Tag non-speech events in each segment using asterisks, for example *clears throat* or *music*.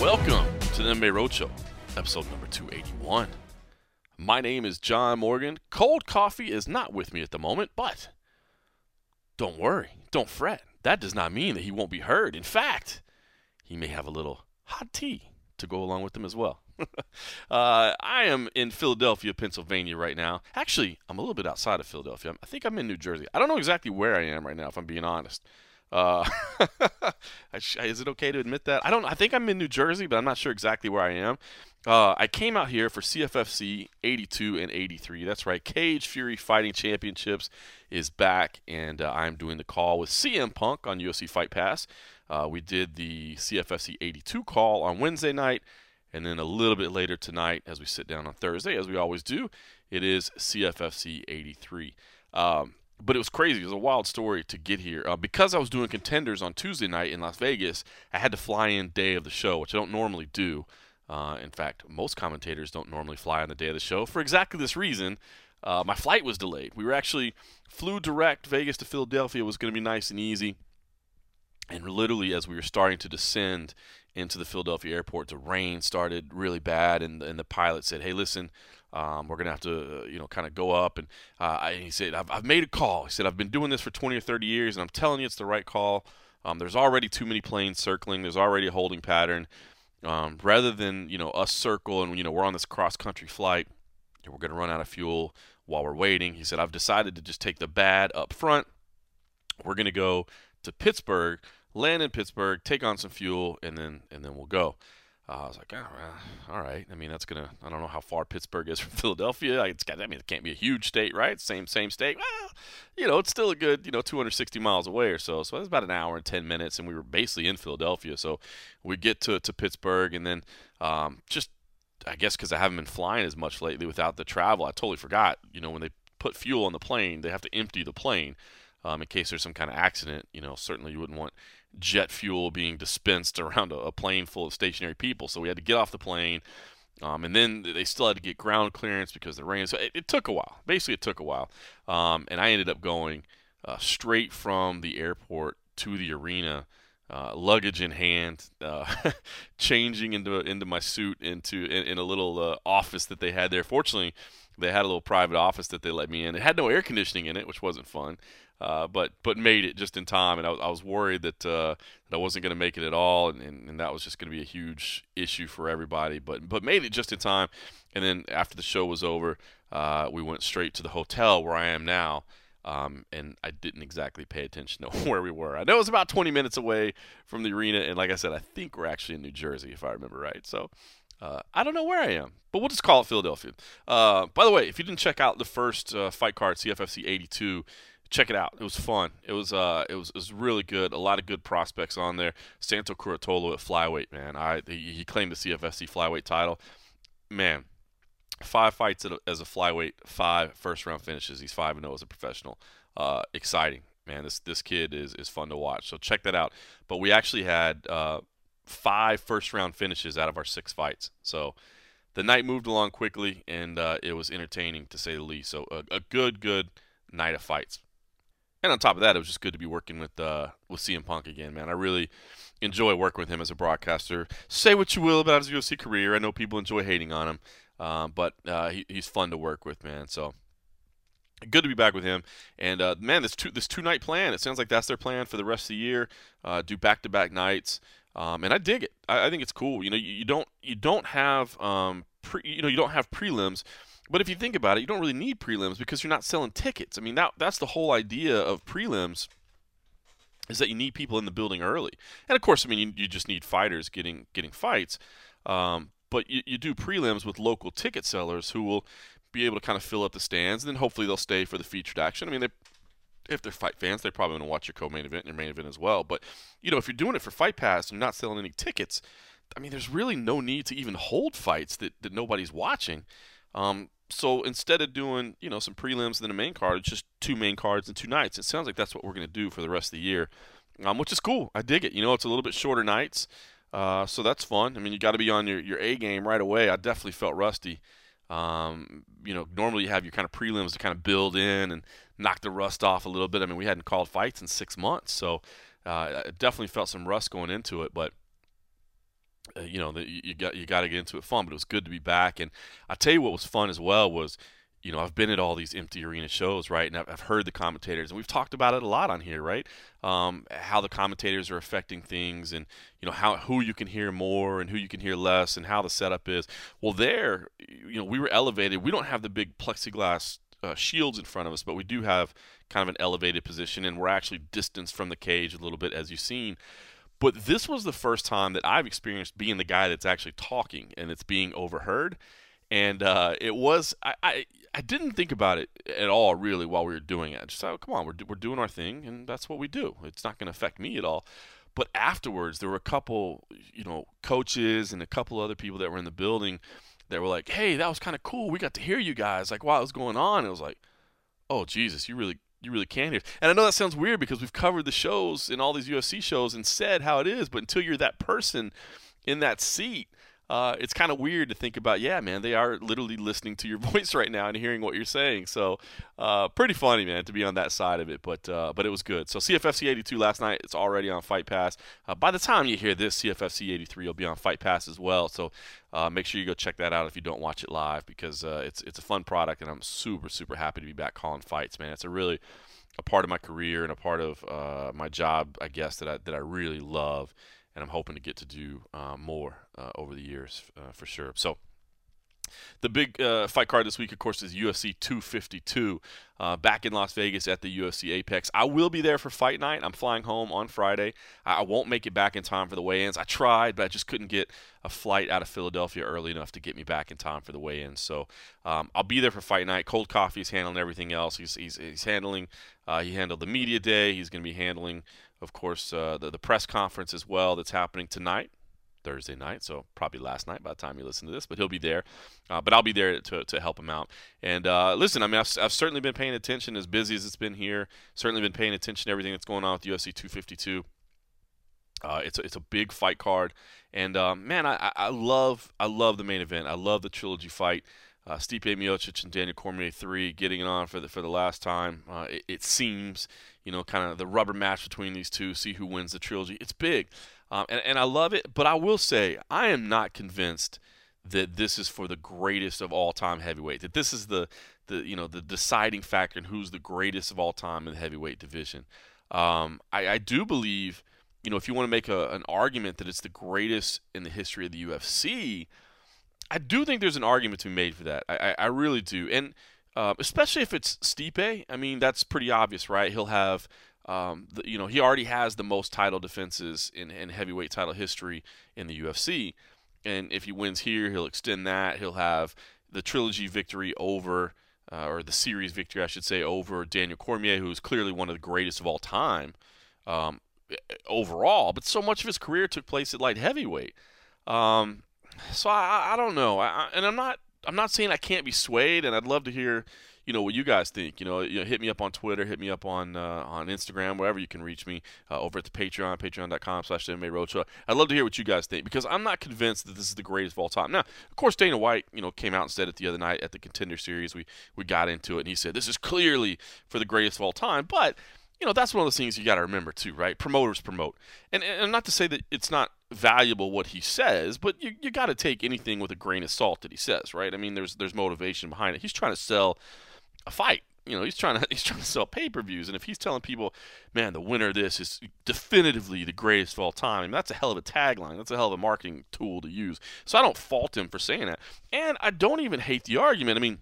Welcome to the MMA Roadshow, episode number 281. My name is John Morgan. Cold coffee is not with me at the moment, but don't worry, don't fret. That does not mean that he won't be heard. In fact, he may have a little hot tea to go along with them as well. *laughs* uh, I am in Philadelphia, Pennsylvania right now. Actually, I'm a little bit outside of Philadelphia. I think I'm in New Jersey. I don't know exactly where I am right now, if I'm being honest. Uh, *laughs* is it okay to admit that? I don't. I think I'm in New Jersey, but I'm not sure exactly where I am. Uh, I came out here for CFFC 82 and 83. That's right. Cage Fury Fighting Championships is back, and uh, I'm doing the call with CM Punk on UFC Fight Pass. Uh, we did the CFFC 82 call on Wednesday night, and then a little bit later tonight, as we sit down on Thursday, as we always do, it is CFFC 83. Um, but it was crazy. It was a wild story to get here. Uh, because I was doing contenders on Tuesday night in Las Vegas, I had to fly in day of the show, which I don't normally do. Uh, in fact, most commentators don't normally fly on the day of the show for exactly this reason. Uh, my flight was delayed. We were actually flew direct Vegas to Philadelphia. It was going to be nice and easy. And literally, as we were starting to descend into the Philadelphia airport, the rain started really bad, and, and the pilot said, "Hey, listen, um, we're gonna have to, uh, you know, kind of go up." And uh, I, he said, I've, "I've made a call." He said, "I've been doing this for 20 or 30 years, and I'm telling you, it's the right call. Um, there's already too many planes circling. There's already a holding pattern. Um, rather than you know us circle and you know we're on this cross country flight, and we're gonna run out of fuel while we're waiting." He said, "I've decided to just take the bad up front. We're gonna go to Pittsburgh." land in Pittsburgh, take on some fuel, and then and then we'll go. Uh, I was like, oh, well, all right. I mean, that's gonna. I don't know how far Pittsburgh is from *laughs* Philadelphia. It's got. I mean, it can't be a huge state, right? Same same state. Well, you know, it's still a good, you know, 260 miles away or so. So it's about an hour and 10 minutes, and we were basically in Philadelphia. So we get to to Pittsburgh, and then um, just, I guess, because I haven't been flying as much lately without the travel, I totally forgot. You know, when they put fuel on the plane, they have to empty the plane um, in case there's some kind of accident. You know, certainly you wouldn't want jet fuel being dispensed around a, a, plane full of stationary people. So we had to get off the plane. Um, and then they still had to get ground clearance because the rain. So it, it took a while. Basically, it took a while. Um, and I ended up going uh, straight from the airport to the arena, uh, luggage in hand, uh, *laughs* changing into into my suit into in, in a little uh, office that they had there. Fortunately, they had a little private office that they let me in. It had no air conditioning in it, which wasn't fun. Uh, but but made it just in time, and I, I was worried that uh, that I wasn't going to make it at all, and, and, and that was just going to be a huge issue for everybody. But but made it just in time, and then after the show was over, uh, we went straight to the hotel where I am now, um, and I didn't exactly pay attention *laughs* to where we were. I know it was about 20 minutes away from the arena, and like I said, I think we're actually in New Jersey if I remember right. So. Uh, I don't know where I am, but we'll just call it Philadelphia. Uh, by the way, if you didn't check out the first uh, fight card, CFFC 82, check it out. It was fun. It was uh, it was it was really good. A lot of good prospects on there. Santo Curatolo at flyweight, man. I he, claimed the CFFC flyweight title. Man, five fights as a flyweight, five first round finishes. He's five and zero as a professional. Uh, exciting, man. This this kid is is fun to watch. So check that out. But we actually had uh, five first round finishes out of our six fights. So the night moved along quickly, and uh, it was entertaining to say the least. So a, a good good night of fights. And on top of that, it was just good to be working with uh, with CM Punk again, man. I really enjoy working with him as a broadcaster. Say what you will about his UFC career. I know people enjoy hating on him, um, but uh, he, he's fun to work with, man. So good to be back with him. And uh, man, this two this two night plan. It sounds like that's their plan for the rest of the year. Uh, do back to back nights, um, and I dig it. I, I, think it's cool. You know, you, you don't you don't have um, pre, you know you don't have prelims but if you think about it, you don't really need prelims because you're not selling tickets. I mean, that that's the whole idea of prelims is that you need people in the building early. And of course, I mean, you, you just need fighters getting getting fights. Um, but you, you do prelims with local ticket sellers who will be able to kind of fill up the stands, and then hopefully they'll stay for the featured action. I mean, they, if they're fight fans, they're probably going to watch your co-main event and your main event as well. But you know, if you're doing it for Fight Pass and you're not selling any tickets, I mean, there's really no need to even hold fights that, that nobody's watching. Um, so instead of doing you know some prelims and then a main card, it's just two main cards and two nights. It sounds like that's what we're going to do for the rest of the year, um, which is cool. I dig it. You know, it's a little bit shorter nights, uh, so that's fun. I mean, you got to be on your, your A game right away. I definitely felt rusty Um, you know, normally you have your kind of prelims to kind of build in and knock the rust off a little bit. I mean, we hadn't called fights in six months, so uh, I definitely felt some rust going into it. But uh, you know, the, you got you got to get into it fun. But it was good to be back. And I tell you what was fun as well was you know, I've been at all these empty arena shows, right? And I've, I've, heard the commentators, and we've talked about it a lot on here, right? Um, how the commentators are affecting things, and you know how who you can hear more and who you can hear less, and how the setup is. Well, there, you know, we were elevated. We don't have the big plexiglass uh, shields in front of us, but we do have kind of an elevated position, and we're actually distanced from the cage a little bit, as you've seen. But this was the first time that I've experienced being the guy that's actually talking and it's being overheard and uh, it was I, I, I didn't think about it at all really while we were doing it. I just thought, oh, come on, we're we're doing our thing, and that's what we do. It's not going to affect me at all. But afterwards, there were a couple, you know, coaches and a couple other people that were in the building that were like, "Hey, that was kind of cool. We got to hear you guys. Like, what was going on?" It was like, "Oh Jesus, you really." You really can hear. And I know that sounds weird because we've covered the shows in all these UFC shows and said how it is, but until you're that person in that seat, uh, it's kind of weird to think about. Yeah, man, they are literally listening to your *laughs* voice right now and hearing what you're saying. So, uh, pretty funny, man, to be on that side of it. But uh, but it was good. So CFFC 82 last night. It's already on Fight Pass. Uh, by the time you hear this, CFFC 83 will be on Fight Pass as well. So uh, make sure you go check that out if you don't watch it live because uh, it's it's a fun product and I'm super super happy to be back calling fights, man. It's a really a part of my career and a part of my job, I guess that I that I really love and I'm hoping to get to do uh, more uh, over the years uh, for sure. So. The big uh, fight card this week, of course, is UFC 252 uh, back in Las Vegas at the UFC Apex. I will be there for fight night. I'm flying home on Friday. I won't make it back in time for the weigh ins. I tried, but I just couldn't get a flight out of Philadelphia early enough to get me back in time for the weigh ins. So um, I'll be there for fight night. Cold Coffee is handling everything else. He's, he's, he's handling, uh, he handled the media day. He's going to be handling of course, uh, the, the press conference as well that's happening tonight. Thursday night, so probably last night by the time you listen to this, but he'll be there. Uh, but I'll be there to, to help him out. And uh, listen, I mean, I've, I've, certainly been paying attention as busy as it's been here. Certainly been paying attention to everything that's going on with UFC 252. Uh, it's a, it's a big fight card, and um, man, I, I love I love the main event. I love the trilogy fight uh, Stipe Miocic and Daniel Cormier three getting it on for the for the last time. Uh, it, it, seems you know kind of the rubber match between these two. See who wins the trilogy. It's big, um, and and I love it. But I will say I am not convinced that this is for the greatest of all time heavyweight. That this is the the you know the deciding factor in who's the greatest of all time in the heavyweight division. Um, I, I do believe you know if you want to make a, an argument that it's the greatest in the history of the UFC I do think there's an argument to be made for that. I, I, I really do, and uh, especially if it's Stipe. I mean, that's pretty obvious, right? He'll have, um, the, you know, he already has the most title defenses in, in heavyweight title history in the UFC, and if he wins here, he'll extend that. He'll have the trilogy victory over, uh, or the series victory, I should say, over Daniel Cormier, who is clearly one of the greatest of all time um, overall. But so much of his career took place at light heavyweight. Um, so I, I don't know, I, and I'm not I'm not saying I can't be swayed, and I'd love to hear you know what you guys think. You know, you know, hit me up on Twitter, hit me up on uh, on Instagram, wherever you can reach me. Uh, over at the Patreon, Patreon.com/slash MMA Roadshow. I'd love to hear what you guys think because I'm not convinced that this is the greatest of all time. Now, of course, Dana White, you know, came out and said it the other night at the Contender Series. We we got into it, and he said this is clearly for the greatest of all time, but you know that's one of those things you got to remember too, right? Promoters promote, and and not to say that it's not valuable what he says, but you you got to take anything with a grain of salt that he says, right? I mean, there's there's motivation behind it. He's trying to sell a fight. You know, he's trying to *laughs* he's trying to sell pay-per-views, and if he's telling people, "Man, the winner of this is definitively the greatest of all time," I mean, that's a hell of a tagline. That's a hell of a marketing tool to use. So I don't fault him for saying that, and I don't even hate the argument. I mean,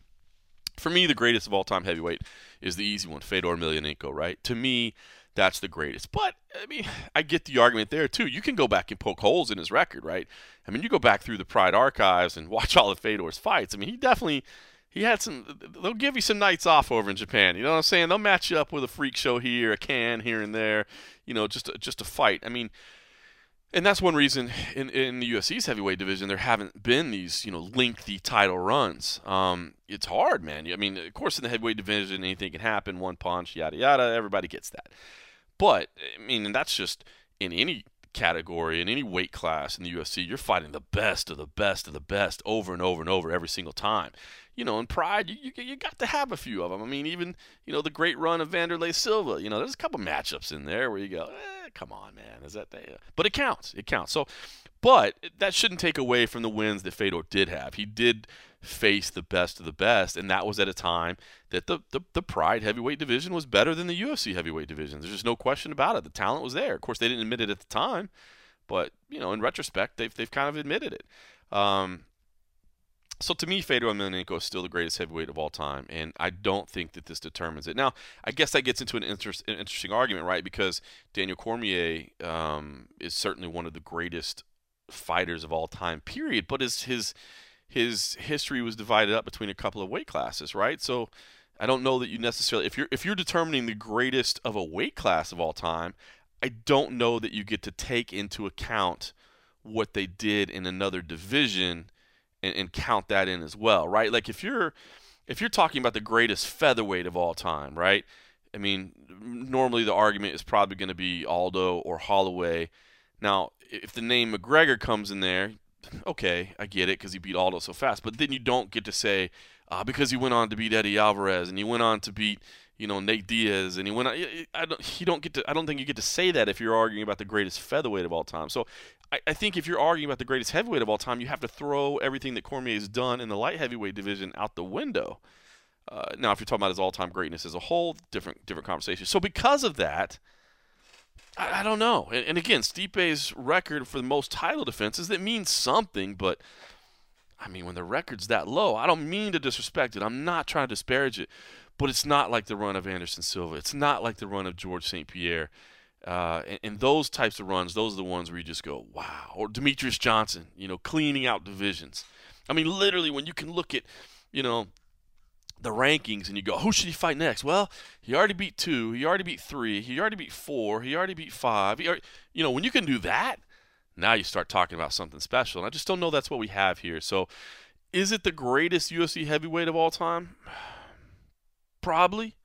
for me, the greatest of all time heavyweight is the easy one, Fedor Emelianenko, right? To me, that's the greatest. But I mean, *sighs* I get the argument there too. You can go back and poke holes in his record, right? I mean, you go back through the Pride archives and *laughs* watch all of Fedor's fights. I mean, he definitely he had some. They'll give you some nights off over in Japan. You know what I'm saying? They'll match you up with a freak show here, a can here and there. You know, just just a fight. I mean, and that's one reason in, in the UFC's heavyweight division there haven't been these you know lengthy title runs. Um, it's hard, man. I mean, of course, in the heavyweight division, anything can happen. One punch, yada yada. Everybody gets that. But I mean, that's just in any category in any weight class in the UFC, you're fighting the best of the best of the best over and over and over every single time. You know, in Pride, you, you, you got to have a few of them. I mean, even you know the great run of Wanderlei Silva. You know, there's a couple matchups in there where you go, eh, come on, man, is that? The, but it counts. It counts. So, but that shouldn't take away from the wins that Fedor did have. He did face the best of the best, and that was at a time that the, the, the Pride heavyweight division was better than the UFC heavyweight division. There's just no question about it. The talent was there. Of course, they didn't admit it at the time, but you know, in retrospect, they've they've kind of admitted it. Um, so to me, Fedor Emelianenko is still the greatest heavyweight of all time, and I don't think that this determines it. Now, I guess that gets into an, an interesting argument, right? Because Daniel Cormier um, is certainly one of the greatest fighters of all time, period. But his his his history was divided up between a couple of weight classes, right? So I don't know that you necessarily if you're if you're determining the greatest of a weight class of all time, I don't know that you get to take into account what they did in another division and, and count that in as well, right? Like if you're if you're talking about the greatest featherweight of all time, right? I mean, normally the argument is probably going to be Aldo or Holloway. Now, if the name McGregor comes in there, *laughs* okay, I get it because he beat Aldo so fast. But then you don't get to say uh, because he went on to beat Eddie Alvarez and he went on to beat you know Nate Diaz and he went. I don't. You don't get to. I don't think you get to say that if you're arguing about the greatest featherweight of all time. So I, I think if you're arguing about the greatest heavyweight of all time, you have to throw everything that Cormier's done in the light heavyweight division out the window. Uh, now, if you're talking about his all-time greatness as a whole, different different conversation. So because of that, I, I don't know. And, and, again, Stipe's record for the most title defenses that means something, but I mean, when the record's that low, I don't mean to disrespect it. I'm not trying to disparage it, but it's not like the run of Anderson Silva. It's not like the run of George St. Pierre. Uh, and, and, those types of runs, those are the ones where you just go, wow. Or Demetrious Johnson, you know, cleaning out divisions. I mean, literally, when you can look at, you know, the rankings and you go, who should he fight next? Well, he already beat two, he already beat three, he already beat four, he already beat five. Already, you know, when you can do that, now you start talking about something special. And I just don't know that's what we have here. So, is it the greatest UFC heavyweight of all time? Probably,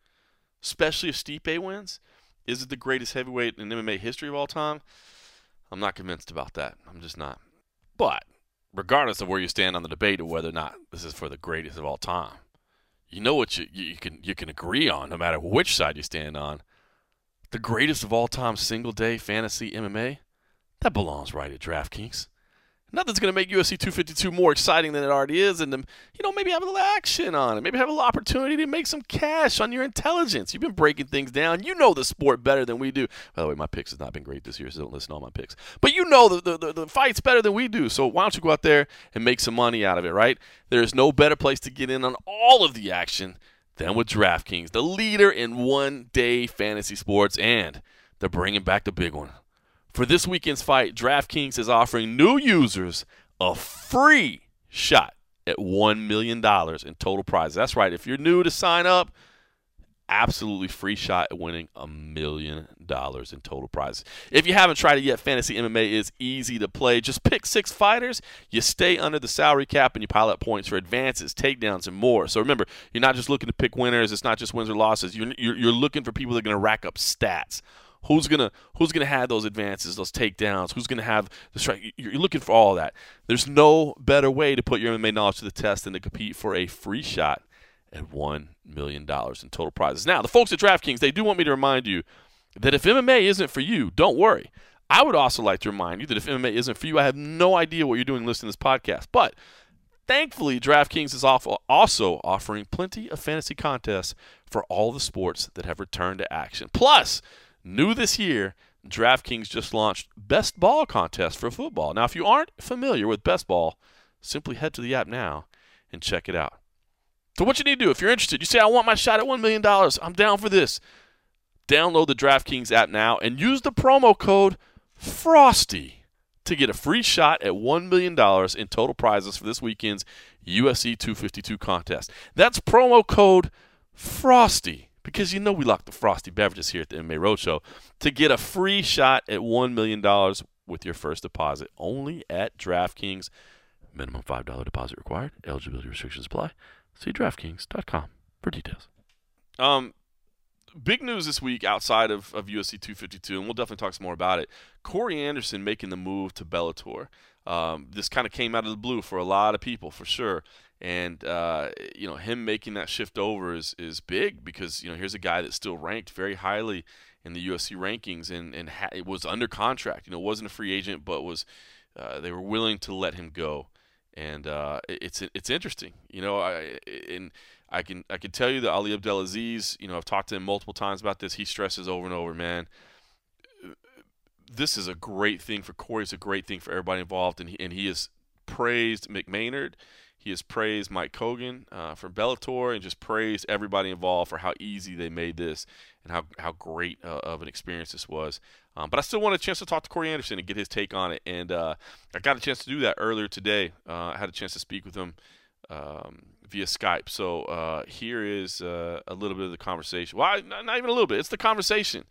especially if Stipe wins. Is it the greatest heavyweight in MMA history of all time? I'm not convinced about that. I'm just not. But regardless of where you stand on the debate of whether or not this is for the greatest of all time, you know what you, you can you can agree on, no matter which side you stand on. The greatest of all time single day fantasy MMA, that belongs right at DraftKings. Nothing's going to make UFC 252 more exciting than it already is, and um, you know maybe have a little action on it, maybe have a little opportunity to make some cash on your intelligence. You've been breaking things down. You know the sport better than we do. By the way, my picks has not been great this year, so don't listen to all my picks. But you know the, the, the fight's better than we do, so why don't you go out there and make some money out of it, right? There is no better place to get in on all of the action than with DraftKings, the leader in one-day fantasy sports, and they're bringing back the big one. For this weekend's fight, DraftKings is offering new users a free shot at $1 million in total prizes. That's right. If you're new to sign up, absolutely free shot at winning a million dollars in total prizes. If you haven't tried it yet, Fantasy MMA is easy to play. Just pick six fighters, you stay under the salary cap, and you pile up points for advances, takedowns, and more. So remember, you're not just looking to pick winners. It's not just wins or losses. You're, you're, you're looking for people that are going to rack up stats. Who's gonna Who's gonna have those advances, those takedowns? Who's gonna have the strike? You're looking for all that. There's no better way to put your MMA knowledge to the test than to compete for a free shot at one million dollars in total prizes. Now, the folks at DraftKings, they do want me to remind you that if MMA isn't for you, don't worry. I would also like to remind you that if MMA isn't for you, I have no idea what you're doing listening to this podcast. But thankfully, DraftKings is also offering plenty of fantasy contests for all the sports that have returned to action. Plus, New this year, DraftKings just launched Best Ball contest for football. Now, if you aren't familiar with Best Ball, simply head to the app now and check it out. So, what you need to do if you're interested, you say, I want my shot at $1 million, I'm down for this. Download the DraftKings app now and use the promo code FROSTY to get a free shot at $1 million in total prizes for this weekend's UFC 252 contest. That's promo code FROSTY because you know we lock the frosty beverages here at the MMA Roadshow to get a free shot at $1 million with your first deposit only at DraftKings. Minimum $5 deposit required. Eligibility restrictions apply. See DraftKings.com for details. Um, big news this week outside of, of UFC 252, and we'll definitely talk some more about it. Corey Anderson making the move to Bellator. Um, this kind of came out of the blue for a lot of people, for sure. And uh, you know, him making that shift over is is big because you know here's a guy that's still ranked very highly in the UFC rankings and and ha- was under contract. You know, wasn't a free agent, but was uh, they were willing to let him go. And uh, it's it's interesting, you know. I and I can I can tell you that Ali Abdelaziz, you know, I've talked to him multiple times about this. He stresses over and over, man. This is a great thing for Corey. It's a great thing for everybody involved, and he, and he has praised McMaynard. He has praised Mike Kogan uh, from Bellator and just praised everybody involved for how easy they made this and how, how great uh, of an experience this was. Um, but I still want a chance to talk to Corey Anderson and get his take on it. And uh, I got a chance to do that earlier today. Uh, I had a chance to speak with him um, via Skype. So uh, here is uh, a little bit of the conversation. Well, not even a little bit. It's the conversation.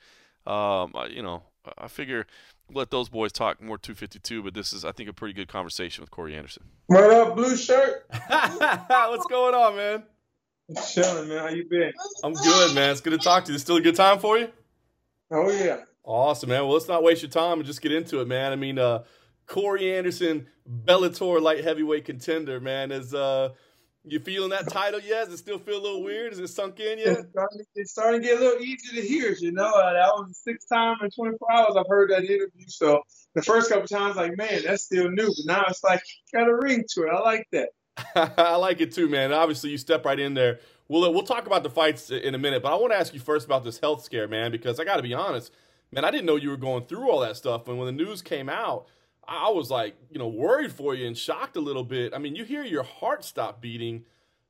Um, you know, I figure let those boys talk more 252, but this is, I think, a pretty good conversation with Corey Anderson. What up, blue shirt? *laughs* What's going on, man? Chilling, man. How you been? I'm good, man. It's good to talk to you. It's still a good time for you? Oh yeah. Awesome, man. Well, let's not waste your time and just get into it, man. I mean, uh, Corey Anderson, Bellator light heavyweight contender, man, is uh, you feeling that title yet? Does it still feel a little weird? Is it sunk in yet? It's starting, it's starting to get a little easier to hear. You know, uh, that was the sixth time in 24 hours I've heard that interview. So the first couple times, like, man, that's still new. But now it's like got a ring to it. I like that. *laughs* I like it too, man. Obviously, you step right in there. We'll we'll talk about the fights in a minute, but I want to ask you first about this health scare, man, because I got to be honest, man. I didn't know you were going through all that stuff, and when the news came out. I was like, you know, worried for you and shocked a little bit. I mean, you hear your heart stop beating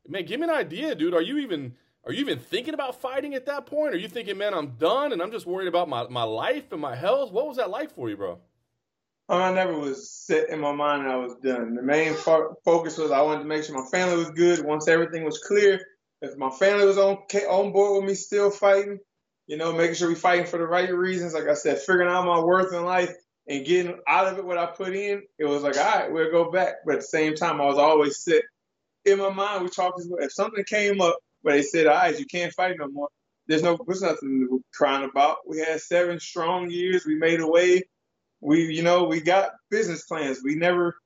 man, give me an idea, dude. Are you even are you even thinking about fighting at that point? Are you thinking, man, I'm done and I'm just worried about my, my life and my health? What was that like for you, bro? Uh, I never was set in my mind I was done. The main fo- focus was I wanted to make sure my family was good. Once everything was clear, if my family was on on board with me still fighting, you know, making sure we fighting for the right reasons. Like I said, figuring out my worth in life and getting out of it what I put in. It was like, all right, we'll go back. But at the same time, I was always set in my mind, we talked. As if something came up where they said, "All right, you can't fight no more," there's no, there's nothing to crying about. We had seven strong years. We made a way. We, you know, we got business plans. We never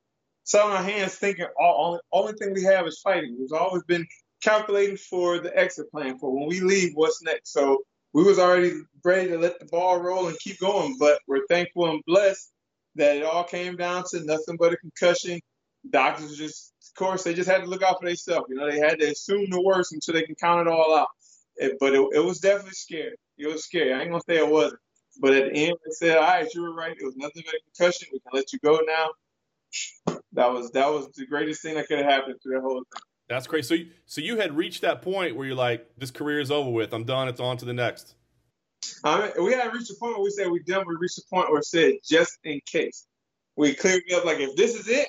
sat on our hands thinking all only, only thing we have is fighting. We've always been calculating for the exit plan for when we leave. What's next? So we was already ready to let the ball roll and keep going. But we're thankful and blessed that it all came down to nothing but a concussion. Doctors just of course, they just had to look out for themselves. You know, they had to assume the worst until they can count it all out. It, but it, it, was definitely scary. It was scary. I ain't gonna say it wasn't. But at the end, they said, "All right, you were right. It was nothing but a concussion. We can let you go now." That was that was the greatest thing that could have happened through the whole thing. That's great. So, you, so you had reached that point where you're like, "This career is over with. I'm done. It's on to the next." Mean, we had reached a point where we said we're done. We reached a point where it said, "Just in case." We cleared up like, if this is it,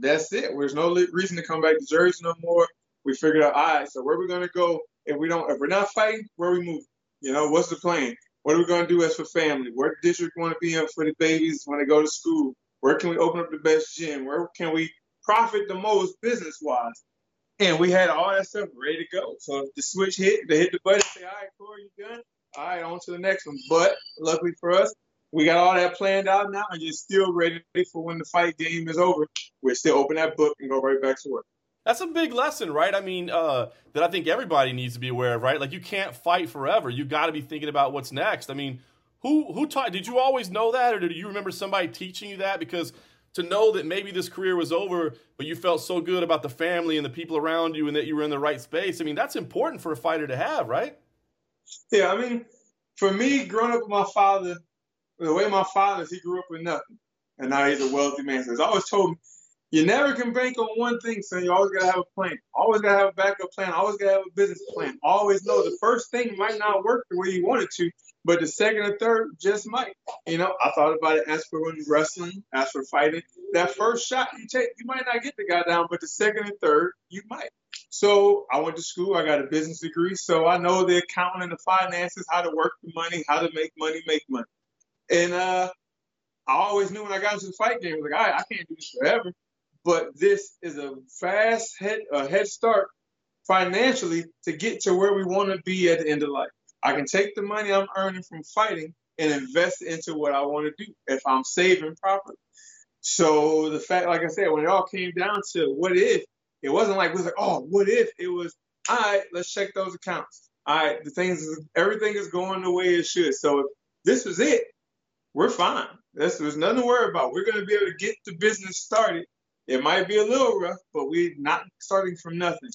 that's it. There's no reason to come back to Jersey no more. We figured out, all right, so where are we gonna go if we don't if we're not fighting, where we move? You know, what's the plan? What are we gonna do as for family? Where district want to be in for the babies when they go to school? Where can we open up the best gym? Where can we profit the most business wise? And we had all that stuff ready to go. So if the switch hit, they hit the button, say, all right, Corey, you done? All right, on to the next one. But luckily for us, we got all that planned out now and just still ready for when the fight game is over. We're still open that book and go right back to work. That's a big lesson, right? I mean, uh, that I think everybody needs to be aware of, right? Like you can't fight forever. You got to be thinking about what's next. I mean, who who taught? Did you always know that, or did you remember somebody teaching you that? Because to know that maybe this career was over, but you felt so good about the family and the people around you, and that you were in the right space. I mean, that's important for a fighter to have, right? Yeah, I mean, for me, growing up with my father, the way my father is, he grew up with nothing, and now he's a wealthy man. So he's always told me, you never can bank on one thing, son. You always gotta have a plan. Always gotta have a backup plan. Always gotta have a business plan. Always know the first thing might not work the way you want it to, but the second or third just might. You know, I thought about it as for wrestling, as for fighting. That first shot you take, you might not get the guy down, but the second and third, you might. So I went to school. I got a business degree, so I know the accounting and the finances, how to work the money, how to make money, make money. And uh, I always knew when I got into the fight game, I was like, I can't do this forever. But this is a fast head a head start financially to get to where we want to be at the end of life. I can take the money I'm earning from fighting and invest into what I want to do if I'm saving properly. So the fact, like I said, when it all came down to what if, it wasn't like it was like, oh, what if? It was, all right, let's check those accounts. All right, the things, everything is going the way it should. So if this was it, we're fine. There's, there's nothing to worry about. We're going to be able to get the business started. It might be a little rough, but we're not starting from nothing.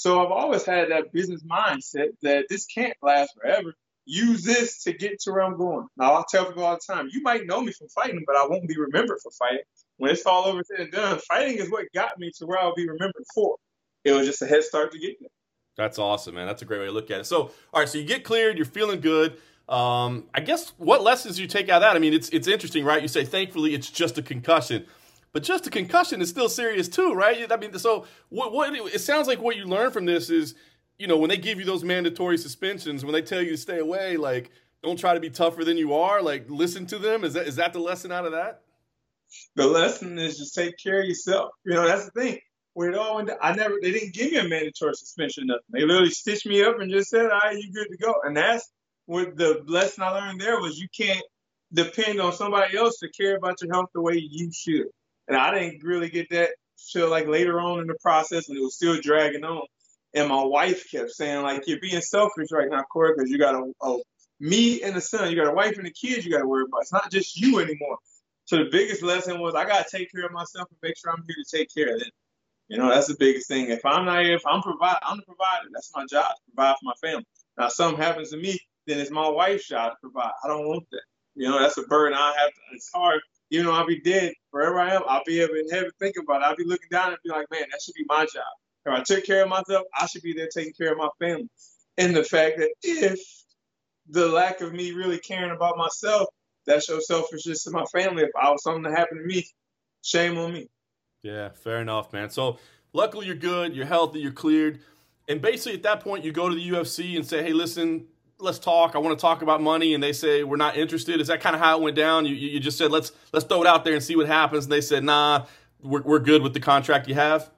So I've always had that business mindset that this can't last forever. Use this to get to where I'm going. Now I'll tell people all the time, you might know me from fighting, but I won't be remembered for fighting. When it's all over said and done, fighting is what got me to where I'll be remembered for. It was just a head start to get there. That's awesome, man. That's a great way to look at it. So, all right, so you get cleared, you're feeling good. Um, I guess what lessons you take out of that? I mean, it's it's interesting, right? You say, thankfully, it's just a concussion. But just a concussion is still serious too, right? I mean, so what? What it sounds like what you learn from this is, you know, when they give you those mandatory suspensions, when they tell you to stay away, like don't try to be tougher than you are. Like listen to them. Is that is that the lesson out of that? The lesson is just take care of yourself. You know, that's the thing. Where it all went, down, I never. They didn't give me a mandatory suspension. Nothing. They literally stitched me up and just said, "All right, you good to go." And that's what the lesson I learned there was. You can't depend on somebody else to care about your health the way you should. And I didn't really get that till like later on in the process, and it was still dragging on. And my wife kept saying, like, you're being selfish right now, Corey, because you got a, a me and the son, you got a wife and a kids you got to worry about. It's not just you anymore. So the biggest lesson was I got to take care of myself and make sure I'm here to take care of them. You know, that's the biggest thing. If I'm not here, if I'm provide, I'm the provider. That's my job to provide for my family. Now, if something happens to me, then it's my wife's job to provide. I don't want that. You know, that's a burden I have. To, it's hard even know, I'll be dead wherever I am, I'll be in heaven thinking about it. I'll be looking down and be like, man, that should be my job. If I took care of myself, I should be there taking care of my family. And the fact that if the lack of me really caring about myself, that shows selfishness to my family. If I was something to happen to me, shame on me. Yeah, fair enough, man. So luckily you're good, you're healthy, you're cleared. And basically at that point you go to the UFC and say, hey, listen, let's talk. I want to talk about money, and they say we're not interested. Is that kind of how it went down? You you just said let's let's throw it out there and see what happens, and they said nah, we're we're good with the contract you have.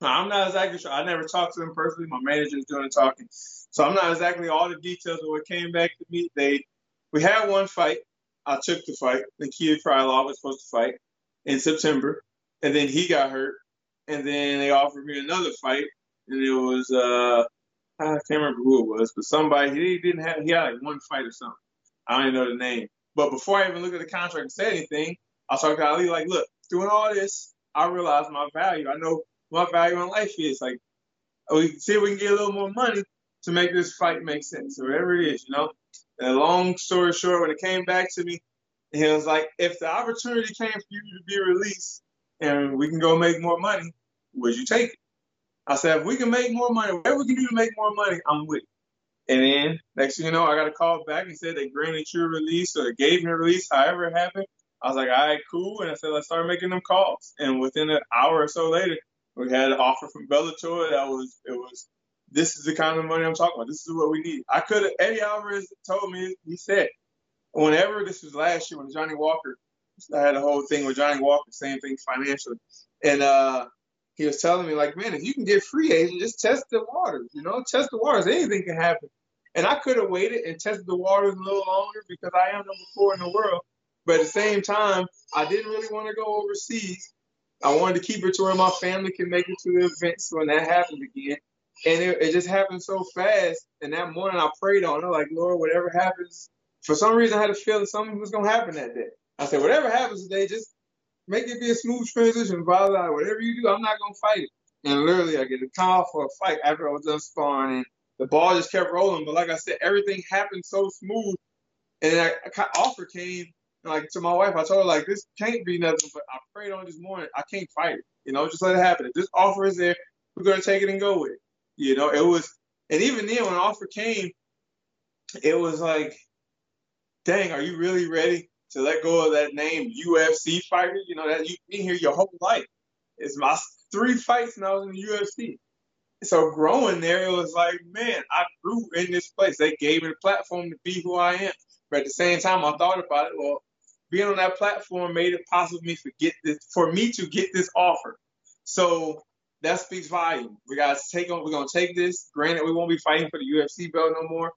I'm not exactly sure. I never talked to them personally. My manager's doing the talking, so I'm not exactly all the details of what came back to me. They we had one fight. I took the fight. The kid Krylov was supposed to fight in September, and then he got hurt, and then they offered me another fight, and it was uh I can't remember who it was, but somebody he didn't have he had like one fight or something. I don't even know the name. But before I even looked at the contract and said anything, I talked to Ali like, look, doing all this, I realized my value. I know my value in life is like we see if we can get a little more money to make this fight make sense, or whatever it is, you know. And long story short, when it came back to me, he was like, if the opportunity came for you to be released and we can go make more money, would you take it? I said, if we can make more money, whatever we can do to make more money, I'm with it. And then next thing you know, I got a call back and said they granted your release or they gave me a release, however it happened. I was like, all right, cool. And I said, let's start making them calls. And within an hour or so later, we had an offer from Bellator that was, it was, this is the kind of money I'm talking about. This is what we need. I could have, Eddie Alvarez told me, he said, whenever this was last year when Johnny Walker, I had a whole thing with Johnny Walker, same thing financially. And, uh, he was telling me like, man, if you can get free agent, just test the waters. You know, test the waters. Anything can happen. And I could have waited and tested the waters a little longer because I am number four in the world. But at the same time, I didn't really want to go overseas. I wanted to keep it to where my family can make it to the events when that happens again. And it, it just happened so fast. And that morning I prayed on it, like, Lord, whatever happens, for some reason I had a feeling something was going to happen that day. I said, whatever happens today, just make it be a smooth transition, Father. Whatever you do, I'm not gonna fight it. And literally, I get a call for a fight after I was done sparring, and the ball just kept rolling. But like I said, everything happened so smooth. And I offer came like to my wife. I told her like this can't be nothing. But I prayed on this morning. I can't fight it. You know, just let it happen. If this offer is there, we're gonna take it and go with it. You know, it was. And even then, when the offer came, it was like, dang, are you really ready to let go of that name UFC fighter. You know that you've been here your whole life. It's my three fights and I was in the UFC. So growing there, it was like, man, I grew in this place. They gave me the platform to be who I am. But at the same time, I thought about it. Well, being on that platform made it possible for me to get this, for me to get this offer. So that speaks volume. We gotta take on. We're gonna take this. Granted, we won't be fighting for the UFC belt no more.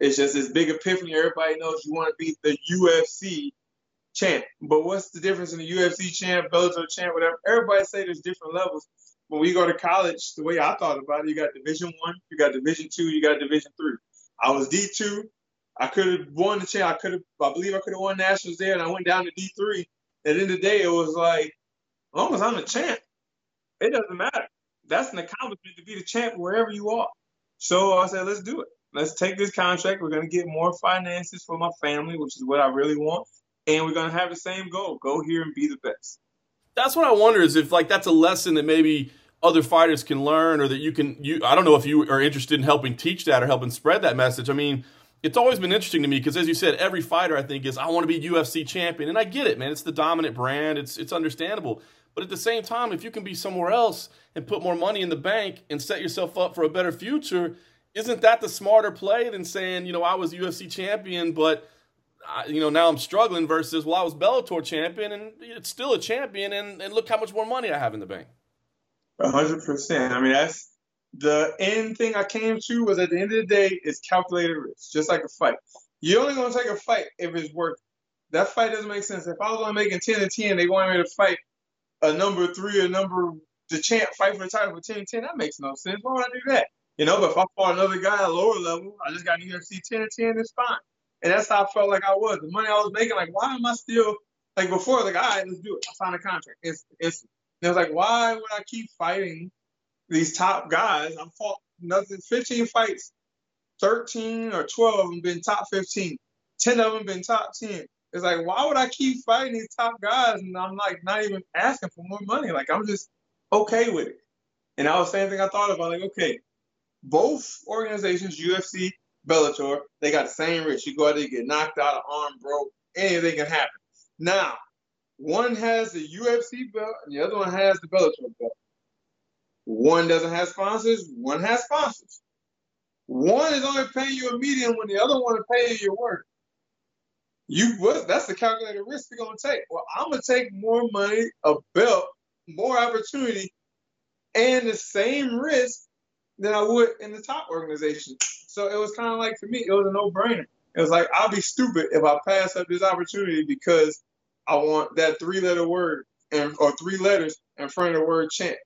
It's just this big epiphany. Everybody knows you want to be the UFC champ. But what's the difference in the UFC champ, Bellator champ, whatever? Everybody say there's different levels. When we go to college, the way I thought about it, you got Division One, you got Division Two, you got Division Three. I was D two. I could have won the champ. I could have. I believe I could have won nationals there, and I went down to D three. At the end of the day, it was like, as long as I'm a champ, it doesn't matter. That's an accomplishment to be the champ wherever you are. So I said, let's do it. Let's take this contract. We're going to get more finances for my family, which is what I really want. And we're going to have the same goal go here and be the best. That's what I wonder is if, like, that's a lesson that maybe other fighters can learn or that you can, you, I don't know if you are interested in helping teach that or helping spread that message. I mean, it's always been interesting to me because, as you said, every fighter I think is I want to be UFC champion, and I get it, man. It's the dominant brand. It's it's understandable. But at the same time, if you can be somewhere else and put more money in the bank and set yourself up for a better future, isn't that the smarter play than saying, you know, I was UFC champion, but I, you know now I'm struggling versus well I was Bellator champion and it's still a champion and, and look how much more money I have in the bank. hundred percent. I mean that's the end thing I came to was at the end of the day is calculated risk, just like a fight. You're only gonna take a fight if it's worth. It. That fight doesn't make sense. If I was only making ten to ten, they wanted me to fight a number three or number the champ fight for the title for 10 10. That makes no sense. Why would I do that? You know, but if I fought another guy at a lower level, I just got an UFC 10 and 10, it's fine. And that's how I felt like I was. The money I was making, like, why am I still like before? Like, all right, let's do it. I signed a contract. It's it's. And it was like, why would I keep fighting these top guys. I've fought nothing, 15 fights, 13 or 12 of them been top 15, 10 of them been top 10. It's like, why would I keep fighting these top guys and I'm like not even asking for more money? Like I'm just okay with it. And that was the same thing I thought about. Like, okay, both organizations, UFC, Bellator, they got the same risk. You go out there, get knocked out, arm broke, anything can happen. Now, one has the UFC belt and the other one has the Bellator belt. One doesn't have sponsors, one has sponsors. One is only paying you a medium when the other one is paying you your work. You that's the calculated risk you're gonna take. Well, I'm gonna take more money, a belt, more opportunity, and the same risk than I would in the top organization. So it was kind of like for me, it was a no-brainer. It was like I'll be stupid if I pass up this opportunity because I want that three-letter word and or three letters in front of the word champ.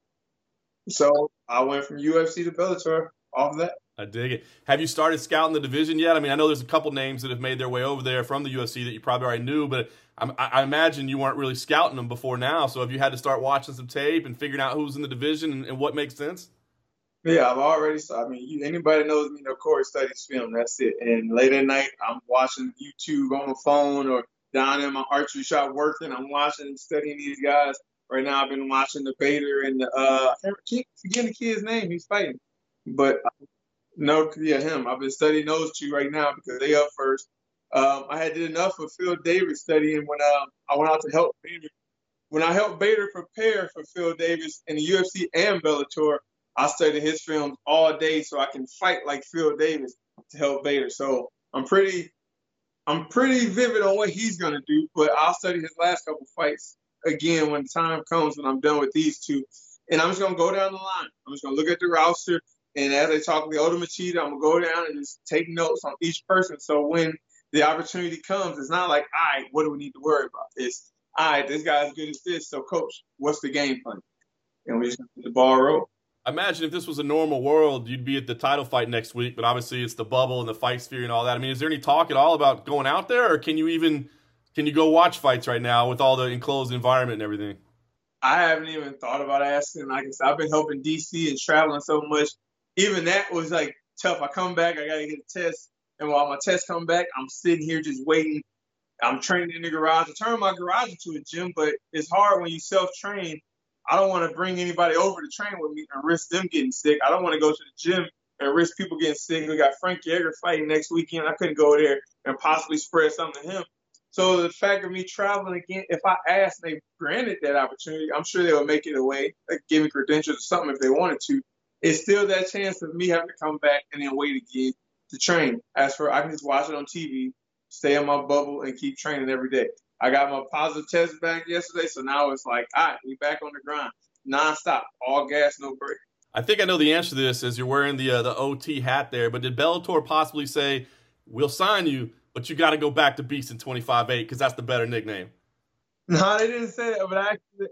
So I went from UFC to Bellator off of that. I dig it. Have you started scouting the division yet? I mean, I know there's a couple names that have made their way over there from the UFC that you probably already knew, but I, I imagine you weren't really scouting them before now. So have you had to start watching some tape and figuring out who's in the division and, and what makes sense? Yeah, I've already. I mean, you, anybody knows me know Corey studies film. That's it. And late at night, I'm watching YouTube on the phone or down in my archery shop working. I'm watching and studying these guys. Right now, I've been watching the Bader and the uh, I can't forget the kid's name. He's fighting, but no, yeah, him. I've been studying those two right now because they up first. Um, I had did enough of Phil Davis studying when um, I went out to help Bader. When I helped Bader prepare for Phil Davis in the UFC and Bellator, I studied his films all day so I can fight like Phil Davis to help Bader. So I'm pretty, I'm pretty vivid on what he's gonna do. But I'll study his last couple fights again when time comes when I'm done with these two. And I'm just gonna go down the line. I'm just gonna look at the roster, and as I talk oh, the Lyoto Machida, I'm gonna go down and just take notes on each person. So when the opportunity comes, it's not like, all right, what do we need to worry about? It's all right, this guy's good as this. So coach, what's the game plan? And we just the ball roll. Imagine if this was a normal world, you'd be at the title fight next week, but obviously it's the bubble and the fight sphere and all that. I mean, is there any talk at all about going out there, or can you even can you go watch fights right now with all the enclosed environment and everything? I haven't even thought about asking. Like I said, I've been helping DC and traveling so much. Even that was like tough. I come back, I gotta get a test, and while my test come back, I'm sitting here just waiting. I'm training in the garage. I turn my garage into a gym, but it's hard when you self train. I don't want to bring anybody over to train with me and risk them getting sick. I don't want to go to the gym and risk people getting sick. We got Frank Edgar fighting next weekend. I couldn't go there and possibly spread something to him. So the fact of me traveling again, if I asked they granted that opportunity, I'm sure they would make it a way, like give me credentials or something if they wanted to. It's still that chance of me having to come back and then wait again to train. As for I can just watch it on TV, stay in my bubble, and keep training every day. I got my positive test back yesterday, so now it's like, all right, we back on the grind. nonstop, all gas, no break. I think I know the answer to this as you're wearing the uh, the OT hat there. But did Bellator possibly say we'll sign you, but you got to go back to Beast in 25-8 because that's the better nickname? No, they didn't say that. But actually,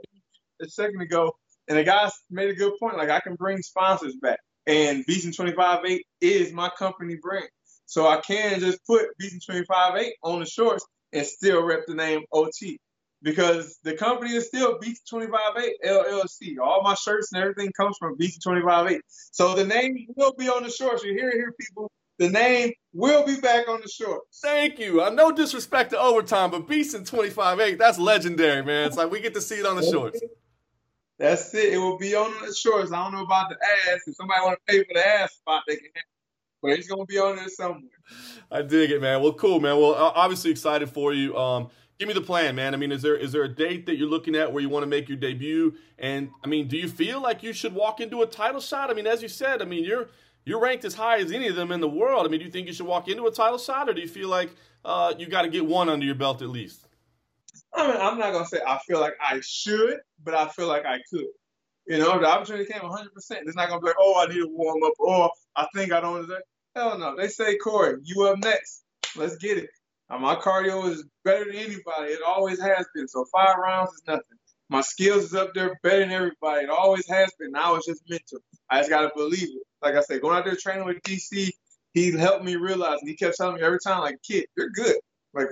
a second ago, and the guy made a good point. Like I can bring sponsors back, and Beast in 25-8 is my company brand, so I can just put Beast in 25-8 on the shorts and still rep the name OT because the company is still Beast 258 LLC. All my shirts and everything comes from Beast 258. So the name will be on the shorts. You hear it here, people. The name will be back on the shorts. Thank you. I'm no disrespect to overtime, but Beast in 25-8, that's legendary, man. It's like we get to see it on the shorts. That's it. It will be on the shorts. I don't know about the ass. If somebody want to pay for the ass spot, they can have but it's gonna be on there somewhere. I dig it, man. Well, cool, man. Well, obviously excited for you. Um, give me the plan, man. I mean, is there is there a date that you're looking at where you want to make your debut? And I mean, do you feel like you should walk into a title shot? I mean, as you said, I mean, you're you're ranked as high as any of them in the world. I mean, do you think you should walk into a title shot, or do you feel like uh, you got to get one under your belt at least? I mean, I'm not gonna say I feel like I should, but I feel like I could. You know, the opportunity came 100. percent It's not gonna be like, oh, I need to warm up, or I think I don't deserve. Hell no. They say, Corey, you up next. Let's get it. My cardio is better than anybody. It always has been. So five rounds is nothing. My skills is up there better than everybody. It always has been. Now it's just mental. I just gotta believe it. Like I said, going out there training with DC, he helped me realize, and he kept telling me every time, like, kid, you're good. Like,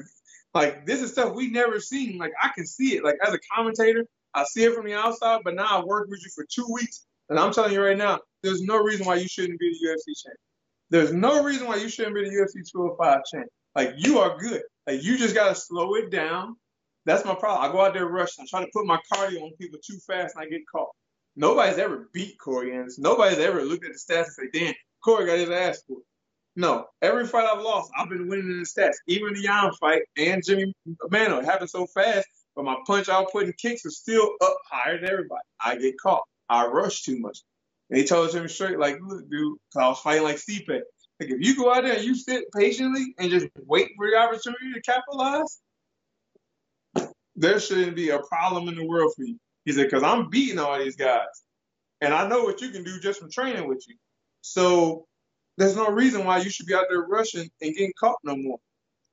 like this is stuff we never seen. Like I can see it. Like as a commentator, I see it from the outside, but now I've worked with you for two weeks, and I'm telling you right now, there's no reason why you shouldn't be the UFC champion. There's no reason why you shouldn't be the UFC 205 champ. Like you are good. Like you just gotta slow it down. That's my problem. I go out there rushing. I try to put my cardio on people too fast and I get caught. Nobody's ever beat Corey Anderson. Nobody's ever looked at the stats and say, damn, Corey got his ass for No. Every fight I've lost, I've been winning in the stats. Even the Jan fight and Jimmy Manuwa. It happened so fast, but my punch output and kicks are still up higher than everybody. I get caught. I rush too much. And he told him straight, like, look, dude, I was fighting like Stipe. Like, if you go out there and you sit patiently and just wait for the opportunity to capitalize, there shouldn't be a problem in the world for you. He said, because I'm beating all these guys. And I know what you can do just from training with you. So there's no reason why you should be out there rushing and getting caught no more.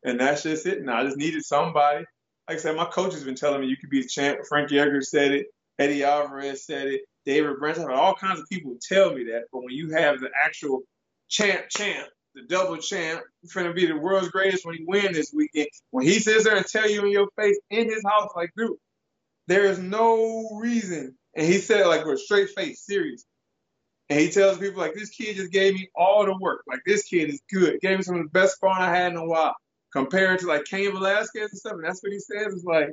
And that's just it. And I just needed somebody. Like I said, my coach has been telling me you could be a champ. Frankie Edgar said it. Eddie Alvarez said it. David Branch, all kinds of people tell me that. But when you have the actual champ, champ, the double champ, trying to be the world's greatest when he win this weekend, when he sits there and tell you in your face in his house, like, dude, there is no reason. And he said it like with a straight face, serious. And he tells people like, this kid just gave me all the work. Like this kid is good. Gave me some of the best fun I had in a while. Compared to like Cain Velasquez and stuff. And that's what he says. It's like,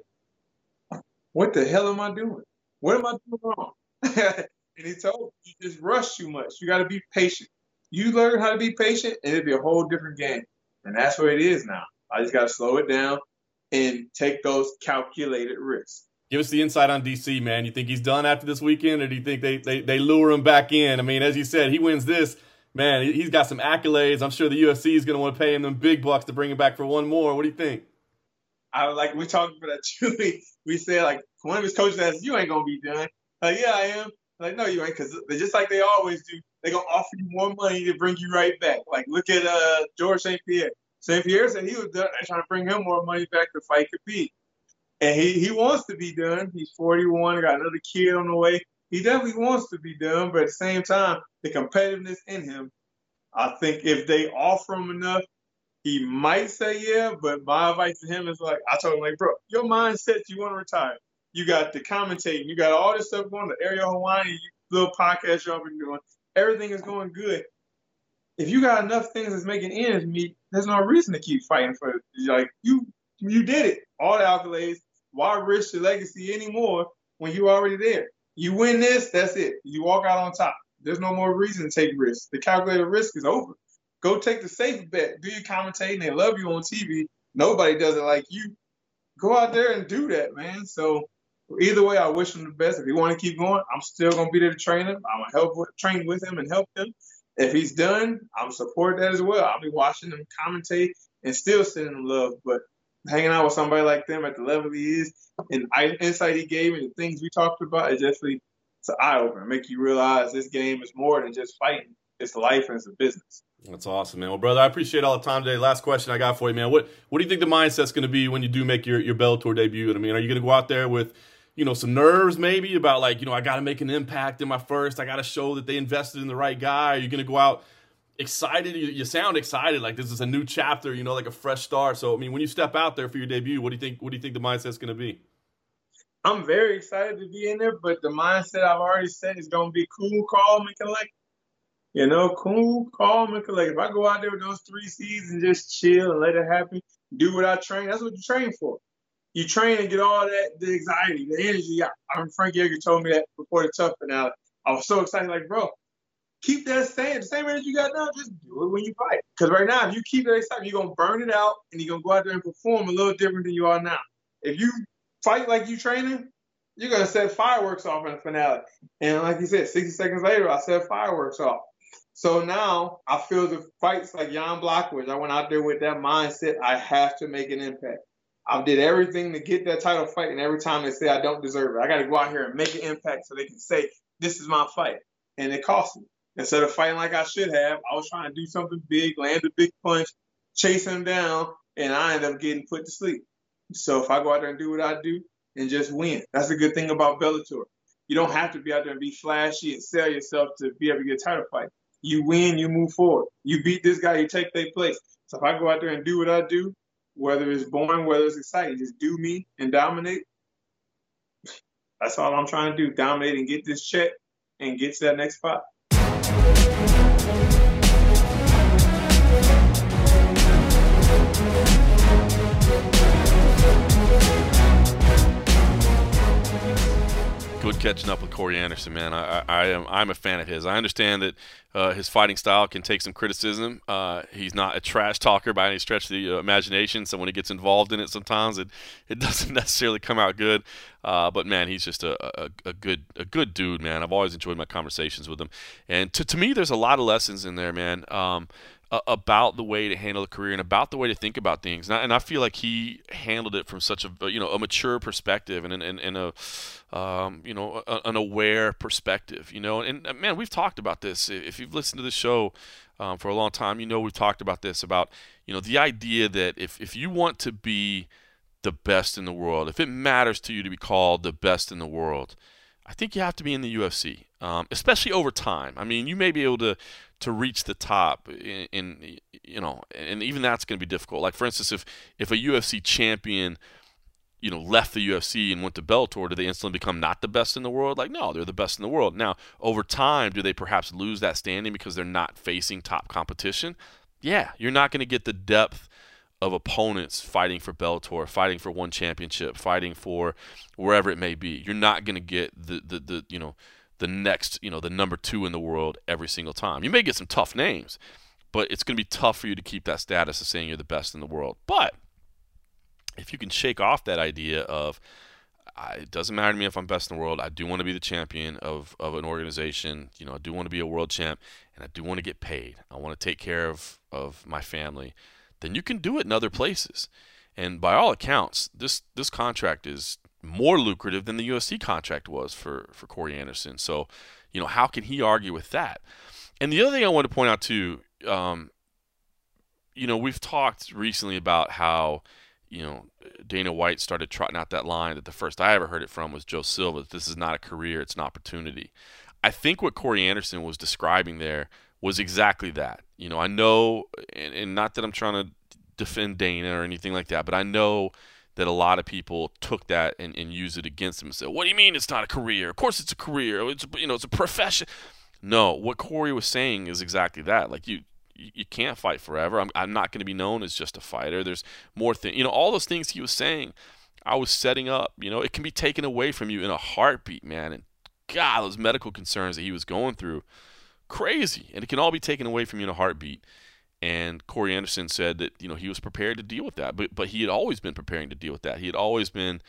what the hell am I doing? What am I doing wrong? *laughs* and he told me, you just rush too much. You got to be patient. You learn how to be patient, and it'll be a whole different game. And that's what it is now. I just got to slow it down and take those calculated risks. Give us the insight on DC, man. You think he's done after this weekend, or do you think they, they, they lure him back in? I mean, as you said, he wins this. Man, he's got some accolades. I'm sure the UFC is going to want to pay him them big bucks to bring him back for one more. What do you think? I was like we talked about that too. *laughs* We said like one of his coaches asked, "You ain't gonna be done." Like, yeah, I am. Like, no, you ain't, because just like they always do, they're gonna offer you more money to bring you right back. Like, look at uh George St. Pierre. St. Pierre said he was done. They're trying to bring him more money back to fight Khabib. And he, he wants to be done. He's 41, got another kid on the way. He definitely wants to be done, but at the same time, the competitiveness in him, I think if they offer him enough, he might say yeah. But my advice to him is like, I told him, like, bro, your mindset, you want to retire. You got the commentating. You got all this stuff going. The Ariel Helwani little podcast y'all been doing. Everything is going good. If you got enough things that's making ends meet, there's no reason to keep fighting for it. Like you, you did it. All the accolades. Why risk your legacy anymore when you're already there? You win this, that's it. You walk out on top. There's no more reason to take risks. The calculated risk is over. Go take the safe bet. Do your commentating. They love you on TV. Nobody does it like you. Go out there and do that, man. So Either way, I wish him the best. If he want to keep going, I'm still gonna be there to train him. I'm gonna help with, train with him and help him. If he's done, I'm support that as well. I'll be watching him commentate and still sending him love. But hanging out with somebody like them at the level he is and insight he gave and the things we talked about, it definitely it's an eye opener. Make you realize this game is more than just fighting. It's life and it's a business. That's awesome, man. Well, brother, I appreciate all the time today. Last question I got for you, man. What what do you think the mindset's going to be when you do make your your Bellator debut? I mean, are you going to go out there with you know some nerves maybe about like you know I got to make an impact in my first. I got to show that they invested in the right guy. Are you going to go out excited? You, you sound excited, like this is a new chapter. You know, like a fresh start. So I mean, when you step out there for your debut, what do you think? What do you think the mindset's going to be? I'm very excited to be in there, but the mindset I've already said is going to be cool, calm, and collect. You know, cool, calm, and collect. If I go out there with those three C's and just chill and let it happen, do what I train, that's what you train for. You train and get all that, the anxiety, the energy. I mean, Frank Edgar told me that before the TUF finale. I was so excited, like, bro, keep that same, the same energy you got now, just do it when you fight. Because right now, if you keep that excitement, you're to burn it out and you're to go out there and perform a little different than you are now. If you fight like you training, you're to set fireworks off in the finale. And like you said, 60 seconds later, I set fireworks off. So now I feel the fights like Jan Blachowicz. I went out there with that mindset. I have to make an impact. I did everything to get that title fight, and every time they say I don't deserve it, I got to go out here and make an impact so they can say this is my fight, and it cost me. Instead of fighting like I should have, I was trying to do something big, land a big punch, chase him down, and I end up getting put to sleep. So if I go out there and do what I do and just win, that's the good thing about Bellator. You don't have to be out there and be flashy and sell yourself to be able to get a title fight. You win, you move forward. You beat this guy, you take their place. So if I go out there and do what I do, whether it's boring, whether it's exciting, just do me and dominate. That's all I'm trying to do. Dominate and get this check and get to that next spot. Good catching up with Corey Anderson, man. I, I, I am I'm a fan of his. I understand that uh, his fighting style can take some criticism. Uh, he's not a trash talker by any stretch of the uh, imagination. So when he gets involved in it, sometimes it, *laughs* it doesn't necessarily come out good. Uh, but man, he's just a, a, a, good a good dude, man. I've always enjoyed my conversations with him. And to, to me, there's a lot of lessons in there, man. Um, about the way to handle a career and about the way to think about things. And I, and I, feel like he handled it from such a you know a mature perspective and and, and a um, you know a, an aware perspective. You know, and, man, we've talked about this. If you've listened to the show um, for a long time, you know we've talked about this about you know the idea that if if you want to be the best in the world, if it matters to you to be called the best in the world, I think you have to be in the UFC, um, especially over time. I mean, you may be able to to reach the top in, in you know, and even that's going to be difficult. Like for instance, if if a UFC champion you know, left the UFC and went to Bellator, do they instantly become not the best in the world? Like, no, they're the best in the world. Now, over time, do they perhaps lose that standing because they're not facing top competition? Yeah, you're not going to get the depth of opponents fighting for Bellator, fighting for one championship, fighting for wherever it may be. You're not going to get the, the, the, you know, the next, you know, the number two in the world every single time. You may get some tough names, but it's going to be tough for you to keep that status of saying you're the best in the world. But if you can shake off that idea of, it doesn't matter to me if I'm best in the world. I do want to be the champion of, of an organization. You know, I do want to be a world champ, and I do want to get paid. I want to take care of, of my family. Then you can do it in other places. And by all accounts, this this contract is more lucrative than the UFC contract was for for Corey Anderson. So, you know, how can he argue with that? And the other thing I want to point out too, um, you know, we've talked recently about how you know, Dana White started trotting out that line that the first I ever heard it from was Joe Silva. This is not a career; it's an opportunity. I think what Corey Anderson was describing there was exactly that. You know, I know, and, and not that I'm trying to defend Dana or anything like that, but I know that a lot of people took that and, and used it against him and said, "What do you mean it's not a career? Of course it's a career. It's you know it's a profession." No, what Corey was saying is exactly that. Like you, you can't fight forever. I'm, I'm not going to be known as just a fighter. There's more things. You know, all those things he was saying, I was setting up. You know, it can be taken away from you in a heartbeat, man. And God, those medical concerns that he was going through, crazy. And it can all be taken away from you in a heartbeat. And Corey Anderson said that you know he was prepared to deal with that, but but he had always been preparing to deal with that. He had always been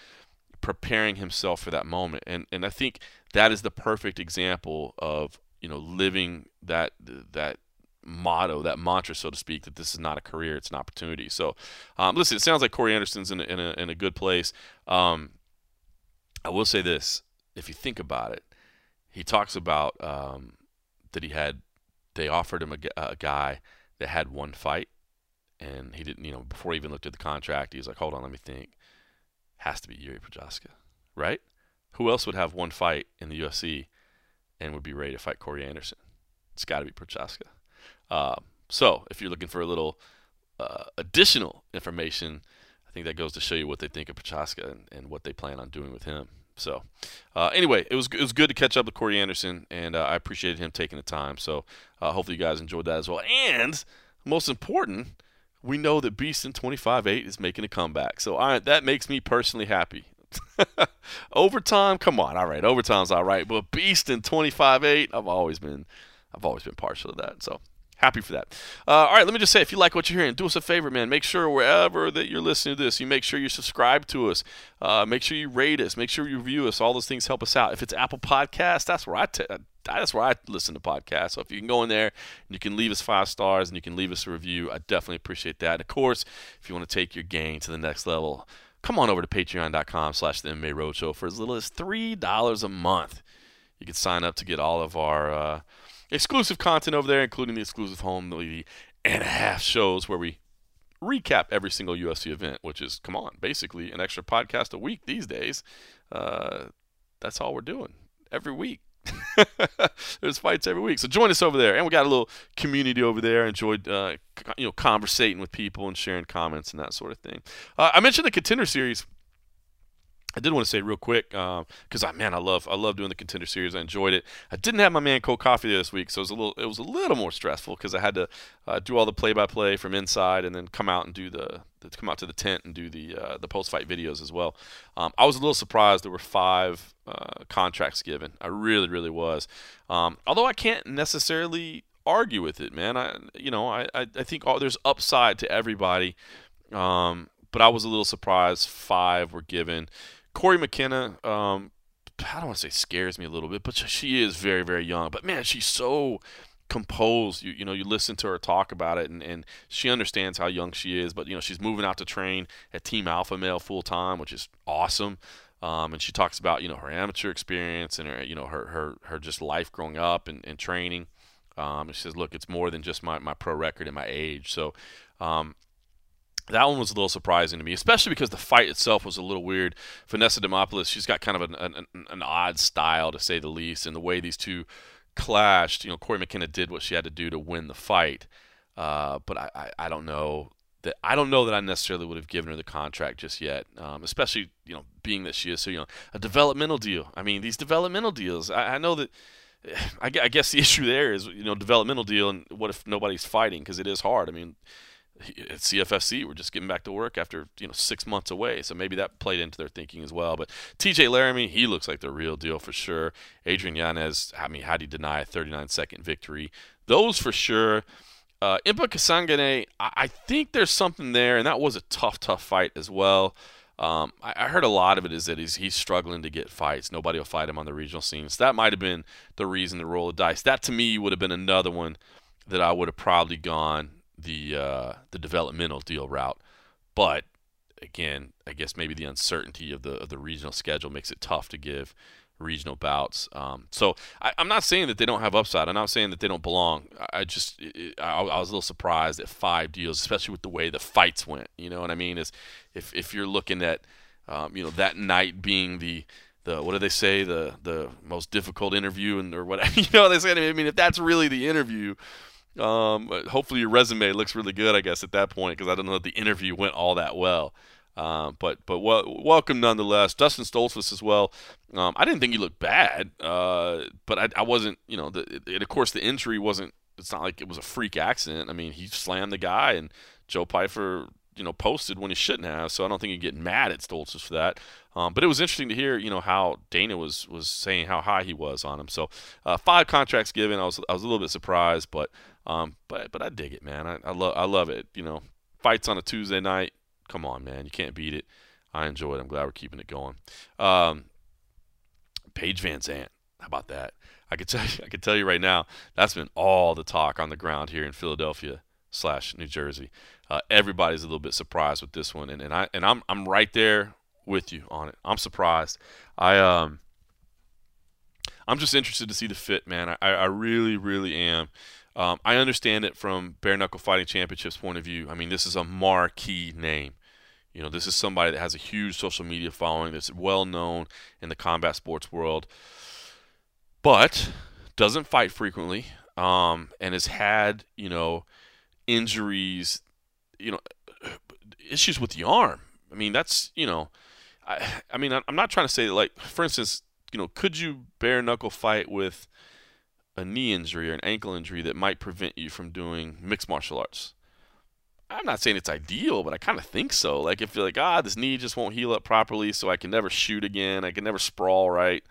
preparing himself for that moment. And and I think that is the perfect example of you know living that that motto, that mantra, so to speak, that this is not a career, it's an opportunity. So, um, listen, it sounds like Corey Anderson's in a, in a, in a good place. Um, I will say this if you think about it, he talks about um, that he had they offered him a, a, guy that had one fight, and he didn't. You know, before he even looked at the contract, he was like, "Hold on, let me think." Has to be Yuri Prochazka, right? Who else would have one fight in the UFC and would be ready to fight Corey Anderson? It's got to be Prochazka. Uh, so, if you're looking for a little uh, additional information, I think that goes to show you what they think of Prochazka and, and what they plan on doing with him. So, uh, anyway, it was it was good to catch up with Corey Anderson, and uh, I appreciated him taking the time. So, uh, hopefully, you guys enjoyed that as well. And most important, we know that Beast in 25-8 is making a comeback. So, I, that makes me personally happy. *laughs* overtime, come on, all right, overtime's all right, but Beast in 25-8, I've always been, I've always been partial to that. So, happy for that. Uh, all right, let me just say, if you like what you're hearing, do us a favor, man. Make sure wherever that you're listening to this, you make sure you subscribe to us. Uh, make sure you rate us. Make sure you review us. All those things help us out. If it's Apple Podcast, that's where I t- that's where I listen to podcasts. So if you can go in there and you can leave us five stars and you can leave us a review, I definitely appreciate that. And of course, if you want to take your game to the next level, come on over to patreon.com slash the MMA Roadshow for as little as $3 a month. You can sign up to get all of our uh, exclusive content over there, including the exclusive home the and a half shows where we recap every single UFC event, which is, come on, basically an extra podcast a week these days. Uh, that's all we're doing every week. *laughs* There's fights every week, so join us over there, and we got a little community over there. Enjoyed, uh, you know, conversating with people and sharing comments and that sort of thing. Uh, I mentioned the contender series I did want to say real quick because um, I man I love I love doing the contender series. I enjoyed it. I didn't have my man Cold Coffee this week, so it was a little it was a little more stressful because I had to uh, do all the play by play from inside and then come out and do the, the come out to the tent and do the uh, the post fight videos as well. Um, I was a little surprised there were five uh, contracts given. I really really was. Um, although I can't necessarily argue with it, man. I you know I I, I think all, there's upside to everybody. Um, but I was a little surprised five were given. Cory McKenna, um, I don't want to say scares me a little bit, but she is very, very young. But man, she's so composed. You you know, you listen to her talk about it, and, and she understands how young she is. But you know, she's moving out to train at Team Alpha Male full time, which is awesome. Um, and she talks about you know her amateur experience and her you know her her, her just life growing up and, and training. Um, and she says, look, it's more than just my, my pro record and my age. So um, that one was a little surprising to me, especially because the fight itself was a little weird. Vanessa Demopoulos, she's got kind of an, an, an, odd style to say the least, and the way these two clashed, you know, Cory McKenna did what she had to do to win the fight, uh, but I, I, I, don't know that I don't know that I necessarily would have given her the contract just yet, um, especially you know being that she is so you know a developmental deal. I mean, these developmental deals, I, I know that. *sighs* I, I guess the *laughs* issue there is, you know, developmental deal, and what if nobody's fighting? Because it is hard. I mean, at CFFC, we're just getting back to work after you know six months away, so maybe that played into their thinking as well. But TJ Laramie, he looks like the real deal for sure. Adrian Yanez, I mean, how do you deny a 39 second victory? Those for sure. Uh, Impa Kasanganay, I, I think there's something there, and that was a tough, tough fight as well. Um, I, I, heard a lot of it is that he's, he's struggling to get fights. Nobody will fight him on the regional scene. So that might have been the reason to roll the dice. That to me would have been another one that I would have probably gone the uh, the developmental deal route. But again, I guess maybe the uncertainty of the of the regional schedule makes it tough to give regional bouts. Um, so I, am not saying that they don't have upside. I'm not saying that they don't belong. I just I, I, was a little surprised at five deals, especially with the way the fights went. You know what I mean? Is if if you're looking at um, you know that night being the the what do they say the the most difficult interview and or whatever *laughs* you know what they say I mean if that's really the interview um, hopefully your resume looks really good, I guess, at that point, because I don't know that the interview went all that well. Um, but but w- welcome nonetheless, Dustin Stoltzfus as well. Um, I didn't think he looked bad, uh, but I, I, wasn't, you know, the, it, of course the injury wasn't. It's not like it was a freak accident. I mean, he slammed the guy, and Joe Pyfer you know posted when he shouldn't have. So I don't think you get mad at Stoltzfus for that. Um, but it was interesting to hear you know how Dana was was saying how high he was on him. So uh, five contracts given. I was I was a little bit surprised, but um, but but I dig it, man. I, I love I love it. You know, fights on a Tuesday night. Come on, man. You can't beat it. I enjoy it. I'm glad we're keeping it going. Um, Paige VanZant. How about that? I could tell you, I could tell you right now, that's been all the talk on the ground here in Philadelphia slash New Jersey. Uh, everybody's a little bit surprised with this one, and, and I and I'm I'm right there with you on it. I'm surprised. I um I'm just interested to see the fit, man. I, I really, really am. Um, I understand it from bare knuckle fighting championships point of view. I mean, this is a marquee name. You know, this is somebody that has a huge social media following that's well known in the combat sports world, but doesn't fight frequently, um, and has had you know injuries, you know, issues with the arm. I mean, that's you know, I, I mean, I'm not trying to say like, for instance, you know, could you bare knuckle fight with a knee injury or an ankle injury that might prevent you from doing mixed martial arts? I'm not saying it's ideal, but I kind of think so. Like if you're like, ah, this knee just won't heal up properly, so I can never shoot again. I can never sprawl right.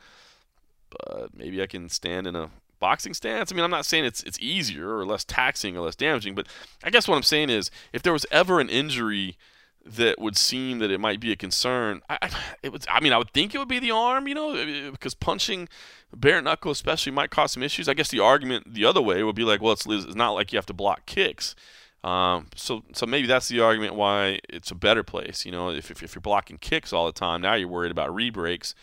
But maybe I can stand in a boxing stance. I mean, I'm not saying it's it's easier or less taxing or less damaging, but I guess what I'm saying is if there was ever an injury that would seem that it might be a concern, I, it was. I mean, I would think it would be the arm, you know, because punching bare knuckle especially might cause some issues. I guess the argument the other way would be like, well, it's, it's not like you have to block kicks. Um, so, so maybe that's the argument why it's a better place. You know, if, if, if you're blocking kicks all the time, now you're worried about rebreaks.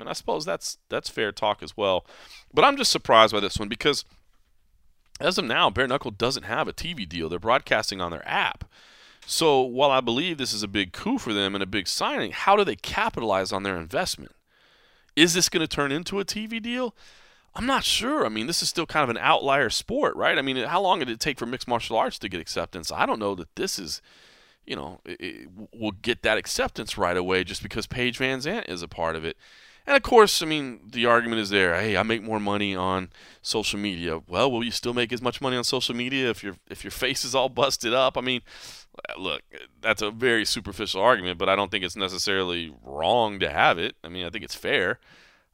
And I suppose that's that's fair talk as well. But I'm just surprised by this one because as of now, Bare Knuckle doesn't have a TV deal. They're broadcasting on their app. So while I believe this is a big coup for them and a big signing, how do they capitalize on their investment? Is this going to turn into a TV deal? I'm not sure. I mean, this is still kind of an outlier sport, right? I mean, how long did it take for mixed martial arts to get acceptance? I don't know that this is, you know, it, it will get that acceptance right away just because Paige VanZant is a part of it. And of course, I mean, the argument is there. Hey, I make more money on social media. Well, will you still make as much money on social media if your if your *laughs* face is all busted up? I mean, look, that's a very superficial argument, but I don't think it's necessarily wrong to have it. I mean, I think it's fair.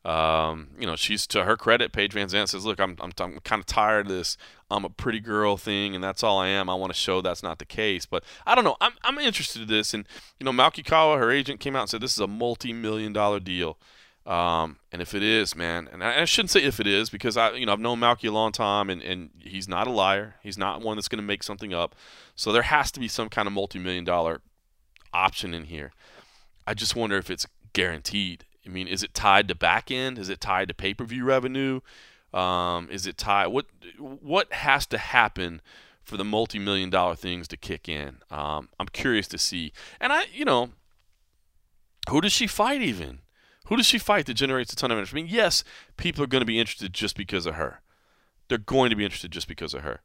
Um, you know, she's to her credit. Paige VanZant says, "Look, I'm, I'm, I'm kind of tired of this. I'm a pretty girl thing, and that's all I am. I want to show that's not the case." But I don't know. I'm, I'm interested in this, and you know, Malki Kawa, her agent, came out and said this is a multi-million dollar deal. Um, and if it is, man, and I, I, shouldn't say if it is because I, you know, I've known Malki a long time, and, and he's not a liar. He's not one that's going to make something up. So there has to be some kind of multi-million dollar option in here. I just wonder if it's guaranteed I mean, is it tied to back end? Is it tied to pay per view revenue? Um, is it tied? What what has to happen for the multi million dollar things to kick in? Um, I'm curious to see. And I, you know, who does she fight even? Who does she fight that generates a ton of interest? I mean, yes, people are going to be interested just because of her. They're going to be interested just because of her.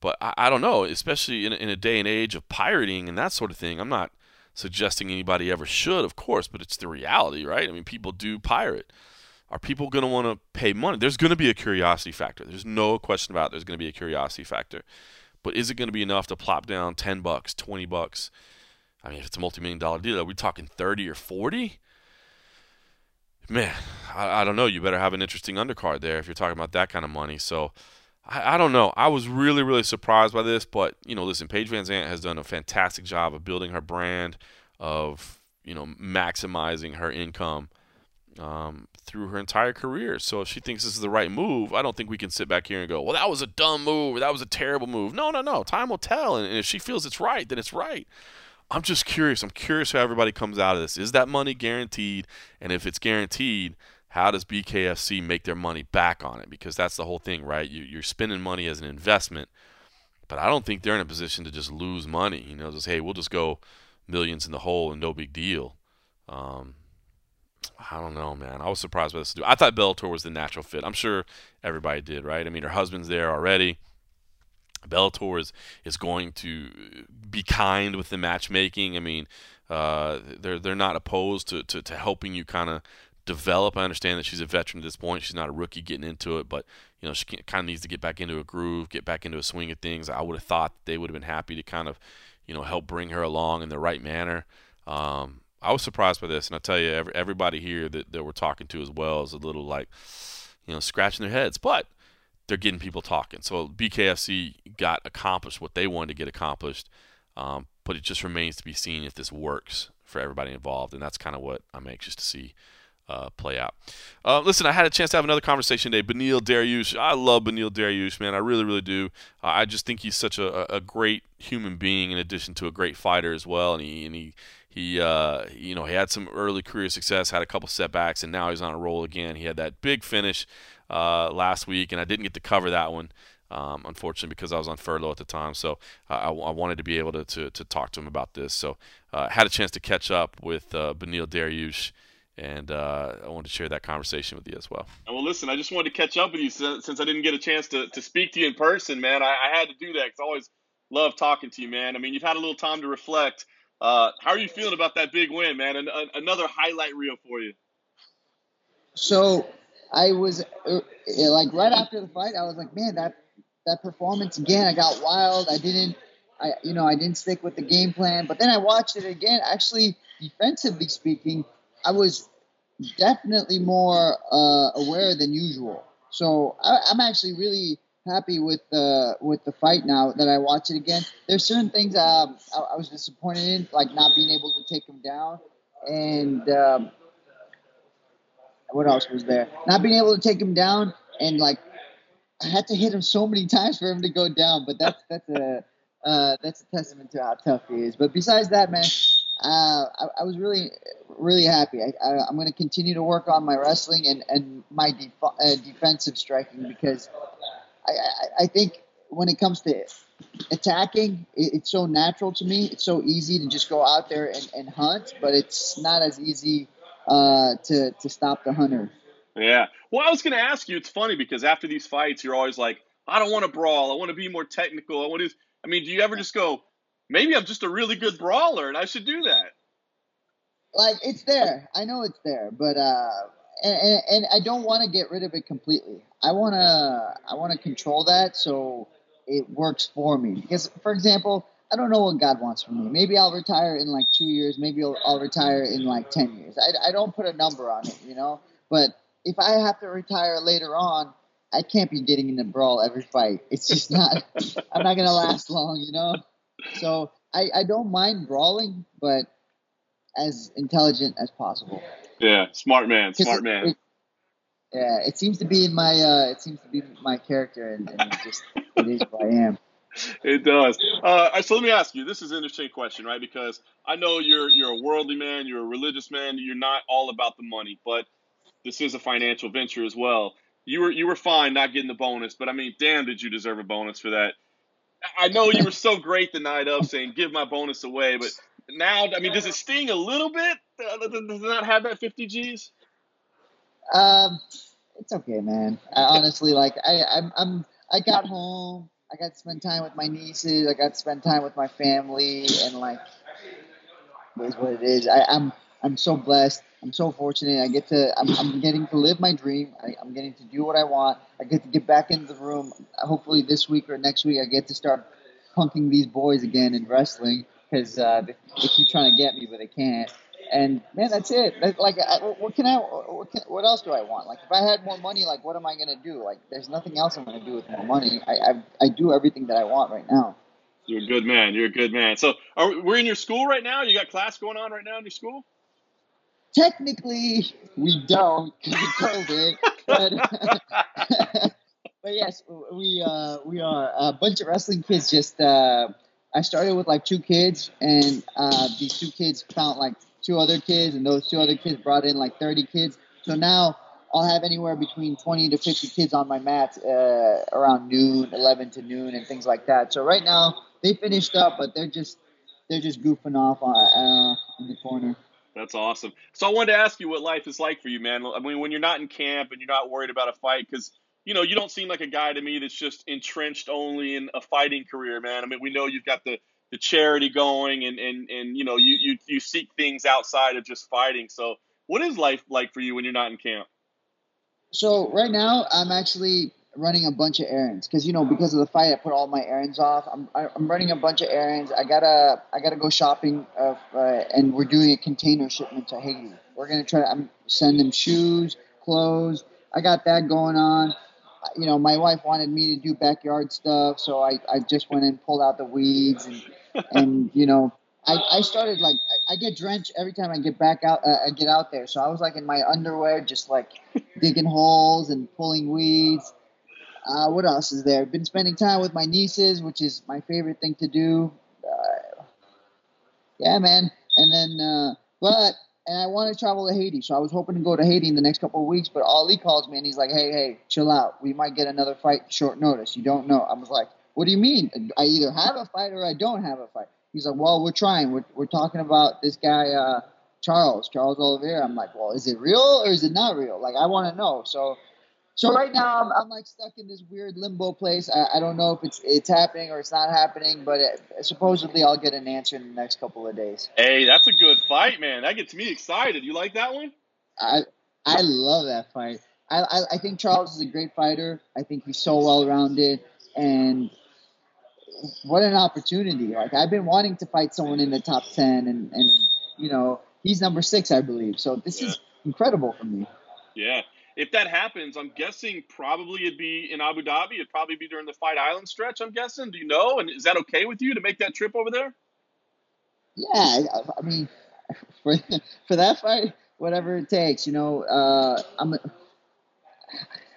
But I, I don't know, especially in, in a day and age of pirating and that sort of thing. I'm not suggesting anybody ever should, of course, but it's the reality, right? I mean, people do pirate. Are people going to want to pay money? There's going to be a curiosity factor. There's no question about it. there's going to be a curiosity factor. But is it going to be enough to plop down 10 bucks, 20 bucks? I mean, if it's a multi-million dollar deal, are we talking 30 or 40? Man, I, I don't know. You better have an interesting undercard there if you're talking about that kind of money. So, I, I, don't know. I was really, really surprised by this, but you know, listen, Paige VanZant has done a fantastic job of building her brand, of you know, maximizing her income um, through her entire career. So if she thinks this is the right move, I don't think we can sit back here and go, "Well, that was a dumb move," or "That was a terrible move." No, no, no. Time will tell, and, and if she feels it's right, then it's right. I'm just curious. I'm curious how everybody comes out of this. Is that money guaranteed? And if it's guaranteed, how does BKFC make their money back on it? Because that's the whole thing, right? You, are spending money as an investment, but I don't think they're in a position to just lose money. You know, just hey, we'll just go millions in the hole and no big deal. Um, I don't know, man. I was surprised by this. I thought Bellator was the natural fit. I'm sure everybody did, right? I mean, her husband's there already. Bellator is is going to be kind with the matchmaking. I mean, uh, they're they're not opposed to, to, to helping you kind of develop. I understand that she's a veteran at this point. She's not a rookie getting into it, but you know she kind of needs to get back into a groove, get back into a swing of things. I would have thought they would have been happy to kind of, you know, help bring her along in the right manner. Um, I was surprised by this, and I tell you, every, everybody here that, that we're talking to as well is a little like, you know, scratching their heads, but they're getting people talking. So BKFC got accomplished what they wanted to get accomplished, um, but it just remains to be seen if this works for everybody involved, and that's kind of what I'm anxious to see uh, play out. Uh, listen, I had a chance to have another conversation today. Beneil Dariush, I love Beneil Dariush, man. I really, really do. Uh, I just think he's such a, a great human being in addition to a great fighter as well. And he and he he, uh, you know, he had some early career success, had a couple setbacks, and now he's on a roll again. He had that big finish uh, last week, and I didn't get to cover that one. Um, unfortunately, because I was on furlough at the time, so uh, I, I, wanted to be able to, to, to, talk to him about this. So, uh, had a chance to catch up with uh, Beneil Dariush and uh, I wanted to share that conversation with you as well. Well, listen, I just wanted to catch up with you since, since I didn't get a chance to, to speak to you in person, man. I, I had to do that because I always love talking to you, man. I mean, you've had a little time to reflect. Uh, how are you feeling about that big win, man? An, another highlight reel for you. So I was uh, like right after the fight, I was like, man, that that performance again. I got wild. I didn't, I you know, I didn't stick with the game plan. But then I watched it again. Actually, defensively speaking, I was definitely more uh, aware than usual. So I, am actually really happy with the with the fight now that I watch it again. There's certain things um, I, I, was disappointed in, like not being able to take him down, and um, what else was there? Not being able to take him down, and like I had to hit him so many times for him to go down. But that's that's a uh, that's a testament to how tough he is. But besides that, man, uh, I, I, was really, really happy. I, am going to continue to work on my wrestling and, and my def- uh, defensive striking because I, I, I, think when it comes to attacking, it, it's so natural to me. It's so easy to just go out there and, and hunt, but it's not as easy uh, to, to stop the hunter. Yeah. Well, I was going to ask you, it's funny because after these fights, you're always like, I don't want to brawl. I want to be more technical. I want to. I mean, do you ever just go, maybe I'm just a really good brawler and I should do that. Like it's there. I know it's there, but uh and, and I don't want to get rid of it completely. I want to I want to control that so it works for me. Because for example, I don't know what God wants from me. Maybe I'll retire in like 2 years, maybe I'll, I'll retire in like 10 years. I I don't put a number on it, you know? But if I have to retire later on, I can't be getting in a brawl every fight. It's just *laughs* not I'm not going to last long, you know? So I, I don't mind brawling, but as intelligent as possible. Yeah, smart man, smart man. It, yeah, it seems to be in my uh, it seems to be my character, and, and it just it is who I am. *laughs* It does. Uh, so let me ask you. This is an interesting question, right? Because I know you're you're a worldly man, you're a religious man, you're not all about the money, but this is a financial venture as well. You were you were fine not getting the bonus, but I mean, damn, did you deserve a bonus for that? I know you were so great the night of saying give my bonus away, but now I mean, does it sting a little bit? Uh, does not have that fifty G's? Um, it's okay, man. I, honestly, like I, I'm, I'm, I got home. I got to spend time with my nieces. I got to spend time with my family, and like, it is what it is. I, I'm, I'm so blessed. I'm so fortunate. I get to, I'm, I'm getting to live my dream. I, am getting to do what I want. I get to get back into the room. Hopefully this week or next week, I get to start punking these boys again in wrestling because uh, they, they, keep trying to get me, but they can't. And man, that's it. like, I, what can I? What, can, what, else do I want? Like, if I had more money, like, what am I gonna do? Like, there's nothing else I'm gonna do with more money. I, I, I do everything that I want right now. You're a good man. You're a good man. So, are, we're in your school right now. You got class going on right now in your school. Technically, we don't because of COVID, but, *laughs* but yes, we uh, we are a bunch of wrestling kids. Just uh, I started with like two kids, and uh, these two kids found like two other kids, and those two other kids brought in like 30 kids. So now I'll have anywhere between 20 to 50 kids on my mat uh, around noon, 11 to noon, and things like that. So right now they finished up, but they're just they're just goofing off uh, in the corner. That's awesome. So I wanted to ask you what life is like for you, man. I mean, when you're not in camp and you're not worried about a fight, because you know you don't seem like a guy to me that's just entrenched only in a fighting career, man. I mean, we know you've got the the charity going, and and and you know you you you seek things outside of just fighting. So what is life like for you when you're not in camp? So right now, I'm actually running a bunch of errands because you know because of the fight I put all my errands off. I'm I'm running a bunch of errands. I gotta I gotta go shopping uh, uh, and we're doing a container shipment to Haiti. We're gonna try. To send them shoes, clothes. I got that going on. You know, my wife wanted me to do backyard stuff, so I, I just went and pulled out the weeds and *laughs* and you know I, I started like I, I get drenched every time I get back out uh, I get out there. So I was like in my underwear, just like *laughs* digging holes and pulling weeds uh, what else is there? Been spending time with my nieces, which is my favorite thing to do. Uh, yeah, man. and then uh, but and I want to travel to Haiti, so I was hoping to go to Haiti in the next couple of weeks. But Ali calls me and he's like, "Hey, hey, chill out. We might get another fight short notice. You don't know." I was like, "What do you mean? I either have a fight or I don't have a fight." He's like, "Well, we're trying. We're we're talking about this guy." Uh, Charles, Charles Oliveira. I'm like, well, is it real or is it not real? Like, I want to know. So so right now, I'm, I'm like stuck in this weird limbo place. I, I don't know if it's it's happening or it's not happening, but it, supposedly I'll get an answer in the next couple of days. Hey, that's a good fight, man. That gets me excited. You like that one? I I love that fight. I, I, I think Charles is a great fighter. I think he's so well rounded, and what an opportunity! Like I've been wanting to fight someone in the top ten, and and you know he's number six, I believe. So this yeah. is incredible for me. Yeah if that happens, I'm guessing probably it'd be in Abu Dhabi. It'd probably be during the Fight Island stretch. I'm guessing. Do you know? And is that okay with you to make that trip over there? Yeah, I mean, *laughs* for for that fight, whatever it takes. You know, uh, I'm.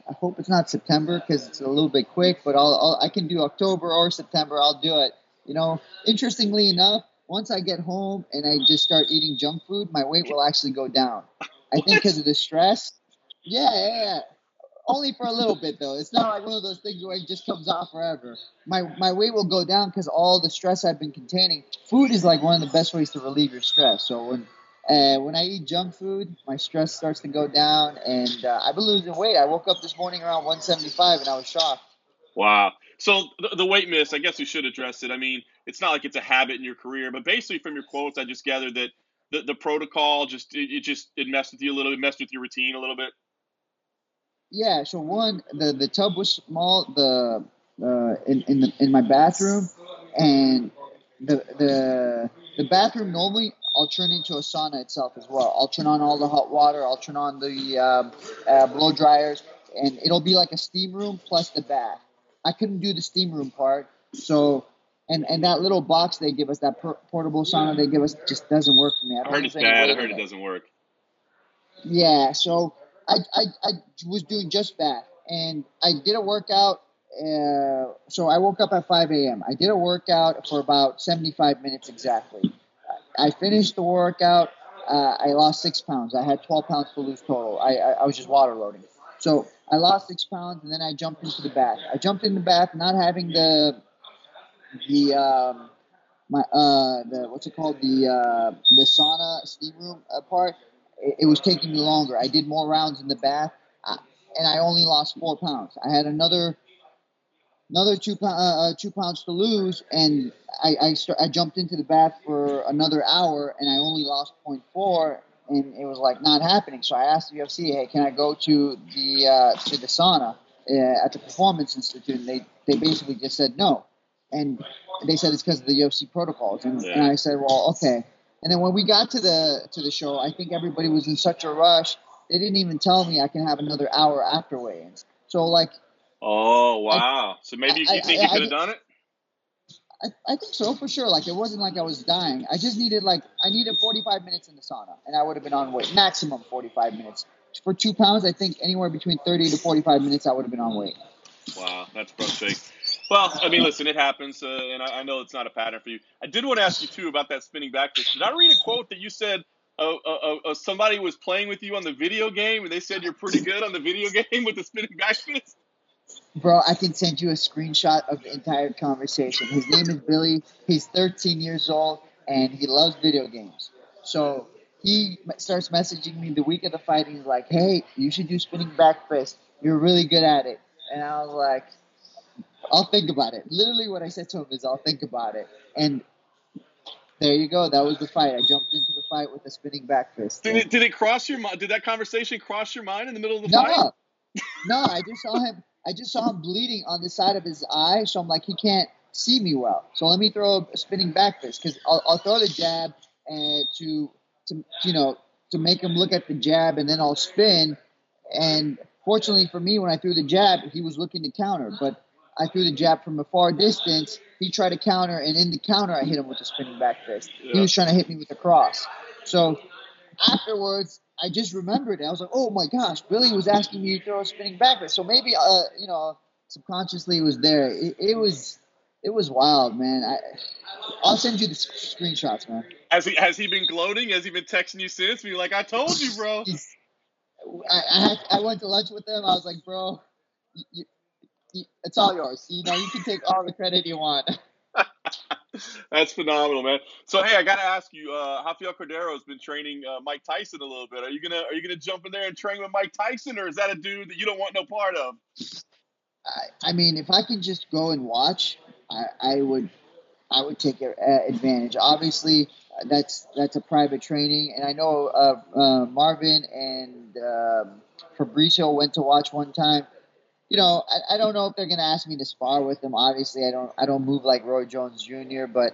I hope it's not September because it's a little bit quick, but I'll, I'll I can do October or September. I'll do it. You know, interestingly enough, once I get home and I just start eating junk food, my weight will actually go down. I think because of the stress yeah, yeah, yeah. Only for a little bit though. It's not like one of those things where it just comes off forever. My my weight will go down because all the stress I've been containing. Food is like one of the best ways to relieve your stress. So when uh, when I eat junk food, my stress starts to go down, and uh, I've been losing weight. I woke up this morning around 175, and I was shocked. Wow. So the, the weight miss, I guess we should address it. I mean, it's not like it's a habit in your career, but basically from your quotes, I just gathered that the, the protocol just it, it just it messed with you a little, it messed with your routine a little bit. Yeah. So one, the the tub was small. The uh, in in the in my bathroom, and the the the bathroom normally I'll turn into a sauna itself as well. I'll turn on all the hot water. I'll turn on the um, uh, blow dryers, and it'll be like a steam room plus the bath. I couldn't do the steam room part, so and and that little box they give us, that per- portable sauna they give us, just doesn't work for me. I, I heard it's bad. I heard it doesn't work. Yeah, so I, I, I was doing just that. And I did a workout. Uh, so I woke up at 5 a.m. I did a workout for about 75 minutes exactly. I finished the workout. Uh, I lost six pounds. I had 12 pounds to lose total. I, I, I was just water loading. So I lost six pounds, and then I jumped into the bath. I jumped in the bath, not having the the um, my uh the what's it called the uh the sauna steam room uh, part it, it was taking me longer. I did more rounds in the bath, uh, and I only lost four pounds. I had another another two uh, uh, two pounds to lose, and I I, start, I jumped into the bath for another hour, and I only lost 0.4, and it was like not happening. So I asked the UFC, hey, can I go to the uh, to the sauna uh, at the Performance Institute? And they they basically just said no, and they said it's because of the UFC protocols, and, yeah. and I said, well, okay. And then when we got to the to the show, I think everybody was in such a rush. They didn't even tell me I can have another hour after weigh-ins. So like. Oh wow! I, so maybe I, you think I, you could have done it. I, I think so for sure. Like it wasn't like I was dying. I just needed like I needed 45 minutes in the sauna, and I would have been on weight. Maximum 45 minutes. For two pounds, I think anywhere between 30 to 45 minutes, I would have been on weight. Wow, that's frustrating. Well, I mean, listen, it happens, uh, and I, I, know it's not a pattern for you. I did want to ask you too about that spinning back fist. Did I read a quote that you said uh, uh, uh, somebody was playing with you on the video game, and they said you're pretty good on the video game with the spinning back fist? Bro, I can send you a screenshot of the entire conversation. His name is Billy. He's 13 years old, and he loves video games. So he starts messaging me the week of the fight, he's like, "Hey, you should do spinning back fist. You're really good at it." And I was like, I'll think about it. Literally, what I said to him is, I'll think about it. And there you go. That was the fight. I jumped into the fight with a spinning back fist. Did it, did it cross your mind? Did that conversation cross your mind in the middle of the no, fight? *laughs* No, No, I just saw him. I just saw him bleeding on the side of his eye. So I'm like, he can't see me well. So let me throw a spinning back fist because I'll, I'll, throw the jab and to to you know to make him look at the jab, and then I'll spin. And fortunately for me, when I threw the jab, he was looking to counter, but I threw the jab from a far distance. He tried to counter, and in the counter, I hit him with the spinning back fist. Yeah. He was trying to hit me with the cross. So afterwards, I just remembered it. I was like, oh my gosh, Billy was asking me to throw a spinning back fist. So maybe, uh, you know, subconsciously it was there. It, it was it was wild, man. I I'll send you the screenshots, man. Has he has he been gloating? Has he been texting you since? Be like, I told you, bro. *laughs* I, I, I went to lunch with him. I was like, bro, you, it's all yours. You know, you can take all the credit you want. *laughs* That's phenomenal, man. So hey, I gotta ask you, uh, Rafael Cordeiro has been training uh, Mike Tyson a little bit. Are you gonna are you gonna jump in there and train with Mike Tyson, or is that a dude that you don't want no part of? I, I mean, if I can just go and watch, I, I would I would take advantage. Obviously, that's that's a private training, and I know uh, uh, Marvin and um, Fabricio went to watch one time. You know, I, I don't know if they're going to ask me to spar with them. Obviously, I don't I don't move like Roy Jones Jr. But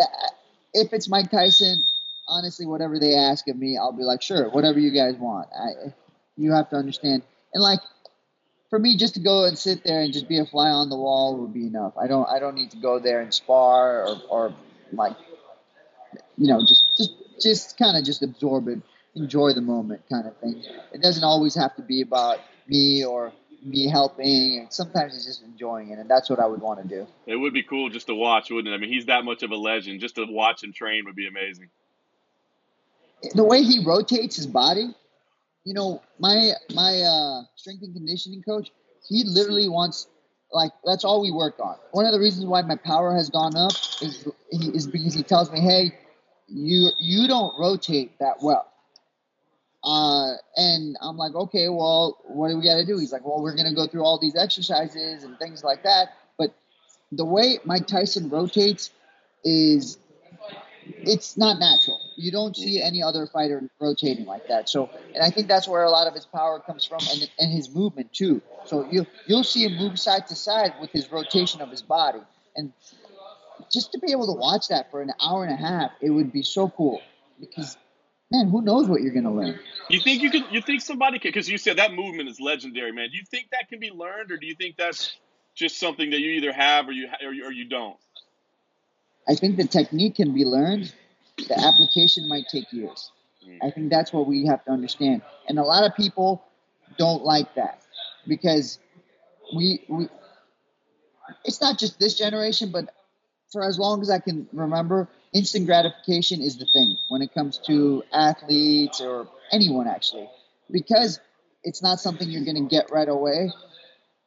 uh, if it's Mike Tyson, honestly, whatever they ask of me, I'll be like, sure, whatever you guys want. I, you have to understand, and like for me, just to go and sit there and just be a fly on the wall would be enough. I don't I don't need to go there and spar or, or like you know just just just kind of just absorb it, enjoy the moment kind of thing. It doesn't always have to be about me or me helping. And sometimes it's just enjoying it, and that's what I would want to do. It would be cool just to watch, wouldn't it? I mean, he's that much of a legend. Just to watch and train would be amazing. The way he rotates his body you know, my my uh, strength and conditioning coach, he literally wants like that's all we work on. One of the reasons why my power has gone up is is because he tells me, hey, you you don't rotate that well. Uh, and I'm like, okay, well, what do we got to do? He's like, well, we're gonna go through all these exercises and things like that. But the way Mike Tyson rotates is it's not natural. You don't see any other fighter rotating like that. So, and I think that's where a lot of his power comes from, and, and his movement too. So you you'll see him move side to side with his rotation of his body, and just to be able to watch that for an hour and a half, it would be so cool because. Man, who knows what you're gonna learn? You think you could? You think somebody could? Because you said that movement is legendary, man. Do you think that can be learned, or do you think that's just something that you either have or you or you, or you don't? I think the technique can be learned. The application might take years. Mm. I think that's what we have to understand. And a lot of people don't like that because we we it's not just this generation, but for as long as I can remember, instant gratification is the thing when it comes to athletes or anyone actually. Because it's not something you're going to get right away,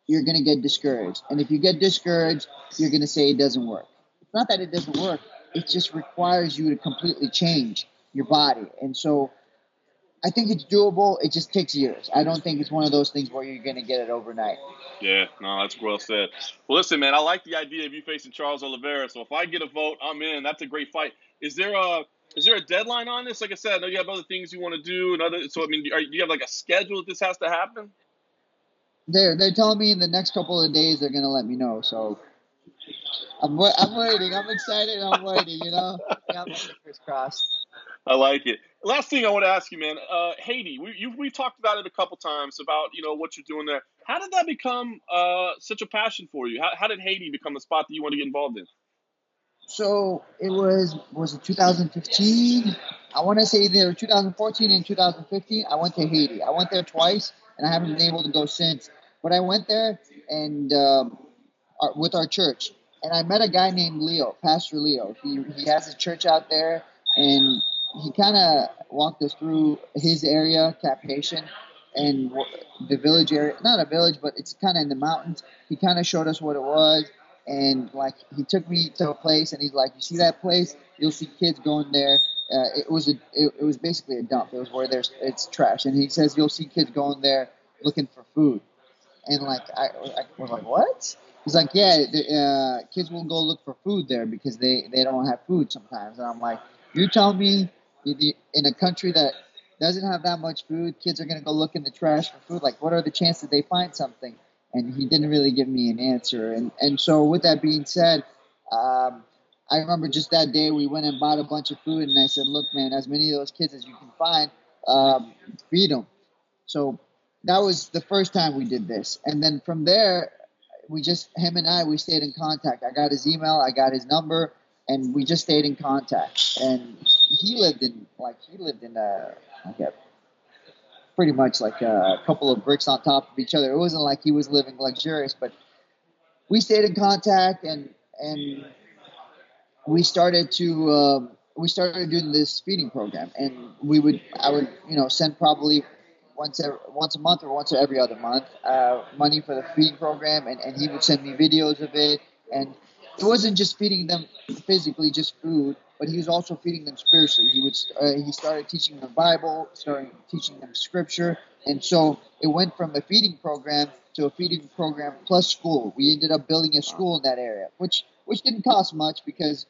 you're going to get discouraged. And if you get discouraged, you're going to say it doesn't work. It's not that it doesn't work. It just requires you to completely change your body. And so I think it's doable. It just takes years. I don't think it's one of those things where you're going to get it overnight. Yeah, no, that's well said. Well, listen, man, I like the idea of you facing Charles Oliveira. So if I get a vote, I'm in. That's a great fight. Is there a is there a deadline on this? Like I said, I know you have other things you want to do, and other. So I mean, are, do you have like a schedule that this has to happen? They're they're telling me in the next couple of days they're going to let me know. So I'm, I'm waiting. I'm excited. I'm waiting. You know, *laughs* my fingers crossed. I like it. Last thing I want to ask you, man, uh, Haiti. We you, we've talked about it a couple times about you know what you're doing there. How did that become uh, such a passion for you? How, how did Haiti become the spot that you want to get involved in? So it was was it 2015? I want to say either 2014 and 2015. I went to Haiti. I went there twice, and I haven't been able to go since. But I went there and um, our, with our church, and I met a guy named Leo, Pastor Leo. He he has a church out there, and he kind of walked us through his area, Cap Haitian, and the village area. Not a village, but it's kind of in the mountains. He kind of showed us what it was, and like he took me to a place, and he's like, "You see that place? You'll see kids going there." Uh, it was a it, it was basically a dump. It was where there's it's trash, and he says you'll see kids going there looking for food, and like I, I was like, "What?" He's like, yeah, the, uh, kids will go look for food there because they, they don't have food sometimes. And I'm like, you tell me in a country that doesn't have that much food, kids are going to go look in the trash for food. Like, what are the chances they find something? And he didn't really give me an answer. And, and so, with that being said, um, I remember just that day we went and bought a bunch of food, and I said, look, man, as many of those kids as you can find, um, feed them. So that was the first time we did this. And then from there, we just him and I we stayed in contact. I got his email, I got his number, and we just stayed in contact. And he lived in like he lived in a like a pretty much like a couple of bricks on top of each other. It wasn't like he was living luxurious, but we stayed in contact, and and we started to um, we started doing this feeding program, and we would I would you know send probably once every, once a month or once every other month uh, money for the feeding program, and, and he would send me videos of it, and it wasn't just feeding them physically, just food, but he was also feeding them spiritually. He would uh, he started teaching them Bible, started teaching them Scripture, and so it went from a feeding program to a feeding program plus school. We ended up building a school in that area, which which didn't cost much because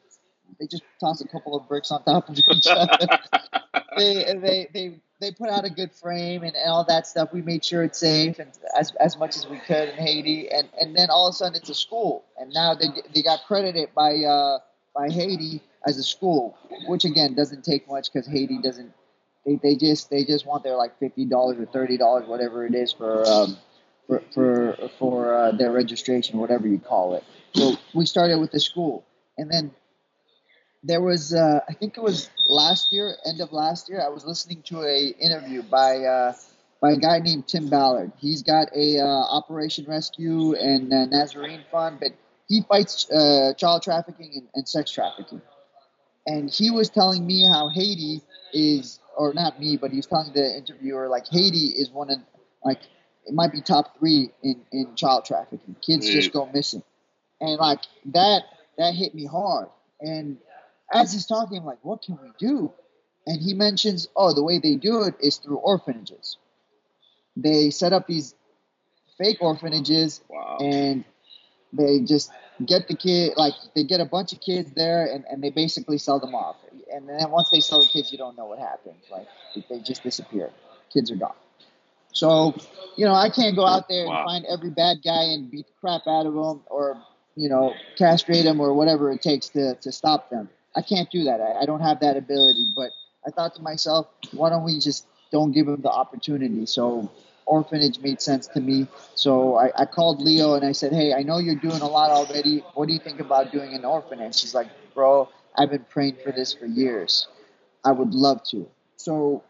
they just tossed a couple of bricks on top of each other. *laughs* they, they, they, they put out a good frame and, all that stuff. We made sure it's safe and as, as much as we could in Haiti. And, and then all of a sudden it's a school. And now they, they got credited by, uh, by Haiti as a school, which again doesn't take much because Haiti doesn't. They, they just they just want their like fifty dollars or thirty dollars, whatever it is for um, for for, for uh, their registration, whatever you call it. So we started with the school, and then there was uh, I think it was last year, end of last year. I was listening to a interview by uh, by a guy named Tim Ballard. He's got a uh, Operation Rescue and uh, Nazarene Fund, but he fights uh, child trafficking and, and sex trafficking. And he was telling me how Haiti is, or not me, but he was telling the interviewer like Haiti is one of like it might be top three in in child trafficking. Kids just go missing, and like that that hit me hard. And as he's talking, I'm like, what can we do? And he mentions, oh, the way they do it is through orphanages. They set up these fake orphanages Wow. and they just get the kid, like, they get a bunch of kids there and, and they basically sell them off. And then once they sell the kids, you don't know what happens. Like, they just disappear. Kids are gone. So, you know, I can't go out there Wow. and find every bad guy and beat the crap out of them or, you know, castrate them or whatever it takes to, to stop them. I can't do that. I, I don't have that ability. But I thought to myself, why don't we just don't give them the opportunity? So orphanage made sense to me. So I, I called Leo and I said, hey, I know you're doing a lot already. What do you think about doing an orphanage? She's like, bro, I've been praying for this for years. I would love to. So,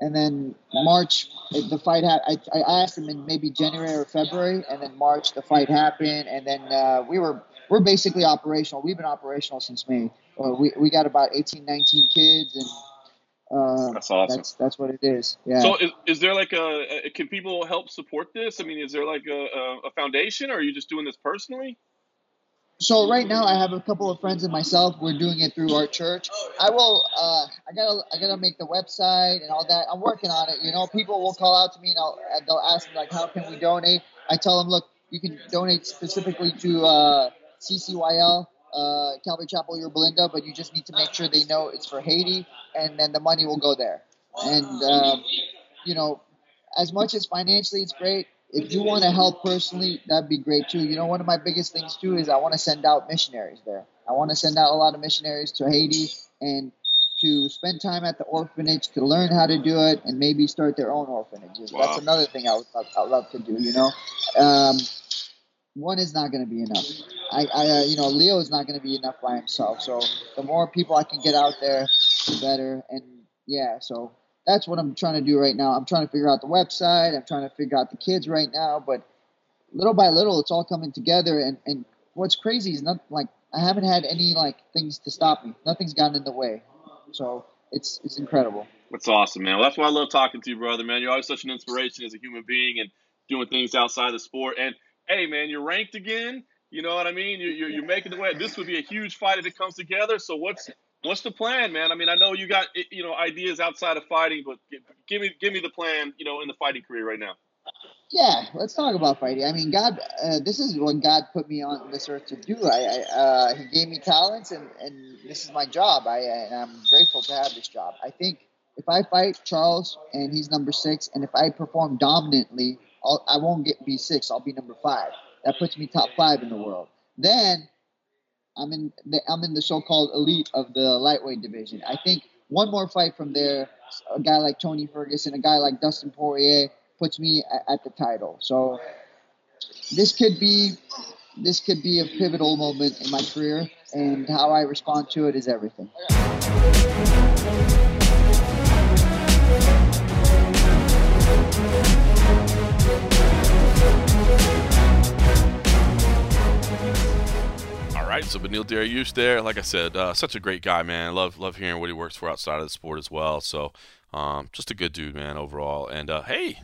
and then March, the fight ha- I, I asked him in maybe January or February, and then March the fight happened, and then uh, we were we're basically operational. We've been operational since May. Uh, we we got about 18, 19 kids, and uh, That's awesome. that's that's what it is. Yeah. So is, is there like a, can people help support this? I mean, is there like a, a, a foundation, or are you just doing this personally? So right now, I have a couple of friends and myself. We're doing it through our church. I will. Uh, I gotta. I gotta make the website and all that. I'm working on it. You know, people will call out to me and I'll, they'll ask me like, "How can we donate?" I tell them, "Look, you can donate specifically to uh, CCYL, uh, Calvary Chapel, Yorba Linda, but you just need to make sure they know it's for Haiti, and then the money will go there. And um, you know, as much as financially it's great, if you want to help personally, that'd be great too. You know, one of my biggest things too is I want to send out missionaries there. I want to send out a lot of missionaries to Haiti and to spend time at the orphanage to learn how to do it and maybe start their own orphanages. Wow. That's another thing I would love, I'd love to do. You know, um, one is not going to be enough. I, I uh, you know, Leo is not going to be enough by himself. So the more people I can get out there, the better. And yeah, so that's what I'm trying to do right now. I'm trying to figure out the website. I'm trying to figure out the kids right now, but little by little, it's all coming together. And, and what's crazy is not like I haven't had any like things to stop me. Nothing's gotten in the way. So it's it's incredible. That's awesome, man. Well, that's why I love talking to you, brother, man. You're always such an inspiration as a human being and doing things outside the sport. And hey, man, you're ranked again. You know what I mean? You're, you're, you're making the way. This would be a huge fight if it comes together. So what's what's the plan, man? I mean, I know you got you know ideas outside of fighting, but give, me give me the plan. You know, in the fighting career right now. Yeah, let's talk about fighting. I mean, God, uh, this is what God put me on this earth to do. I, I uh, He gave me talents, and, and this is my job. I and I'm grateful to have this job. I think if I fight Charles and he's number six, and if I perform dominantly, I'll, I won't get be six. I'll be number five. That puts me top five in the world. Then I'm in the, I'm in the so-called elite of the lightweight division. I think one more fight from there, a guy like Tony Ferguson, a guy like Dustin Poirier, puts me at, at the title. So this could be this could be a pivotal moment in my career, and how I respond to it is everything. Right, so Beneil Dariush there, like I said, uh, such a great guy, man. Love love hearing what he works for outside of the sport as well. So, um, just a good dude, man, overall. And uh, hey,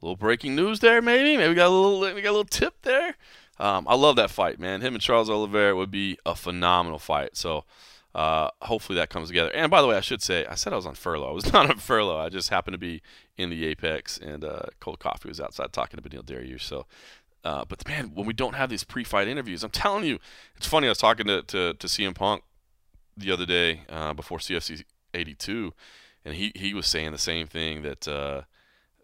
little breaking news there, maybe. Maybe we got a little we got a little tip there. Um, I love that fight, man. Him and Charles Oliveira would be a phenomenal fight. So, uh, hopefully that comes together. And by the way, I should say, I said I was on furlough. I was *laughs* not on furlough. I just happened to be in the Apex, and uh, Cold Coffee was outside talking to Beneil Dariush. So uh, but man, when we don't have these pre-fight interviews, I'm telling you, it's funny. I was talking to to, to CM Punk the other day uh, before CFFC 82, and he, he was saying the same thing that uh,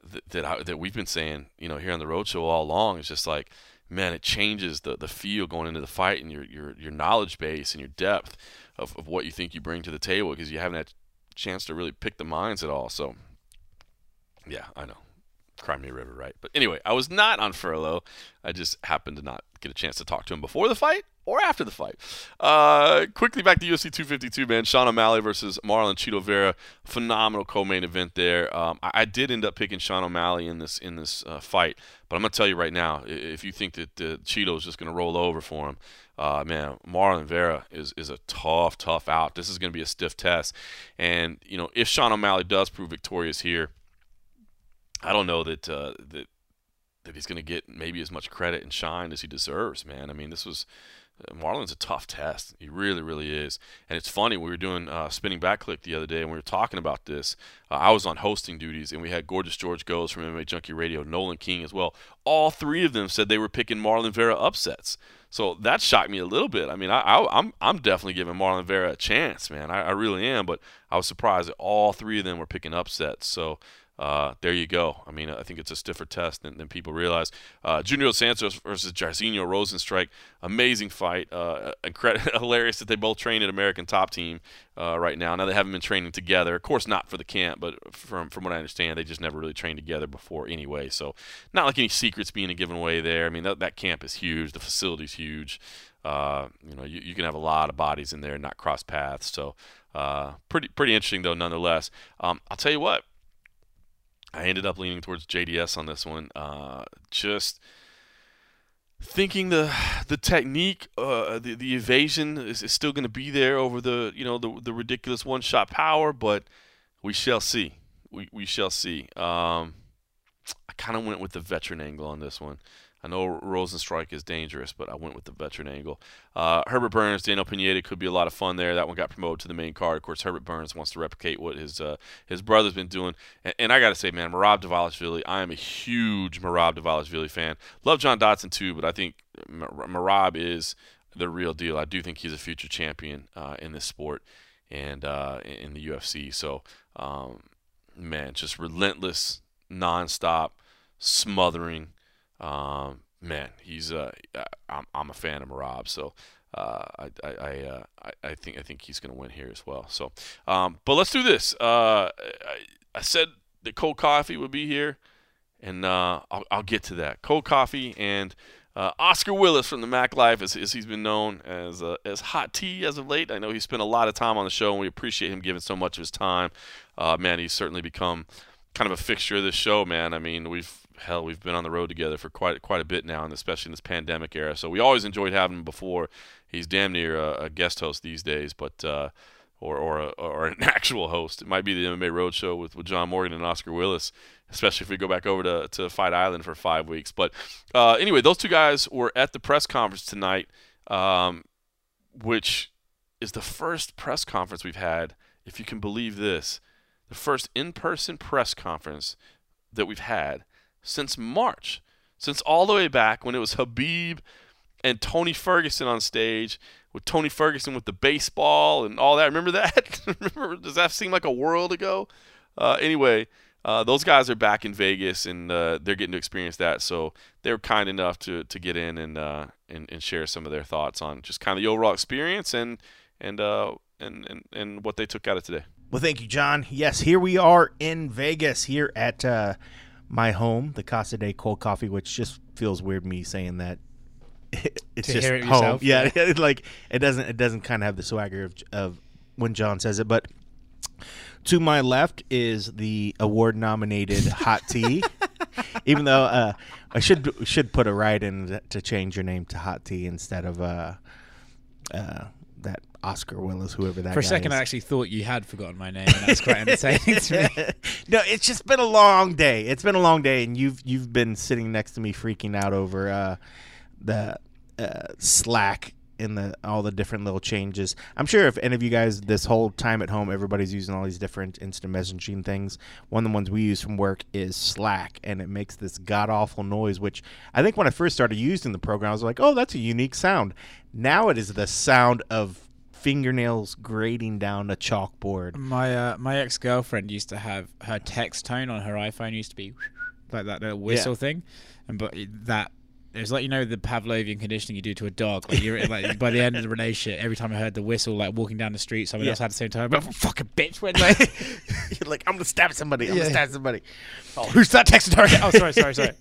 that that, I, that we've been saying, you know, here on the roadshow all along. It's just like, man, it changes the the feel going into the fight and your your your knowledge base and your depth of, of what you think you bring to the table because you haven't had a chance to really pick the minds at all. So, yeah, I know. Crimea River, right? But anyway, I was not on furlough. I just happened to not get a chance to talk to him before the fight or after the fight. Uh, quickly back to UFC 252, man. Sean O'Malley versus Marlon Chito Vera. Phenomenal co-main event there. Um, I, I, did end up picking Sean O'Malley in this in this uh, fight, but I'm gonna tell you right now, if you think that uh, is just gonna roll over for him, uh, man, Marlon Vera is is a tough, tough out. This is gonna be a stiff test, and you know if Sean O'Malley does prove victorious here I don't know that uh, that that he's going to get maybe as much credit and shine as he deserves, man. I mean, this was uh, Marlon's a tough test. He really, really is. And it's funny, we were doing uh, Spinning Back Clique the other day, and we were talking about this. Uh, I was on hosting duties, and we had Gorgeous George Goze from MMA Junkie Radio, Nolan King as well. All three of them said they were picking Marlon Vera upsets. So that shocked me a little bit. I mean, I, am I'm, I'm definitely giving Marlon Vera a chance, man. I, I really am. But I was surprised that all three of them were picking upsets. So uh, there you go. I mean, I think it's a stiffer test than, than people realize. Uh, Junior Santos versus Jairzinho Rozenstruik, amazing fight. Uh, incredible, *laughs* hilarious that they both train at American Top Team uh, right now. Now they haven't been training together. Of course, not for the camp, but from from what I understand, they just never really trained together before anyway. So not like any secrets being given away there. I mean, that, that camp is huge. The facility's huge. Uh, you know, you, you can have a lot of bodies in there and not cross paths. So uh, pretty pretty interesting though, nonetheless. Um, I'll tell you what I ended up leaning towards JDS on this one. Uh, just thinking the the technique, uh, the the evasion is, is still going to be there over the you know the the ridiculous one shot power, but we shall see. We we shall see. Um, I kind of went with the veteran angle on this one. I know Rozenstruik is dangerous, but I went with the veteran angle. Uh, Herbert Burns, Daniel Pineda could be a lot of fun there. That one got promoted to the main card. Of course, Herbert Burns wants to replicate what his uh, his brother's been doing. And, and I got to say, man, Merab Dvalishvili, I am a huge Merab Dvalishvili fan. Love John Dodson too, but I think Merab is the real deal. I do think he's a future champion uh, in this sport and uh, in the UFC. So, um, man, just relentless, nonstop, smothering. Um, man, he's uh, I'm, I'm a fan of Merab, so uh, I I uh, I think I think he's going to win here as well. So, um, but let's do this. Uh, I, I said that cold coffee would be here, and uh, I'll, I'll get to that. Cold coffee and uh, Oscar Willis from the Mac Life, as, as he's been known as uh, as Hot Tea as of late. I know he spent a lot of time on the show, and we appreciate him giving so much of his time. Uh, man, he's certainly become kind of a fixture of this show, man. I mean, we've hell, we've been on the road together for quite quite a bit now, and especially in this pandemic era. So we always enjoyed having him before. He's damn near a, a guest host these days, but uh, or or or an *laughs* actual host. It might be the MMA Roadshow with with John Morgan and Oscar Willis, especially if we go back over to to Fight Island for five weeks. But uh, anyway, those two guys were at the press conference tonight, um, which is the first press conference we've had, if you can believe this, the first in-person press conference that we've had since March, since all the way back when it was Khabib and Tony Ferguson on stage with Tony Ferguson with the baseball and all that. Remember that? *laughs* Remember? Does that seem like a world ago? Uh, anyway, uh, those guys are back in Vegas and uh, they're getting to experience that. So they were kind enough to, to get in and, uh, and and share some of their thoughts on just kind of the overall experience and and uh, and, and and what they took out of today. Well, thank you, John. Yes, here we are in Vegas here at uh, my home, the Casa de Cold Coffee, which just feels weird me saying that. *laughs* it's To just hear it home. yourself, Yeah, *laughs* like it doesn't it doesn't kind of have the swagger of of when John says it, but to my left is the award nominated hot tea. *laughs* Even though uh, I should should put a right in to change your name to hot tea instead of uh, uh, Oscar Willis, whoever that For a second, is. I actually thought you had forgotten my name, and that's quite entertaining to me. *laughs* no, it's just been a long day. It's been a long day, and you've you've been sitting next to me freaking out over uh, the uh, Slack and the all the different little changes. I'm sure if any of you guys this whole time at home, everybody's using all these different instant messaging things. One of the ones we use from work is Slack, and it makes this god awful noise. Which I think when I first started using the program, I was like, "Oh, that's a unique sound." Now it is the sound of fingernails grating down a chalkboard. My uh, my ex girlfriend used to have her text tone on her iPhone used to be *laughs* like that little whistle thing, and but that it was like you know the Pavlovian conditioning you do to a dog. Like you're like by the end of the *laughs* relationship, every time I heard the whistle, like walking down the street, someone Yeah. else had the same time. But fucking bitch, when like *laughs* You're like, I'm gonna stab somebody. I'm Yeah. gonna stab somebody. oh, who's that texting her? Oh, sorry, sorry, sorry.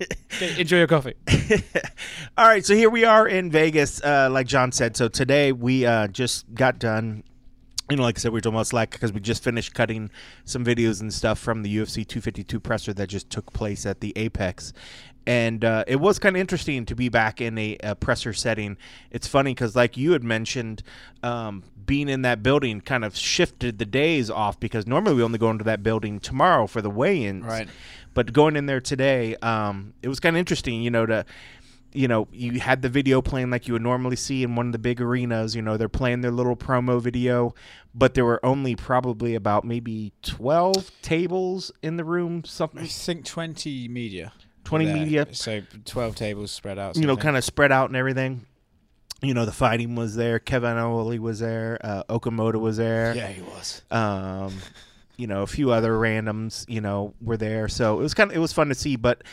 *laughs* Enjoy your coffee. All right, so here we are in Vegas, uh, like John said. So today we uh, just got done. You know, like I said, we are talking about Slack because we just finished cutting some videos and stuff from the UFC 252 presser that just took place at the Apex. And uh, it was kind of interesting to be back in a, a presser setting. It's funny because, like you had mentioned, um, being in that building kind of shifted the days off because normally we only go into that building tomorrow for the weigh-ins. Right. But going in there today, um, it was kind of interesting, you know, to you know, you had the video playing like you would normally see in one of the big arenas. You know, they're playing their little promo video, but there were only probably about maybe 12 tables in the room, something. I think twenty media. 20 there. media, So twelve tables spread out. you know, sort of thing. kind of spread out and everything. You know, the fighting was there. Kevin Iole was there. Uh, Okamoto was there. Yeah, he was. um, you know, a few other randoms, you know, were there. So it was kind of it was fun to see, but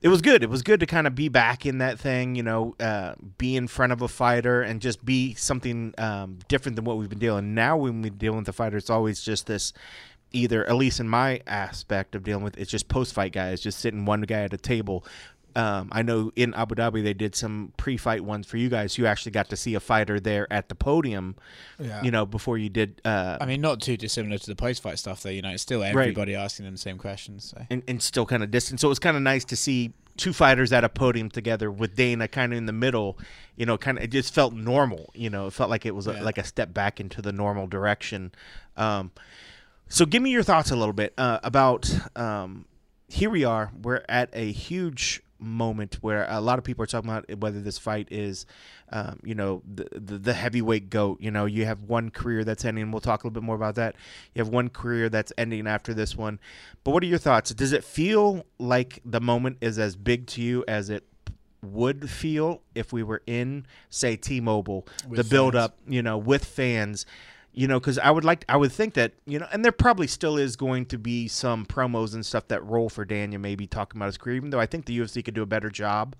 it was good. It was good to kind of be back in that thing, you know, uh, be in front of a fighter and just be something um, different than what we've been dealing. Now when we deal with the fighter, it's always just this. Either, at least in my aspect of dealing with, it's just post-fight guys, just sitting one guy at a table. Um, I know in Abu Dhabi they did some pre-fight ones for you guys. You actually got to see a fighter there at the podium, Yeah. you know, before you did. Uh, I mean, not too dissimilar to the post-fight stuff, though. You know, it's still everybody asking them the same questions. So. and, and still kind of distant. So it was kind of nice to see two fighters at a podium together with Dana kind of in the middle. You know, kind of it just felt normal. You know, it felt like it was a, like a step back into the normal direction. Um, so give me your thoughts a little bit uh, about um, here we are. We're at a huge moment where a lot of people are talking about whether this fight is, um, you know, the, the the heavyweight goat. You know, you have one career that's ending. We'll talk a little bit more about that. You have one career that's ending after this one. But what are your thoughts? Does it feel like the moment is as big to you as it would feel if we were in, say, T-Mobile, With the build-up, you know, with fans? You know, because I would like, I would think that, you know, and there probably still is going to be some promos and stuff that roll for Daniel, maybe talking about his career, even though I think the UFC could do a better job.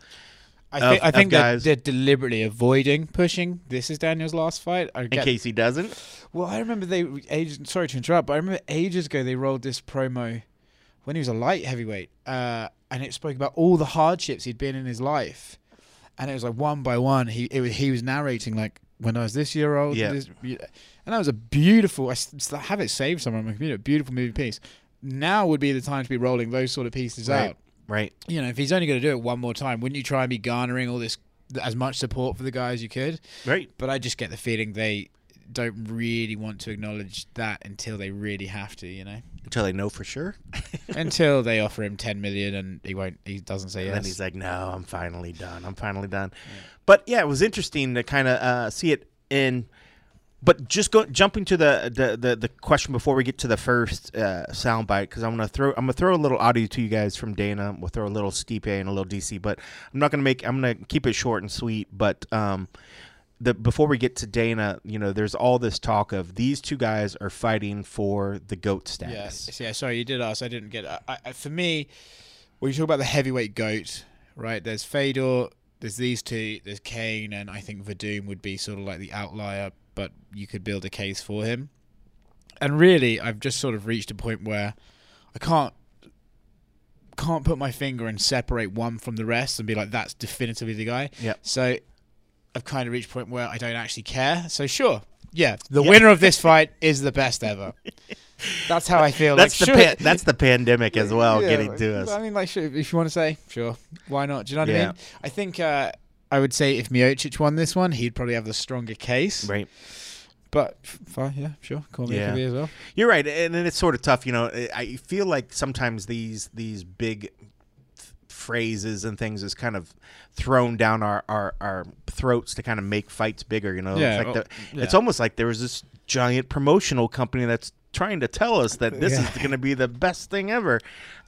I of- think, I think they're, they're deliberately avoiding pushing. This is Daniel's last fight. I In case he doesn't, Well, I remember they ages. Sorry to interrupt, but I remember ages ago they rolled this promo when he was a light heavyweight, uh, and it spoke about all the hardships he'd been in his life, and it was like one by one. He it was, he was narrating like when I was this year old, Yeah. this, and that was a beautiful. I still have it saved somewhere on my computer. Beautiful movie piece. Now would be the time to be rolling those sort of pieces Right. out. right? You know, if he's only going to do it one more time, wouldn't you try and be garnering all this as much support for the guy as you could? Right. But I just get the feeling they don't really want to acknowledge that until they really have to, you know. Until they know for sure. *laughs* until they offer him 10 million and he won't he doesn't say And yes. then he's like, "No, I'm finally done. I'm finally done." But yeah, it was interesting to kind of uh, see it in. But just go jumping to the the, the, the question before we get to the first uh, soundbite because I'm gonna throw I'm gonna throw a little audio to you guys from Dana. We'll throw a little Stipe and a little DC, but I'm not gonna make I'm gonna keep it short and sweet. But um, the before we get to Dana, you know, there's all this talk of these two guys are fighting for the goat status. Yes. Yeah, sorry, you did ask. I didn't get. I, I, for me, when you talk about the heavyweight goat, right, there's Fedor, there's these two, there's Cain, and I think Werdum would be sort of like the outlier, but you could build a case for him. And really, I've just sort of reached a point where I can't can't put my finger and separate one from the rest and be like that's definitively the guy. Yeah. So I've kind of reached a point where I don't actually care. So sure, yeah, the Yeah. winner of this fight is the best ever. *laughs* That's how I feel. That's like, the sure. pan- that's the pandemic as well Yeah, getting like, to us. I mean, like, sure, if you want to say, sure, why not? Do you know what I mean? I think uh, I would say if Miocic won this one, he'd probably have the stronger case. Right. But fine, yeah, sure. Cormier Yeah. could as well. You're right, and then it's sort of tough. You know, I- feel like sometimes these these big phrases and things is kind of thrown down our, our, our throats to kind of make fights bigger. You know, Yeah, it's like well, the, it's almost like there was this giant promotional company that's trying to tell us that this is going to be the best thing ever.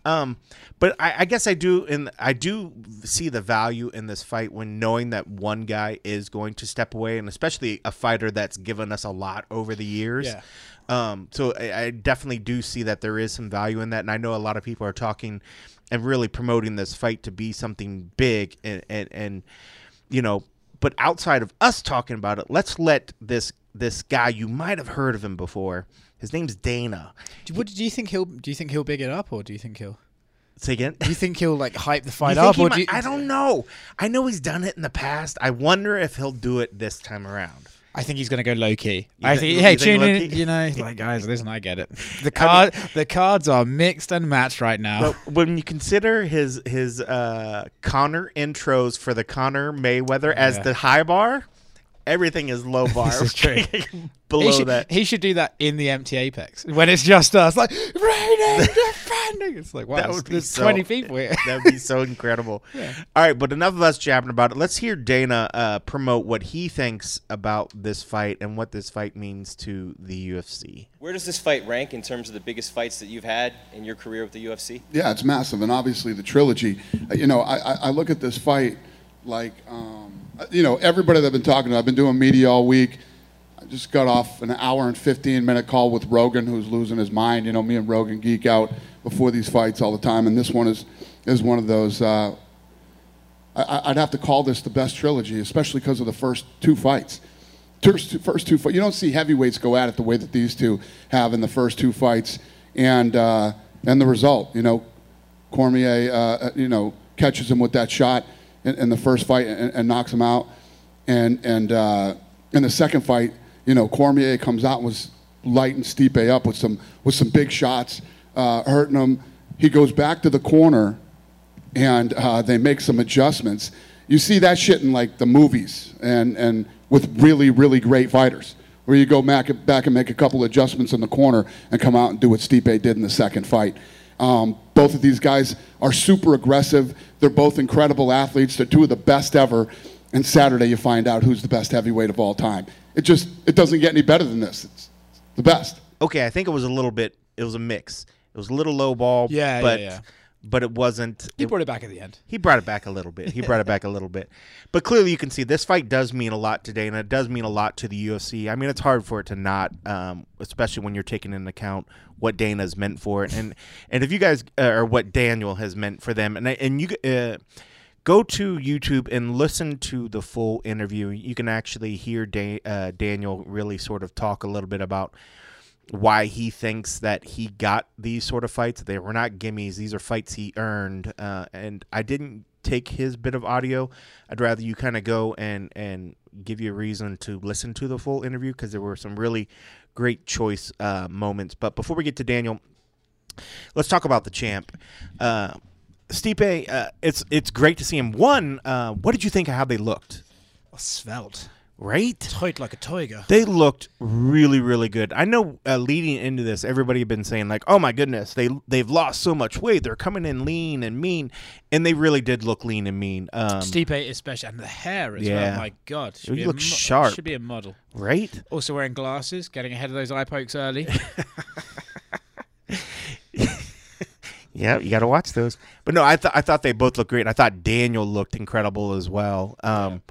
Um, but I, I guess I do, and I do see the value in this fight when knowing that one guy is going to step away, and especially a fighter that's given us a lot over the years. Yeah. Um, so I, I definitely do see that there is some value in that, and I know a lot of people are talking and really promoting this fight to be something big, and and, and you know, but outside of us talking about it, let's let this this guy you might have heard of him before. His name's Dana. Do, what, do you think he'll? Do you think he'll big it up, or do you think he'll? Say again. Do you think he'll like hype the fight up, or might- do you, I don't know. I know he's done it in the past. I wonder if he'll do it this time around. I think he's going to go low key. You I thi- think, you hey, think tune in. You know, like guys, listen, I get it. *laughs* The card, the cards are mixed and matched right now. But when you consider his his uh, Conor intros for the Conor Mayweather as Yeah. the high bar, everything is low *laughs* bar. This is *laughs* true. Below he should, that. he should do that in the empty apex when it's just us, like raining, *laughs* defending. It's like wow, That there's- would be there's so- twenty people here. that would be so incredible. All right, but enough of us jabbing about it. Let's hear Dana uh, promote what he thinks about this fight and what this fight means to the UFC. Where does this fight rank in terms of the biggest fights that you've had in your career with the UFC? Yeah, it's massive, and obviously the trilogy. uh, You know, I, I- I look at this fight like, um, you know, everybody that I've been talking to. I've been doing media all week. I just got off an hour and 15 minute call with Rogan, who's losing his mind. You know, me and Rogan geek out before these fights all the time, and this one is is one of those. Uh, I, I'd have to call this the best trilogy, especially because of the first two fights. First two, first two fights. You don't see heavyweights go at it the way that these two have in the first two fights, and uh, and the result. You know, Cormier, uh, you know, catches him with that shot in, in the first fight and, and knocks him out, and and uh, in the second fight, you know, Cormier comes out and was lighting Stipe up with some with some big shots, uh, hurting him. He goes back to the corner and uh, they make some adjustments. You see that shit in like the movies and, and with really, really great fighters, where you go back, back and make a couple adjustments in the corner and come out and do what Stipe did in the second fight. Um, both of these guys are super aggressive. They're both incredible athletes. They're two of the best ever. And Saturday you find out who's the best heavyweight of all time. It just it doesn't get any better than this. It's the best. Okay, I think it was a little bit. It was a mix. It was a little low ball. Yeah, yeah, but yeah. But it wasn't. He brought it back at the end. He brought it back a little bit. He brought it back a little bit. *laughs* But clearly, you can see this fight does mean a lot to Dana. It does mean a lot to the UFC. I mean, it's hard for it to not, um, especially when you're taking into account what Dana's meant for it, and and if you guys uh, or what Daniel has meant for them, and and you. Uh, Go to YouTube and listen to the full interview. You can actually hear da- uh, Daniel really sort of talk a little bit about why he thinks that he got these sort of fights. They were not gimmies; these are fights he earned. Uh, and I didn't take his bit of audio. I'd rather you kind of go and and give you a reason to listen to the full interview because there were some really great choice uh, moments. But before we get to Daniel, let's talk about the champ. Uh, Stipe, uh, it's it's great to see him. One, uh, what did you think of how they looked? Svelte, Right? tight like a tiger. They looked really, really good. I know uh, leading into this, everybody had been saying like, "Oh my goodness, they they've lost so much weight. They're coming in lean and mean," and they really did look lean and mean. Um, Stipe especially, and the hair as Yeah. well. My God, should You look sharp. Should be a model. right? Also wearing glasses, getting ahead of those eye pokes early. *laughs* Yeah, you got to watch those. But no, I thought I thought they both looked great. I thought Daniel looked incredible as well. Um,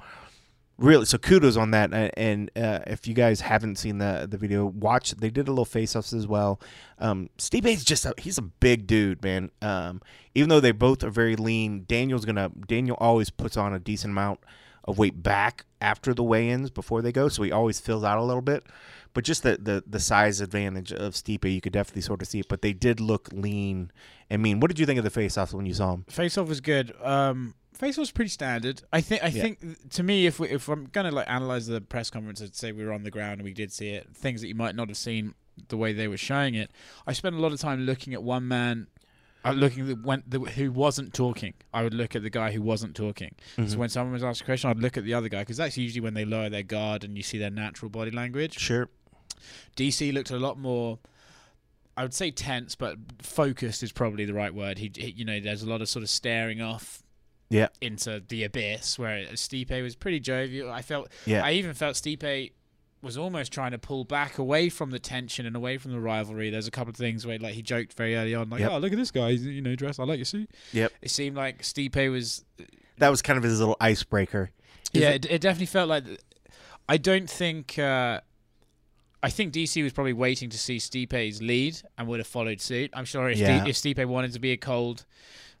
Really, so kudos on that. And, uh, if you guys haven't seen the the video, watch. They did a little face offs as well. Um, Steve is just a, he's a big dude, man. Um, even though they both are very lean, Daniel's gonna Daniel always puts on a decent amount of weight back after the weigh-ins before they go, so he always fills out a little bit. But just the, the, the size advantage of Stipe, you could definitely sort of see it. But they did look lean and mean. What did you think of the face-offs when you saw them? Face off was good. Um, Face off's pretty standard. I think. I Yeah. think to me, if we, if I'm gonna like analyze the press conference, I'd say we were on the ground and we did see it. Things that you might not have seen the way they were showing it. I spent a lot of time looking at one man uh, looking at the, when the, who wasn't talking. I would look at the guy who wasn't talking. Mm-hmm. So when someone was asked a question, I'd look at the other guy because that's usually when they lower their guard and you see their natural body language. Sure. DC looked a lot more. I would say tense, but focused is probably the right word. He, he you know, there's a lot of sort of staring off Yeah. into the abyss, where Stipe was pretty jovial. I felt, Yeah. I even felt Stipe was almost trying to pull back away from the tension and away from the rivalry. There's a couple of things where, like, he joked very early on, like, Yep. "Oh, look at this guy, he's, you know, dressed. I like your suit." Yep. It seemed like Stipe was That was kind of his little icebreaker. yeah, it, it definitely felt like. I don't think. Uh, I think DC was probably waiting to see Stipe's lead and would have followed suit. I'm sure if, Yeah. If Stipe wanted to be a cold,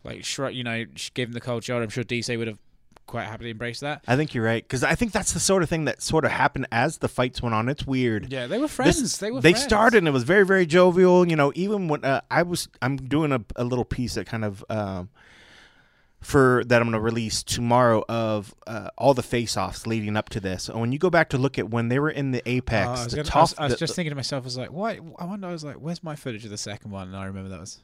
like shrug, you know, give him the cold shoulder, I'm sure DC would have quite happily embraced that. I think you're right because I think that's the sort of thing that sort of happened as the fights went on. It's weird. Yeah, they were This- friends. they were. they friends. started and it was very very jovial you know even when uh, i was i'm doing a, a little piece that kind of um for that i'm going to release tomorrow of uh, all the face-offs leading up to this and when you go back to look at when they were in the apex Oh, I was, gonna- I was- I was the- just thinking to myself, I was like, why? I wonder. I was like, where's my footage of the second one? And I remember that was,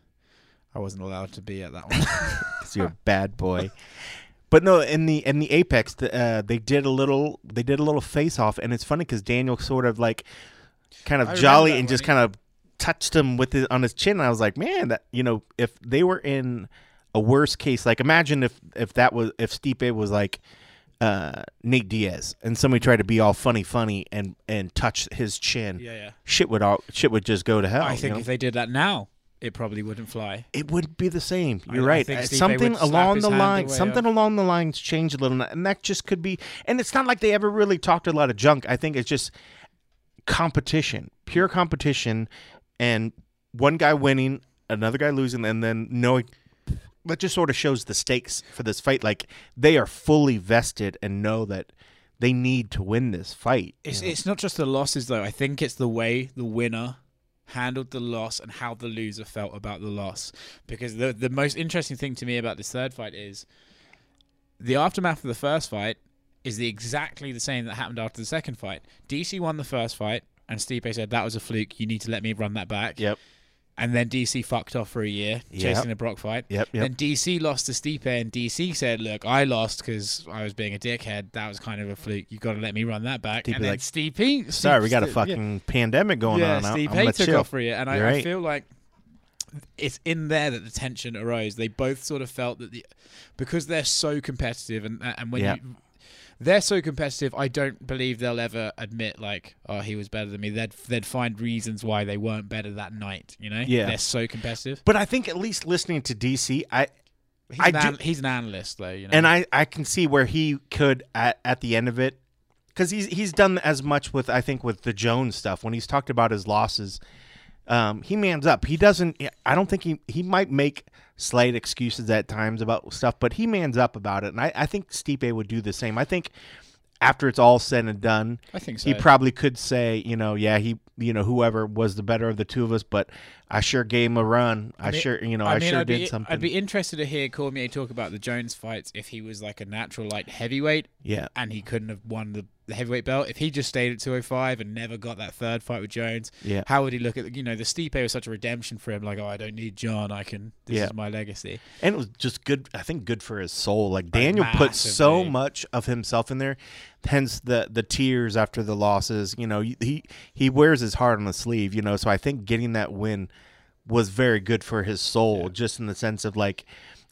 I wasn't allowed to be at that one. *laughs* 'cause you're a bad boy but no in the in the apex the, uh, they did a little they did a little face-off and it's funny because daniel sort of like kind of I jolly and when just he- kind of touched him with it on his chin. And I was like, man, that you know, if they were in a worse case, like imagine if if that was if Stipe was like uh, Nate Diaz and somebody tried to be all funny, funny and and touch his chin, yeah, yeah. shit would all shit would just go to hell. I you think know? if they did that now, it probably wouldn't fly. it would be the same. You're I right. Uh, something along the line, something along the lines changed a little, and that just could be. And it's not like they ever really talked a lot of junk. I think it's just competition, pure competition, and one guy winning, another guy losing, and then knowing. That just sort of shows the stakes for this fight. Like they are fully vested and know that they need to win this fight. It's know? it's not just the losses though. I think it's the way the winner handled the loss and how the loser felt about the loss. Because the the most interesting thing to me about this third fight is the aftermath of the first fight is the exactly the same that happened after the second fight. DC won the first fight and Stipe said that was a fluke. You need to let me run that back. Yep. And then DC fucked off for a year chasing the Brock fight. Yep, yep. Then DC lost to Stipe, and DC said, "Look, I lost because I was being a dickhead. That was kind of a fluke. You got to let me run that back." Stipe and then like, Stipe, Sorry, we got a Stipe- fucking pandemic going yeah, on. now. Steve I'm took chill. off for you, and I, You're I feel like it's in there that the tension arose. They both sort of felt that the because they're so competitive, and and when Yeah. you they're so competitive, I don't believe they'll ever admit like, oh, he was better than me. They'd they'd find reasons why they weren't better that night. You know, Yeah. they're so competitive. But I think at least listening to DC, I He's, I an, do- an- he's an analyst though, you know. and I, I can see where he could at, at the end of it because he's he's done as much with I think with the Jones stuff when he's talked about his losses. Um, he mans up. He doesn't. I don't think he he might make slight excuses at times about stuff, but he mans up about it. And I, I think Stipe would do the same. I think after it's all said and done, I think he probably could say, you know, yeah, he, you know, whoever was the better of the two of us, but I sure gave him a run. I, mean- sure, you know, I, mean, sure I'd did be, something. I'd be interested to hear Cormier talk about the Jones fights if he was like a natural light heavyweight yeah, and he couldn't have won the, the heavyweight belt. If he just stayed at 205 and never got that third fight with Jones, yeah. how would he look at you know the Stipe was such a redemption for him? Like, oh, I don't need Jon. I can. This Yeah. is my legacy. And it was just good. I think good for his soul. Like Daniel put so much of himself in there. Hence the the tears after the losses. You know, he he wears his heart on the sleeve. You know, so I think getting that win was very good for his soul. Just in the sense of like,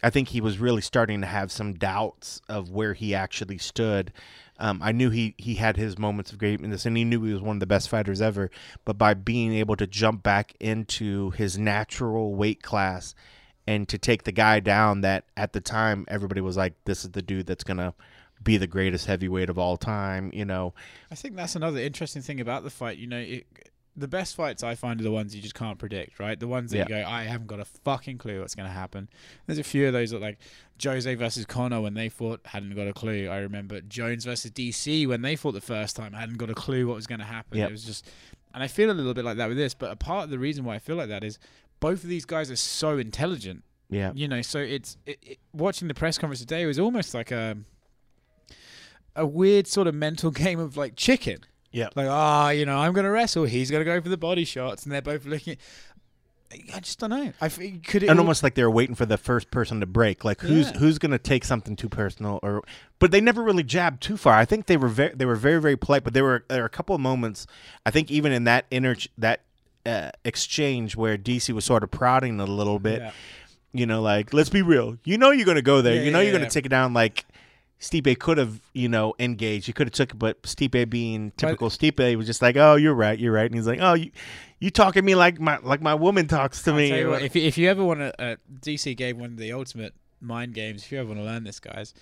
I think he was really starting to have some doubts of where he actually stood. Um, I knew he he had his moments of greatness, and he knew he was one of the best fighters ever. But by being able to jump back into his natural weight class and to take the guy down that at the time everybody was like, this is the dude that's gonna be the greatest heavyweight of all time. You know, I think that's another interesting thing about the fight. You know, it, the best fights I find are the ones you just can't predict, right? The ones that you go, I haven't got a fucking clue what's going to happen. There's a few of those that, like Jose versus Conor when they fought, hadn't got a clue. I remember Jones versus DC when they fought the first time, hadn't got a clue what was going to happen. Yep. It was just, and I feel a little bit like that with this. But a part of the reason why I feel like that is both of these guys are so intelligent yeah, you know so it's it, it, watching the press conference today was almost like a a weird sort of mental *laughs* game of like chicken yeah, like ah you know i'm gonna wrestle he's gonna go for the body shots and they're both looking I just don't know. I could it and all- almost like they were waiting for the first person to break. Like who's Yeah. who's going to take something too personal, or but they never really jabbed too far. I think they were very they were very very polite, but there were there were a couple of moments. I think even in that inter that uh, exchange where DC was sort of prodding a little bit. Yeah. You know, like let's be real. You know you're going to go there. Yeah, you know you're going to take it down. Like Stipe could have you know engaged. He could have took it, but Stipe being typical Stipe was just like, oh, you're right, you're right, and he's like, oh, you. You talking to me like my like my woman talks to me. Tell you what, if you, if you ever want to, uh, DC gave one of the ultimate mind games. If you ever want to learn this, guys,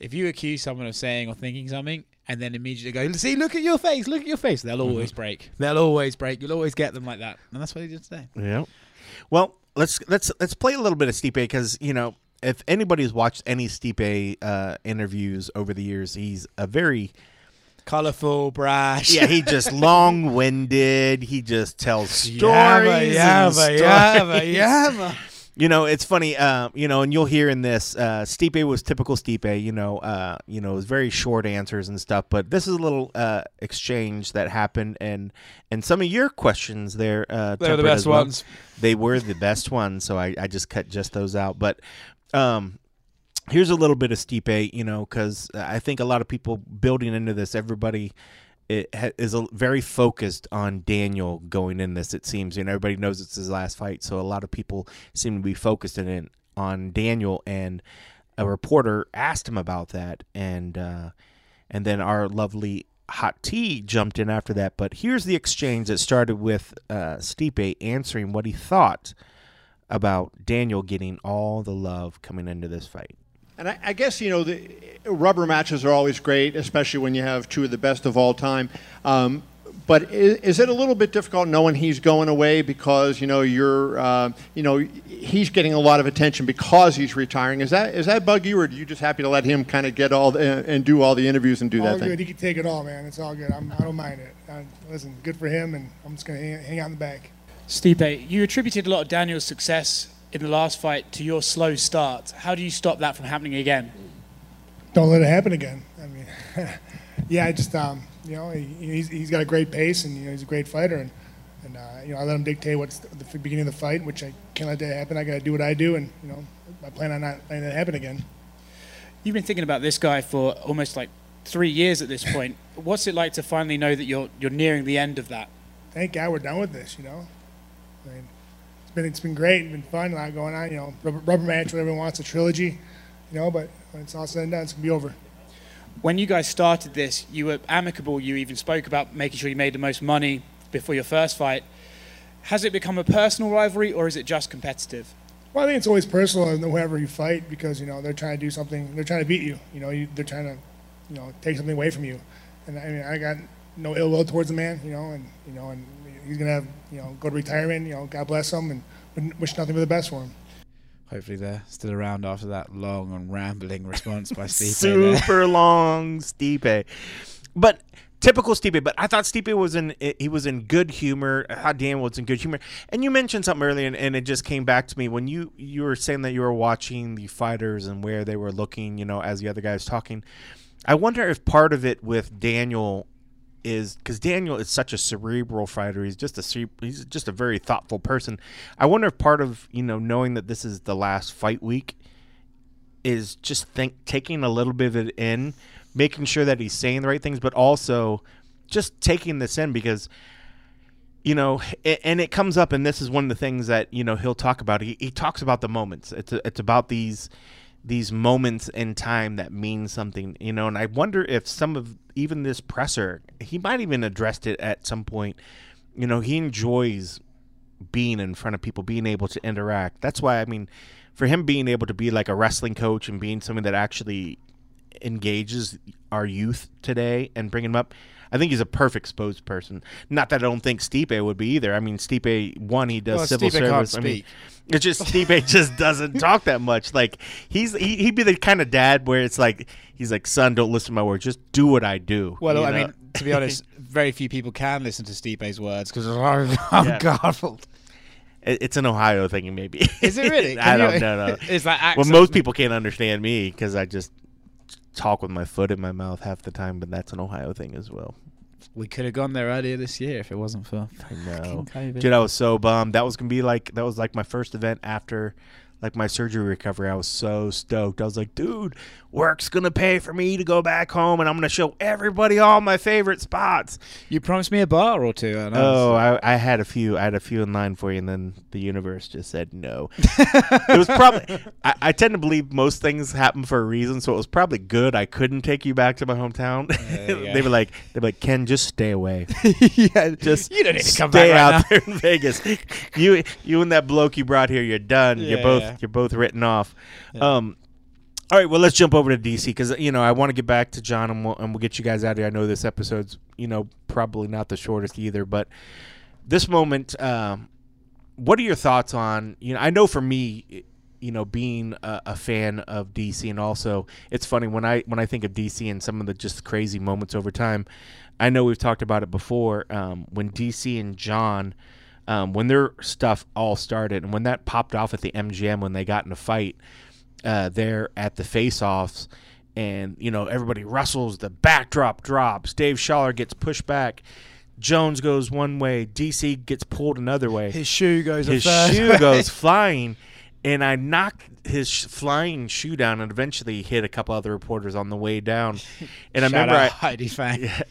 if you accuse someone of saying or thinking something and then immediately go, "See, look at your face, look at your face," they'll always break. They'll always break. You'll always get them like that, and that's what he did today. Yeah. Well, let's let's let's play a little bit of Stipe because you know if anybody's watched any Stipe uh, interviews over the years, he's a very Colorful, brash. yeah. He just *laughs* long winded. He just tells *laughs* stories. Yabba, yabba, yabba, stories. yabba. *laughs* You know, it's funny. Uh, you know, and you'll hear in this, uh, Stipe was typical Stipe. You know, uh, you know, it was very short answers and stuff. But this is a little uh, exchange that happened, and and some of your questions there. Uh, They were the best well. ones. They were the best ones, so I, I just cut just those out. But um, here's a little bit of Stipe, you know, because I think a lot of people building into this, everybody it ha- is a, very focused on Daniel going in this. It seems, you know, everybody knows it's his last fight, so a lot of people seem to be focused in it on Daniel. And a reporter asked him about that, and uh, and then our lovely hot tea jumped in after that. But here's the exchange that started with uh, Stipe answering what he thought about Daniel getting all the love coming into this fight. And I, I guess you know the rubber matches are always great, especially when you have two of the best of all time. Um, but is, is it a little bit difficult knowing he's going away because you know you're uh, you know he's getting a lot of attention because he's retiring? Is that is that bug you, or are you just happy to let him kind of get all the, and do all the interviews and do that thing? all that good. thing? He can take it all, man. It's all good. I'm, I don't mind it. Uh, listen, good for him, and I'm just gonna hang, hang out in the back. Stipe, you attributed a lot of Daniel's success in the last fight to your slow start. How do you stop that from happening again? Don't let it happen again. I mean, *laughs* yeah, I just um, you know, he, he's, he's got a great pace, and you know, he's a great fighter, and and uh, you know, I let him dictate what's the f- beginning of the fight, which I can't let that happen. I got to do what I do, and you know, I plan on not letting it happen again. You've been thinking about this guy for almost like three years at this *laughs* point. What's it like to finally know that you're you're nearing the end of that? Thank God we're done with this. You know, I mean, it's been it's been great, it's been fun, a lot going on. You know, rubber, rubber match, whatever everyone wants, a trilogy. You know, but when it's all said and done, it's gonna be over. When you guys started this, you were amicable. You even spoke about making sure you made the most money before your first fight. Has it become a personal rivalry, or is it just competitive? Well, I think it's always personal in whoever you fight because you know they're trying to do something. They're trying to beat you. You know, you, they're trying to, you know, take something away from you. And I mean, I got no ill will towards the man. You know, and you know, and he's gonna have you know go to retirement. You know, God bless him, and wish nothing but the best for him. Hopefully they're still around after that long and rambling response by Stipe. there. Super long Stipe, but typical Stipe. But I thought Stipe was in he was in good humor. I thought Dan was in good humor. And you mentioned something earlier, and, and it just came back to me when you you were saying that you were watching the fighters and where they were looking. You know, as the other guy was talking. I wonder if part of it with Daniel is because Daniel is such a cerebral fighter. He's just a he's just a very thoughtful person. I wonder if part of you know knowing that this is the last fight week is just think taking a little bit of it in, making sure that he's saying the right things, but also just taking this in because you know, a- and it comes up, and this is one of the things that you know he'll talk about. He, he talks about the moments. It's it's about these these moments in time that mean something, you know. And I wonder if some of even this presser, he might even addressed it at some point. You know, he enjoys being in front of people, being able to interact. That's why I mean, for him being able to be like a wrestling coach and being someone that actually engages our youth today and bringing them up. I think he's a perfect spokesperson. Not that I don't think Stipe would be either. I mean, Stipe one he does Well, civil Stipe service. I mean, it's just Stipe *laughs* just doesn't talk that much. Like he's he, he'd be the kind of dad where it's like he's like, son, don't listen to my words, just do what I do. Well, you I know? mean, to be honest, *laughs* very few people can listen to Stipe's words because I'm, Yeah. *laughs* garbled. It's an Ohio thing, maybe. Is it really? I don't know. No. It's like well, most people can't understand me because I just talk with my foot in my mouth half the time, but that's an Ohio thing as well. we could have gone there earlier this year if it wasn't for I know. COVID. Dude, I was so bummed. That was gonna be like that was like my first event after like my surgery recovery. I was so stoked. I was like, dude, work's gonna pay for me to go back home and I'm gonna show everybody all my favorite spots. You promised me a bar or two. And I Oh, I, I had a few. I had a few in line for you, and then the universe just said no. *laughs* it was probably. I, I tend to believe most things happen for a reason, so it was probably good. I couldn't take you back to my hometown. you *laughs* they were like, they were like, Ken, just stay away. *laughs* yeah, Just you don't need to come back right out there in Vegas. You, you and that bloke you brought here, you're done. you're both, yeah. You're both written off. Um, all right, well, let's jump over to DC because you know I want to get back to John and we'll, and we'll get you guys out of here. I know this episode's you know probably not the shortest either, but this moment, um, what are your thoughts on? You know, I know for me, you know, being a, a fan of DC, and also it's funny when I when I think of DC and some of the just crazy moments over time. I know we've talked about it before. Um, when DC and John, um, when their stuff all started, and when that popped off at the MGM when they got in a fight uh, there at the face-offs, and you know everybody wrestles, the backdrop drops, Dave Sholler gets pushed back. Jones goes one way, DC gets pulled another way. His shoe goes His shoe way. goes flying, and I knocked his sh- flying shoe down, and eventually hit a couple other reporters on the way down. *laughs* And I remember out I, Heidi Fang. *laughs* Yeah.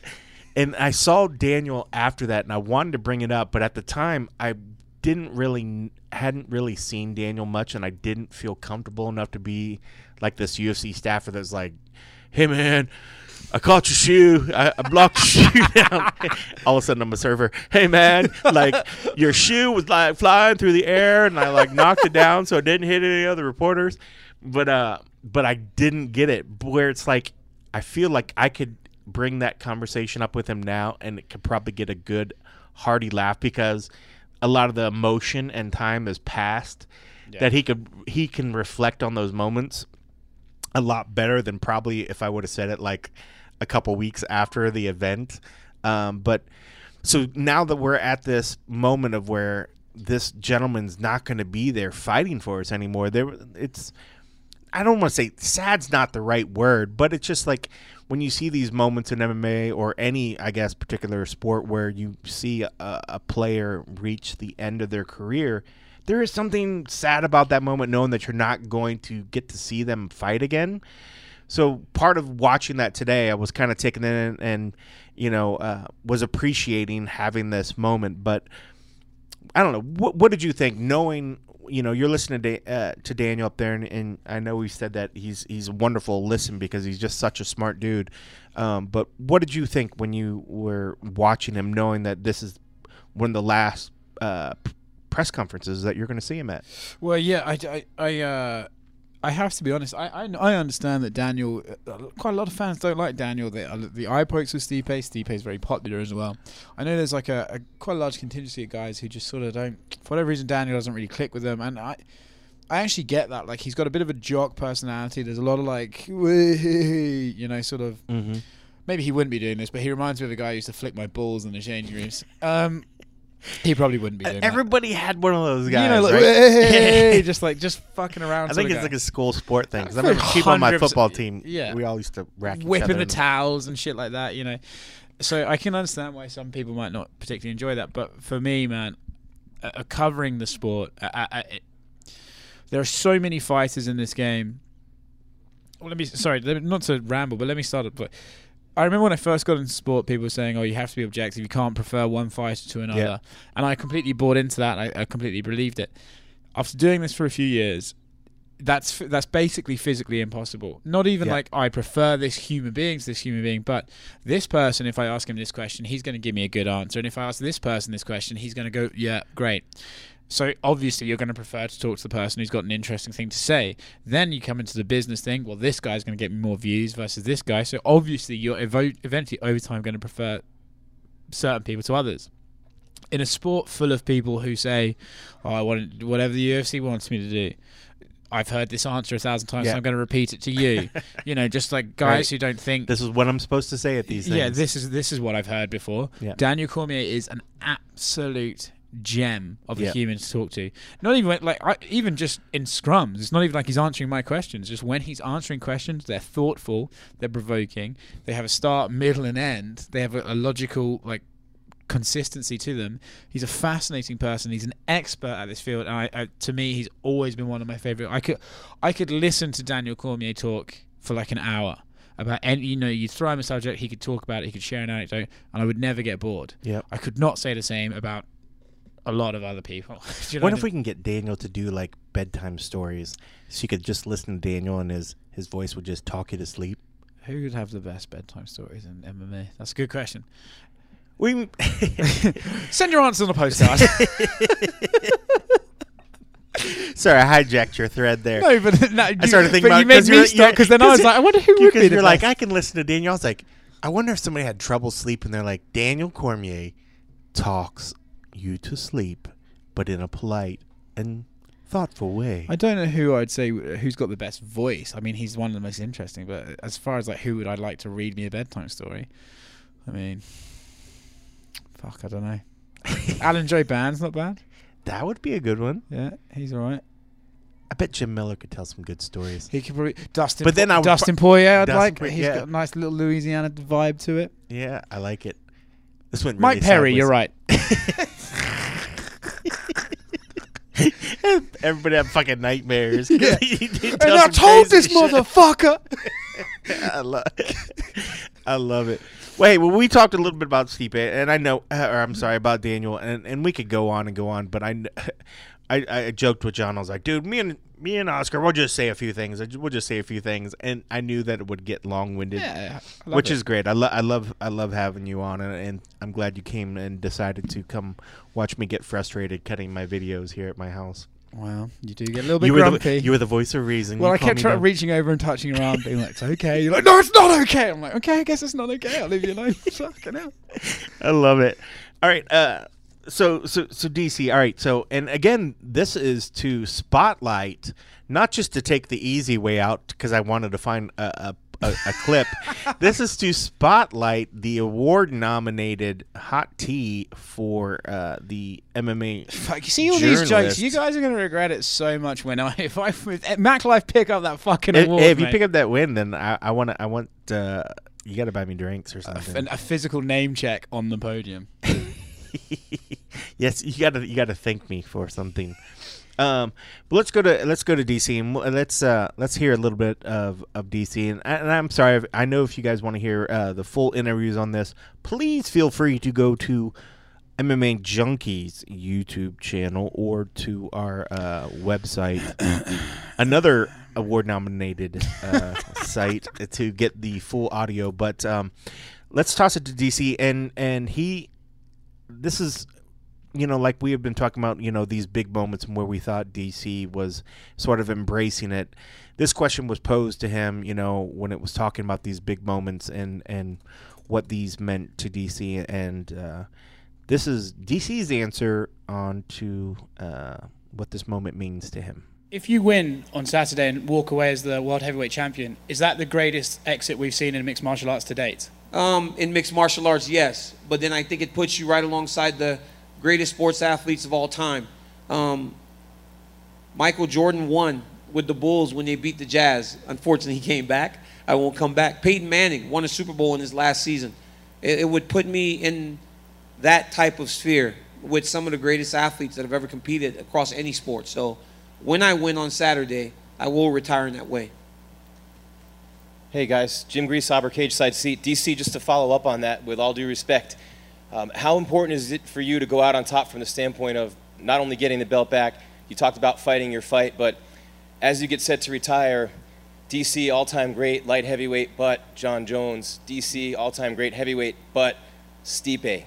And I saw Daniel after that, and I wanted to bring it up, but at the time I didn't really hadn't really seen Daniel much, and I didn't feel comfortable enough to be like this UFC staffer that's like, "Hey man, I caught your shoe. I, I blocked your *laughs* shoe down." All of a sudden, I'm a server. Hey man, like your shoe was like flying through the air, and I like knocked it down, so it didn't hit any other reporters. But uh, but I didn't get it. Where it's like, I feel like I could bring that conversation up with him now, and it could probably get a good hearty laugh because a lot of the emotion and time has passed. That he could he can reflect on those moments a lot better than probably if I would have said it like a couple weeks after the event. Um, but so now that we're at this moment of where this gentleman's not going to be there fighting for us anymore, there it's I don't want to say sad's not the right word, but it's just like when you see these moments in MMA or any, I guess, particular sport where you see a, a player reach the end of their career, there is something sad about that moment, knowing that you're not going to get to see them fight again. So part of watching that today, I was kind of taking it in and, you know, uh, was appreciating having this moment. But I don't know. What, what did you think, knowing you know you're listening to uh, to Daniel up there, and, and I know we said that he's he's wonderful listen because he's just such a smart dude. Um, but what did you think when you were watching him, knowing that this is one of the last uh, press conferences that you're going to see him at? Well, yeah, I, I, I, uh, I have to be honest. I, I, I understand that Daniel. Uh, quite a lot of fans don't like Daniel. The uh, the eye pokes with Stipe. Stipe is very popular as well. I know there's like a, a quite a large contingency of guys who just sort of don't, for whatever reason, Daniel doesn't really click with them, and I. I actually get that. Like he's got a bit of a jock personality. There's a lot of like, *laughs* you know, sort of. Mhm. Maybe he wouldn't be doing this, but he reminds me of a guy who used to flick my balls in the changing rooms. Um, he probably wouldn't be doing that. Everybody had one of those guys, You know, like, right? "Hey," *laughs* just like just fucking around. I sort think of it's guy. like a school sport thing. 'cause I remember people on my 100%, football team. yeah. we all used to rack each whipping other the and- towels and shit like that, you know. So I can understand why some people might not particularly enjoy that, but for me, man, uh, uh, covering the sport, I, I, I, there are so many fighters in this game. Well, let me sorry, let me, not to ramble, but let me start it. I remember when I first got into sport, people were saying, "Oh, you have to be objective. You can't prefer one fighter to another," Yeah. and I completely bought into that. I, I completely believed it. After doing this for a few years, that's that's basically physically impossible. Not even Yeah. like I prefer this human being to this human being, but this person, if I ask him this question, he's going to give me a good answer, and if I ask this person this question, he's going to go, "Yeah, great." So obviously, you're going to prefer to talk to the person who's got an interesting thing to say. Then you come into the business thing. Well, this guy's going to get me more views versus this guy. So obviously, you're evo- eventually over time going to prefer certain people to others. In a sport full of people who say, "Oh, I want whatever the UFC wants me to do," I've heard this answer a thousand times. Yeah. So I'm going to repeat it to you. *laughs* you know, just like guys Right. who don't think This is what I'm supposed to say at these things. yeah, this is this is what I've heard before. Yeah. Daniel Cormier is an absolute gem of a human to talk to. Not even like I, even just in scrums. It's not even like he's answering my questions. Just when he's answering questions, they're thoughtful, they're provoking. They have a start, middle, and end. They have a, a logical like consistency to them. He's a fascinating person. He's an expert at this field, and I, I, to me, he's always been one of my favorite. I could, I could listen to Daniel Cormier talk for like an hour about any. You know, you throw him a subject, he could talk about it, he could share an anecdote, and I would never get bored. Yep. I could not say the same about a lot of other people. *laughs* You know what I if we can get Daniel to do like bedtime stories? So you could just listen to Daniel and his his voice would just talk you to sleep. Who would have the best bedtime stories in MMA? That's a good question. We *laughs* send your answer on a postcard. *laughs* Sorry, I hijacked your thread there. No, but no, I you- started thinking about you made 'cause me you're- stop, you're- 'cause then I was like, I wonder who would because be you're like, best. I can listen to Daniel. I was like, I wonder if somebody had trouble sleeping. They're like, Daniel Cormier talks you to sleep, but in a polite and thoughtful way. I don't know who I'd say who's got the best voice. I mean, he's one of the most interesting. But as far as like who would I like to read me a bedtime story, I mean, fuck, I don't know. *laughs* Alan Jouban's not bad. That would be a good one. Yeah, he's all right. I bet Jim Miller could tell some good stories. He could probably Dustin. But then I would Dustin Poirier, I'd Dustin like. Poirier, He's yeah. got a nice little Louisiana vibe to it. Yeah, I like it. This went Mike Perry, sideways. you're right. *laughs* Everybody have fucking nightmares. Yeah. *laughs* He- he And I told this shit. motherfucker. *laughs* I love, I love it. Wait, well, we talked a little bit about Stipe, and I know, uh, or I'm sorry about Daniel, and, and we could go on and go on, but I, I, I joked with John. I was like, dude, me and me and Oscar, we'll just say a few things. We'll just say a few things, and I knew that it would get long winded, Yeah, which it. is great. I, lo- I love, I love having you on, and, and I'm glad you came and decided to come watch me get frustrated cutting my videos here at my house. Wow, you do get a little bit you were grumpy. The, you were the voice of reason. Well, You I kept trying, reaching over and touching your arm, being like, "It's okay." You're like, "No, it's not okay." I'm like, "Okay, I guess it's not okay. I'll leave you alone." *laughs* Fucking hell. *laughs* I love it. All right. Uh, so so so DC. All right. So and again, this is to spotlight, not just to take the easy way out because I wanted to find a. a a, a clip. *laughs* this is to spotlight the award-nominated hot tea for uh, the MMA. Fuck, you see all these jokes. You guys are gonna regret it so much when I *laughs* if I if Mac Life pick up that fucking If, award. if you pick up that win, then I, I want I want uh, you got to buy me drinks or something. A physical name check on the podium. *laughs* *laughs* yes, you gotta you gotta thank me for something. Um, but let's go to let's go to DC and let's uh, let's hear a little bit of, of DC and, I, I'm sorry I know if you guys want to hear uh, the full interviews on this, please feel free to go to MMA Junkies YouTube channel or to our uh, website, *coughs* another award nominated uh, *laughs* site to get the full audio. But um, let's toss it to DC and and he this is you know like we have been talking about you know these big moments where we thought DC was sort of embracing it. This question was posed to him you know when it was talking about these big moments and and what these meant to DC and uh, this is DC's answer on to uh, what this moment means to him. If you win on Saturday and walk away as the world heavyweight champion, is that the greatest exit we've seen in mixed martial arts to date? Um, in mixed martial arts, yes, but then I think it puts you right alongside the greatest sports athletes of all time. Um, Michael Jordan won with the Bulls when they beat the Jazz. Unfortunately, he came back. I won't come back. Peyton Manning won a Super Bowl in his last season. It, it would put me in that type of sphere with some of the greatest athletes that have ever competed across any sport. So when I win on Saturday, I will retire in that way. Hey guys, Jim Greasehopper, cage side seat. DC, just to follow up on that, with all due respect, um, how important is it for you to go out on top from the standpoint of not only getting the belt back? You talked about fighting your fight, but as you get set to retire, DC all-time great light heavyweight, but Jon Jones. DC all-time great heavyweight, but Stipe.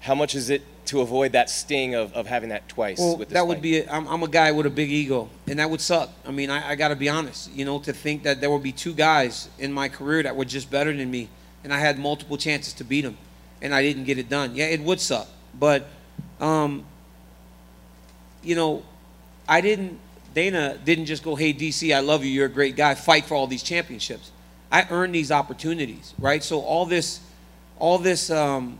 How much is it to avoid that sting of, of having that twice? Well, with this that would be. A, I'm, I'm a guy with a big ego, and that would suck. I mean, I, I got to be honest. You know, to think that there would be two guys in my career that were just better than me, and I had multiple chances to beat them, and I didn't get it done. Yeah, it would suck. But, um, you know, I didn't. Dana didn't just go, "Hey, DC, I love you. You're a great guy. Fight for all these championships." I earned these opportunities, right? So all this, all this, um,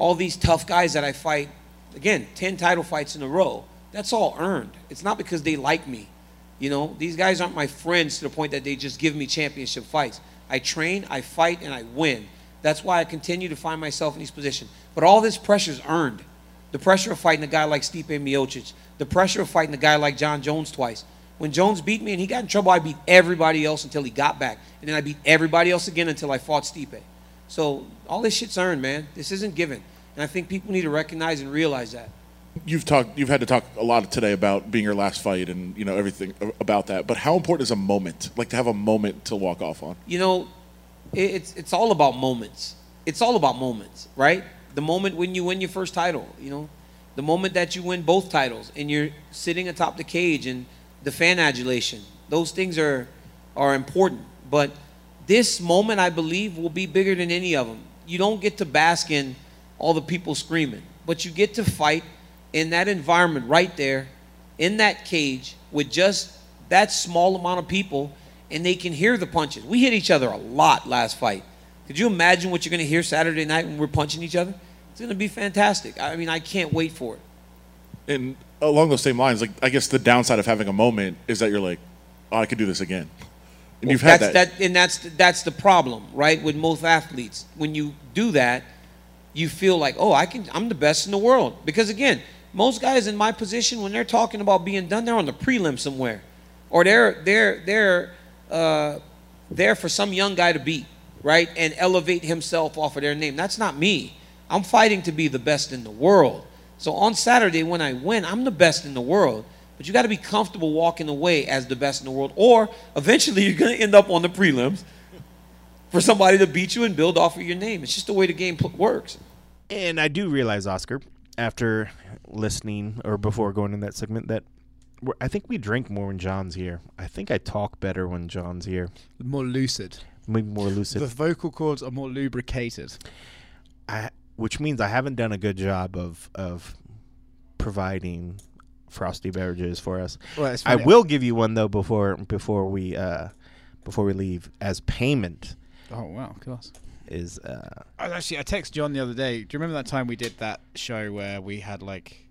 all these tough guys that I fight again, 10 title fights in a row. That's all earned. It's not because they like me. You know, these guys aren't my friends to the point that they just give me championship fights. I train, I fight, and I win. That's why I continue to find myself in these positions. But all this pressure is earned. The pressure of fighting a guy like Stipe Miocic, the pressure of fighting a guy like Jon Jones twice. When Jones beat me and he got in trouble, I beat everybody else until he got back. And then I beat everybody else again until I fought Stipe. So all this shit's earned, man. This isn't given. And I think people need to recognize and realize that. You've talked. You've had to talk a lot today about being your last fight and you know everything about that. But how important is a moment? Like to have a moment to walk off on. You know, it's it's all about moments. It's all about moments, right? The moment when you win your first title, you know, the moment that you win both titles and you're sitting atop the cage and the fan adulation. Those things are are important, but this moment I believe will be bigger than any of them. You don't get to bask in all the people screaming, but you get to fight in that environment right there in that cage with just that small amount of people and they can hear the punches. We hit each other a lot last fight. Could you imagine what you're going to hear Saturday night when we're punching each other? It's going to be fantastic. I mean, I can't wait for it. And along those same lines, like I guess the downside of having a moment is that you're like, oh, I could do this again. And Well, you've had that's, that. and that's that's the problem, right? With most athletes, when you do that, you feel like, oh, I can, I'm the best in the world. Because again, most guys in my position, when they're talking about being done, they're on the prelim somewhere, or they're they're they're uh, there for some young guy to beat, right, and elevate himself off of their name. That's not me. I'm fighting to be the best in the world. So on Saturday when I win, I'm the best in the world. But you got to be comfortable walking away as the best in the world, or eventually *laughs* you're going to end up on the prelims for somebody to beat you and build off of your name. It's just the way the game pl- works. And I do realize, Oscar, after listening or before going in that segment, that we're, I think we drink more when John's here. I think I talk better when John's here. More lucid. Maybe more lucid. The vocal cords are more lubricated. I, which means I haven't done a good job of of providing frosty beverages for us. Well, I will give you one though before before we uh, before we leave as payment. Oh wow, of course. Is uh, I actually I texted John the other day. Do you remember that time we did that show where we had like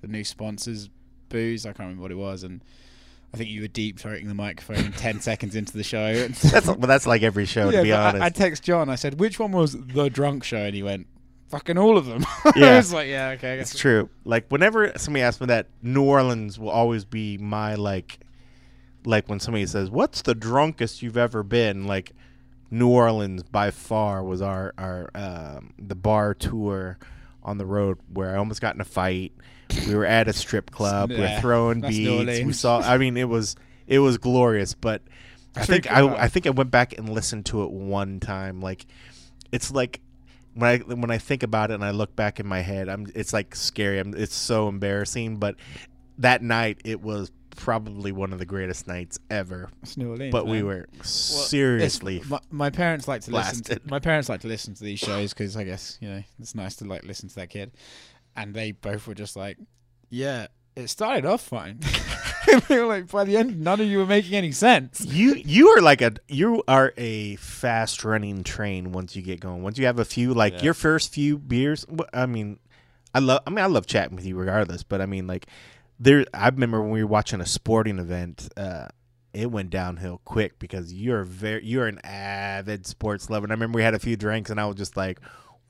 the new sponsors booze? I can't remember what it was, and I think you were deep throating the microphone *laughs* ten seconds into the show. That's well, that's like every show to be but I- honest. I, text John. I said, "Which one was the drunk show?" And he went, "Fucking all of them." *laughs* yeah, I was like, "Yeah, okay." I guess it's true. Like whenever somebody asks me that, New Orleans will always be my like, like when somebody says, "What's the drunkest you've ever been?" Like New Orleans by far was our our um, the bar tour on the road where I almost got in a fight. We were at a strip club. we were throwing that's New beads. We Orleans. saw. I mean, it was it was glorious. But I think I? I think I went back and listened to it one time. Like it's like when I when I think about it and I look back in my head, I'm it's like scary. I'm, it's so embarrassing. But that night, it was probably one of the greatest nights ever. It's New Orleans, but we man. were Well, seriously. my, my parents like to listen. To, my parents like to listen to these shows because I guess you know it's nice to like listen to that kid, and they both were just like, "Yeah, it started off fine." *laughs* *laughs* they were like, by the end, none of you were making any sense. you you are like a you are a fast running train once you get going. Once you have a few like Yeah. your first few beers. I mean, I love. I mean, I love chatting with you regardless. But I mean, like there. I remember when we were watching a sporting event. uh it went downhill quick because you're very you're an avid sports lover. And I remember we had a few drinks and I was just like,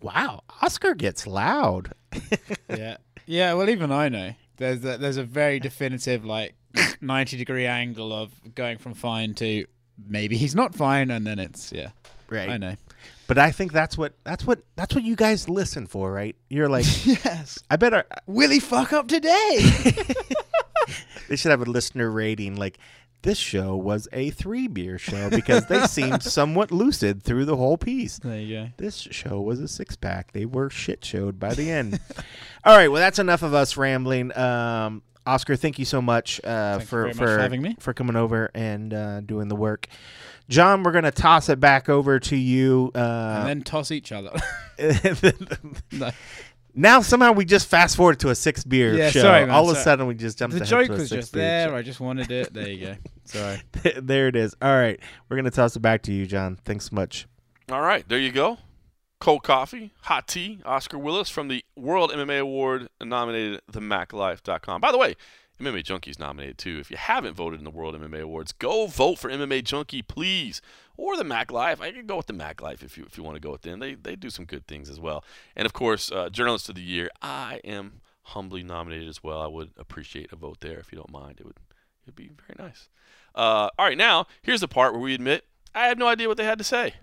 "Wow, Oscar gets loud." *laughs* yeah, yeah. Well, even I know there's a, there's a very definitive like ninety degree angle of going from fine to maybe he's not fine, and then it's yeah. Right. I know. But I think that's what that's what that's what you guys listen for, right? You're like, *laughs* yes. I better. Will he fuck up today? *laughs* they should have a listener rating like this show was a three beer show because they seemed *laughs* somewhat lucid through the whole piece. There you go. This show was a six pack. They were shit showed by the end. All right, well that's enough of us rambling. Um, Oscar, thank you so much uh, for much for for having me. for coming over and uh, doing the work. John, we're gonna toss it back over to you. Uh, and then toss each other. *laughs* *laughs* no. Now somehow we just fast forward to a six beer Yeah, show. sorry, man, All of a sudden we just jumped The ahead joke to a was six just there. show. I just wanted it. There you go. *laughs* Sorry. there it is. All right, we're gonna toss it back to you, John. Thanks so much. All right, there you go. Cold Coffee, Hot Tea, Oscar Willis from the World MMA Award nominated themaclife.com. By the way, MMA Junkie's nominated too. If you haven't voted in the World MMA Awards, go vote for MMA Junkie, please. Or the Mac Life. I can go with the Mac Life if you if you want to go with them. They they do some good things as well. And of course, uh, Journalist of the Year. I am humbly nominated as well. I would appreciate a vote there if you don't mind. It would it'd be very nice. Uh, all right, now here's the part where we admit I had no idea what they had to say.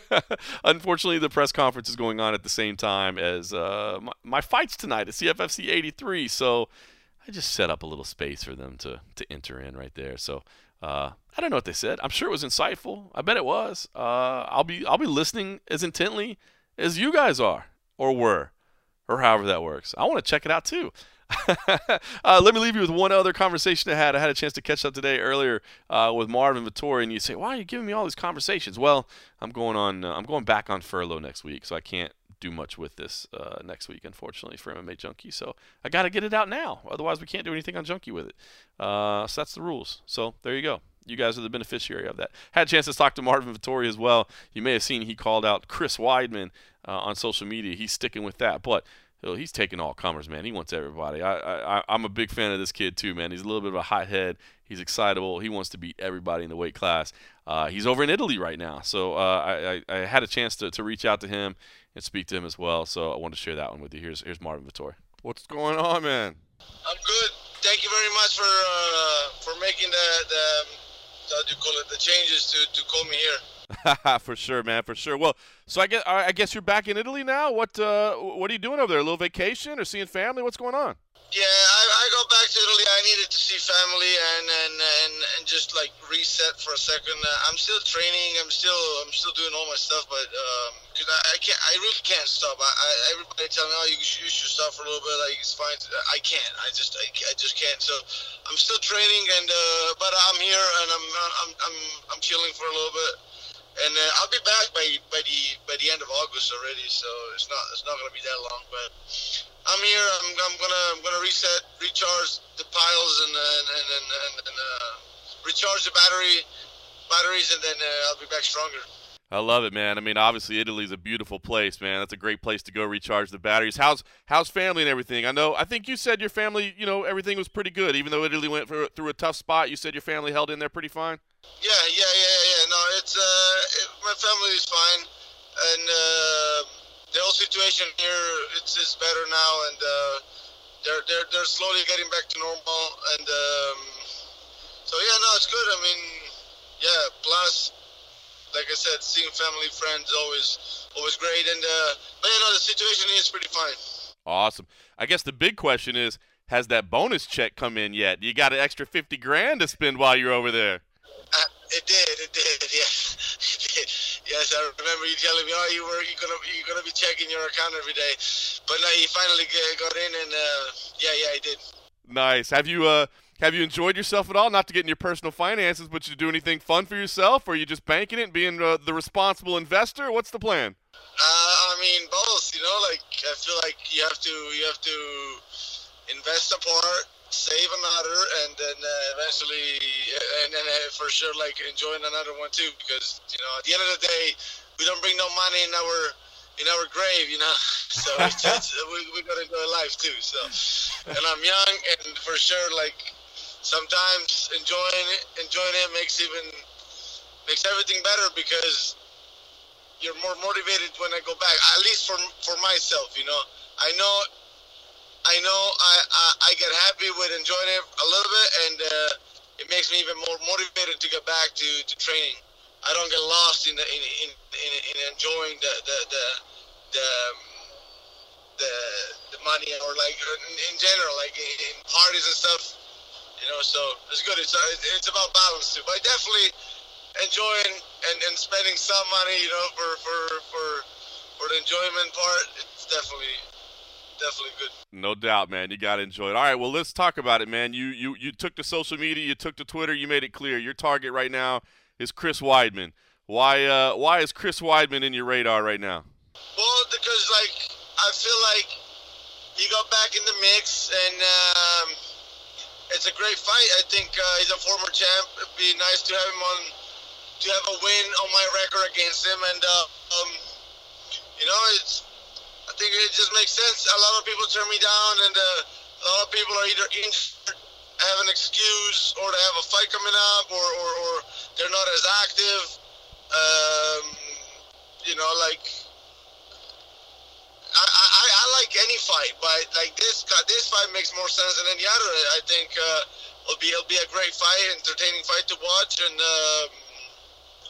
*laughs* Unfortunately, the press conference is going on at the same time as uh, my, my fights tonight at CFFC 83. So I just set up a little space for them to to enter in right there. So uh, I don't know what they said. I'm sure it was insightful. I bet it was. Uh, I'll be I'll be listening as intently as you guys are or were, or however that works. I want to check it out too. *laughs* uh, let me leave you with one other conversation I had. I had a chance to catch up today earlier uh, with Marvin Vettori, and you say, "Why are you giving me all these conversations?" Well, I'm going on. Uh, I'm going back on furlough next week, so I can't do much with this uh, next week, unfortunately, for MMA Junkie. So I got to get it out now. Otherwise, we can't do anything on Junkie with it. Uh, so that's the rules. So there you go. You guys are the beneficiary of that. Had a chance to talk to Marvin Vettori as well. You may have seen he called out Chris Weidman uh, on social media. He's sticking with that, but he's taking all comers, man. He wants everybody. I, I, I'm a big fan of this kid too, man. He's a little bit of a hothead. He's excitable. He wants to beat everybody in the weight class. Uh, he's over in Italy right now, so uh, I, I, I, had a chance to, to reach out to him and speak to him as well. So I wanted to share that one with you. Here's here's Marvin Vettori. What's going on, man? I'm good. Thank you very much for uh, for making the the how do you call it the changes to to call me here. *laughs* for sure, man, for sure. Well, so I guess I guess you're back in Italy now. What uh, what are you doing over there? A little vacation or seeing family? What's going on? Yeah, I, I got back to Italy. I needed to see family and and and, and just like reset for a second. Uh, I'm still training. I'm still I'm still doing all my stuff, but um, cause I, I can't. I really can't stop. I, I everybody tell me, oh, you should, you should stop for a little bit. Like it's fine. I can't. I just I, I just can't. So I'm still training, and uh, but I'm here and I'm I'm I'm I'm chilling for a little bit and uh, I'll be back by by the by the end of August already. So it's not it's not gonna be that long, but I'm here. I'm, I'm gonna I'm gonna reset, recharge the piles, and and and, and, and uh, recharge the battery batteries, and then uh, I'll be back stronger. I love it, man. I mean, obviously Italy's a beautiful place, man. That's a great place to go recharge the batteries. How's how's family and everything? I know. I think you said your family, you know, everything was pretty good, even though Italy went through a tough spot. You said your family held in there pretty fine. Yeah, yeah, yeah, yeah. No, it's uh, it, my family is fine, and uh, the whole situation here it's it's better now, and uh, they're they're they're slowly getting back to normal, and um, so yeah, no, it's good. I mean, yeah. Plus, like I said, seeing family, friends, always always great, and uh, but you know, the situation is pretty fine. Awesome. I guess the big question is. Has that bonus check come in yet? You got an extra fifty grand to spend while you're over there. Uh, it did. It did. *laughs* Yes. It did. Yes, I remember you telling me, "Oh, you were you gonna you gonna be checking your account every day," but now you finally got in, and uh, yeah, yeah, I did. Nice. Have you uh have you enjoyed yourself at all? Not to get in your personal finances, but you do anything fun for yourself, or are you just banking it and being uh, the responsible investor? What's the plan? Uh, I mean, both. You know, like I feel like you have to you have to invest a part save another, and then uh, eventually, and then uh, for sure, like enjoying another one too. Because you know, at the end of the day, we don't bring no money in our in our grave, you know. *laughs* So it's, *laughs* it's, we we gotta enjoy life too. So, and I'm young, and for sure, like sometimes enjoying it, enjoying it makes even makes everything better because you're more motivated when I go back. At least for for myself, you know. I know I know I, I, I get happy with enjoying it a little bit, and uh, it makes me even more motivated to get back to, to training. I don't get lost in the, in, in, in, in enjoying the the the the, um, the, the money or like in, in general, like in, parties and stuff. You know, so it's good. It's uh, it's about balance too. But definitely enjoying and, and spending some money, you know, for for for for the enjoyment part. It's definitely definitely good. No doubt, man. You got to enjoy it. All right, well, let's talk about it, man. You you you took to social media, you took to Twitter, you made it clear your target right now is Chris Weidman. Why uh why is Chris Weidman in your radar right now? Well, because like I feel like he got back in the mix, and um, it's a great fight. I think uh, he's a former champ. It'd be nice to have him on to have a win on my record against him, and uh, um, you know, it's. I think it just makes sense. A lot of people turn me down, and uh, a lot of people are either injured, have an excuse, or they have a fight coming up, or, or, or they're not as active. Um, you know, like I, I, I like any fight, but like this this fight makes more sense than any other. I think uh, it'll be it'll be a great fight, entertaining fight to watch, and um,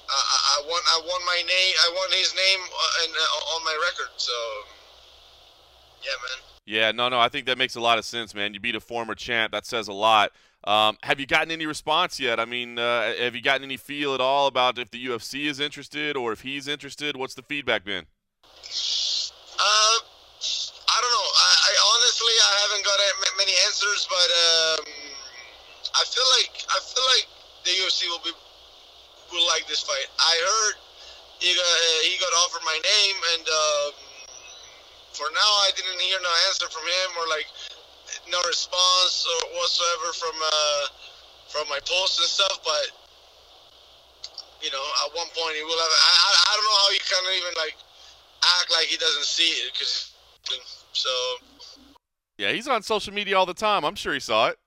I, I want I want my name I want his name uh, in, uh, on my record. So yeah, man. Yeah, no, no, I think that makes a lot of sense, man. You beat a former champ. That says a lot. Um, have you gotten any response yet? I mean, uh, have you gotten any feel at all about if the UFC is interested or if he's interested? What's the feedback been? Uh, I don't know. I, I honestly I haven't got many answers, but um, I feel like I feel like the UFC will be will like this fight. I heard he got he got offered my name, and um, for now I didn't hear no answer from him or like no response or whatsoever from uh, from my posts and stuff. But you know, at one point he will have. I I, I don't know how he can even like act like he doesn't see it because so. Yeah, he's on social media all the time. I'm sure he saw it.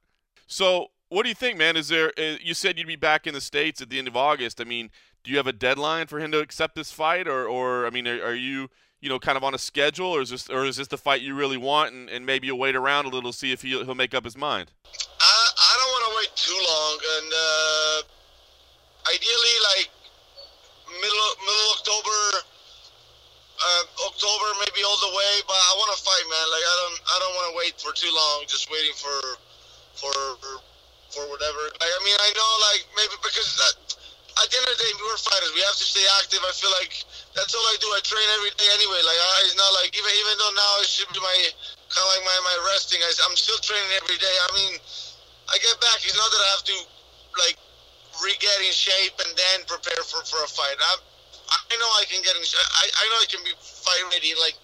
So, what do you think, man? Is there? Uh, you said you'd be back in the states at the end of August. I mean, do you have a deadline for him to accept this fight, or, or I mean, are, are you, you know, kind of on a schedule, or is this, or is this the fight you really want, and, and maybe you'll wait around a little see if he'll, he'll make up his mind? I, I don't want to wait too long, and uh, ideally, like middle middle October uh, October maybe all the way, but I want to fight, man. Like I don't, I don't want to wait for too long, just waiting for, for, for whatever. Like I mean, I know, like maybe because that, at the end of the day, we're fighters. We have to stay active. I feel like that's all I do. I train every day anyway. Like I, it's not like even even though now it should be my kind of like my my resting. I, I'm still training every day. I mean, I get back. It's not that I have to like re-get in shape and then prepare for for a fight. I, I know I can get in. I, I know I can be fight ready in like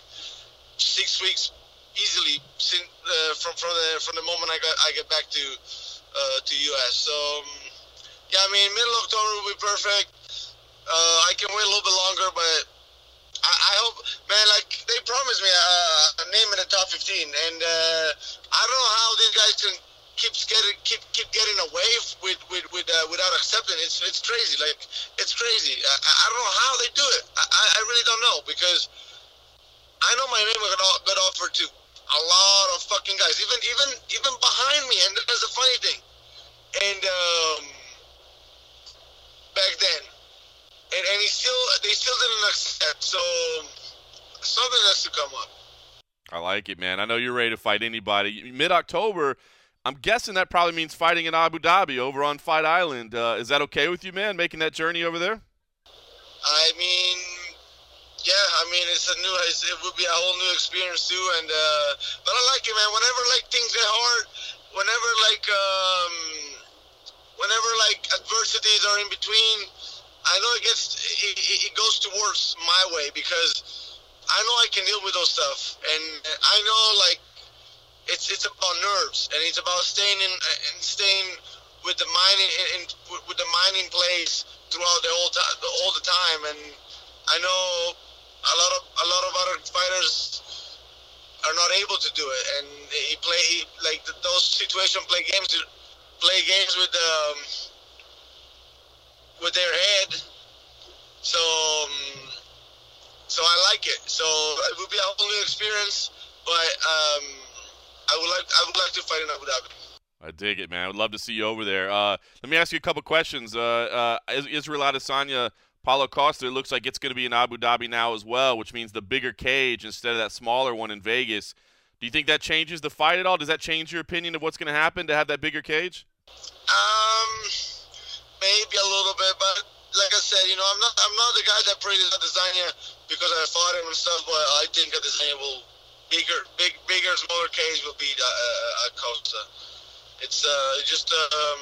six weeks easily since, uh, from from the from the moment I got I get back to uh, to US. So um, yeah, I mean middle October will be perfect. Uh, I can wait a little bit longer, but I, I hope, man. Like they promised me a, a name in the top 15, and uh, I don't know how these guys can keeps getting keep keep getting away with with, with uh, without accepting. It's it's crazy. Like it's crazy. I, I don't know how they do it. I, I really don't know because I know my name got offered to a lot of fucking guys, even even even behind me. And that's the funny thing. And um, back then, and and he still they still didn't accept. So something has to come up. I like it, man. I know you're ready to fight anybody. Mid October I'm guessing that probably means fighting in Abu Dhabi over on Fight Island. Uh, is that okay with you, man? Making that journey over there? I mean, yeah. I mean, it's a new. It's, it would be a whole new experience too. And uh, but I like it, man. Whenever like things get hard, whenever like um, whenever like adversities are in between, I know it gets it, it goes towards my way because I know I can deal with those stuff, and I know like it's it's about nerves and it's about staying in and staying with the mind in, in, with the mind in place throughout the whole time all the time. And I know a lot of a lot of other fighters are not able to do it. And he play he, like the, those situations play games play games with um with their head so um, so I like it so it would be a whole new experience but um I would like I would like to fight in Abu Dhabi. I dig it, man. I would love to see you over there. Uh, let me ask you a couple questions. Uh, uh, Israel Adesanya, Paulo Costa, it looks like it's going to be in Abu Dhabi now as well, which means the bigger cage instead of that smaller one in Vegas. Do you think that changes the fight at all? Does that change your opinion of what's going to happen to have that bigger cage? Um, maybe a little bit, but like I said, you know, I'm not I'm not the guy that praises Adesanya because I fought him and stuff, but I think Adesanya will bigger, big, bigger, smaller cage will beat uh, uh, Costa. It's uh, just um,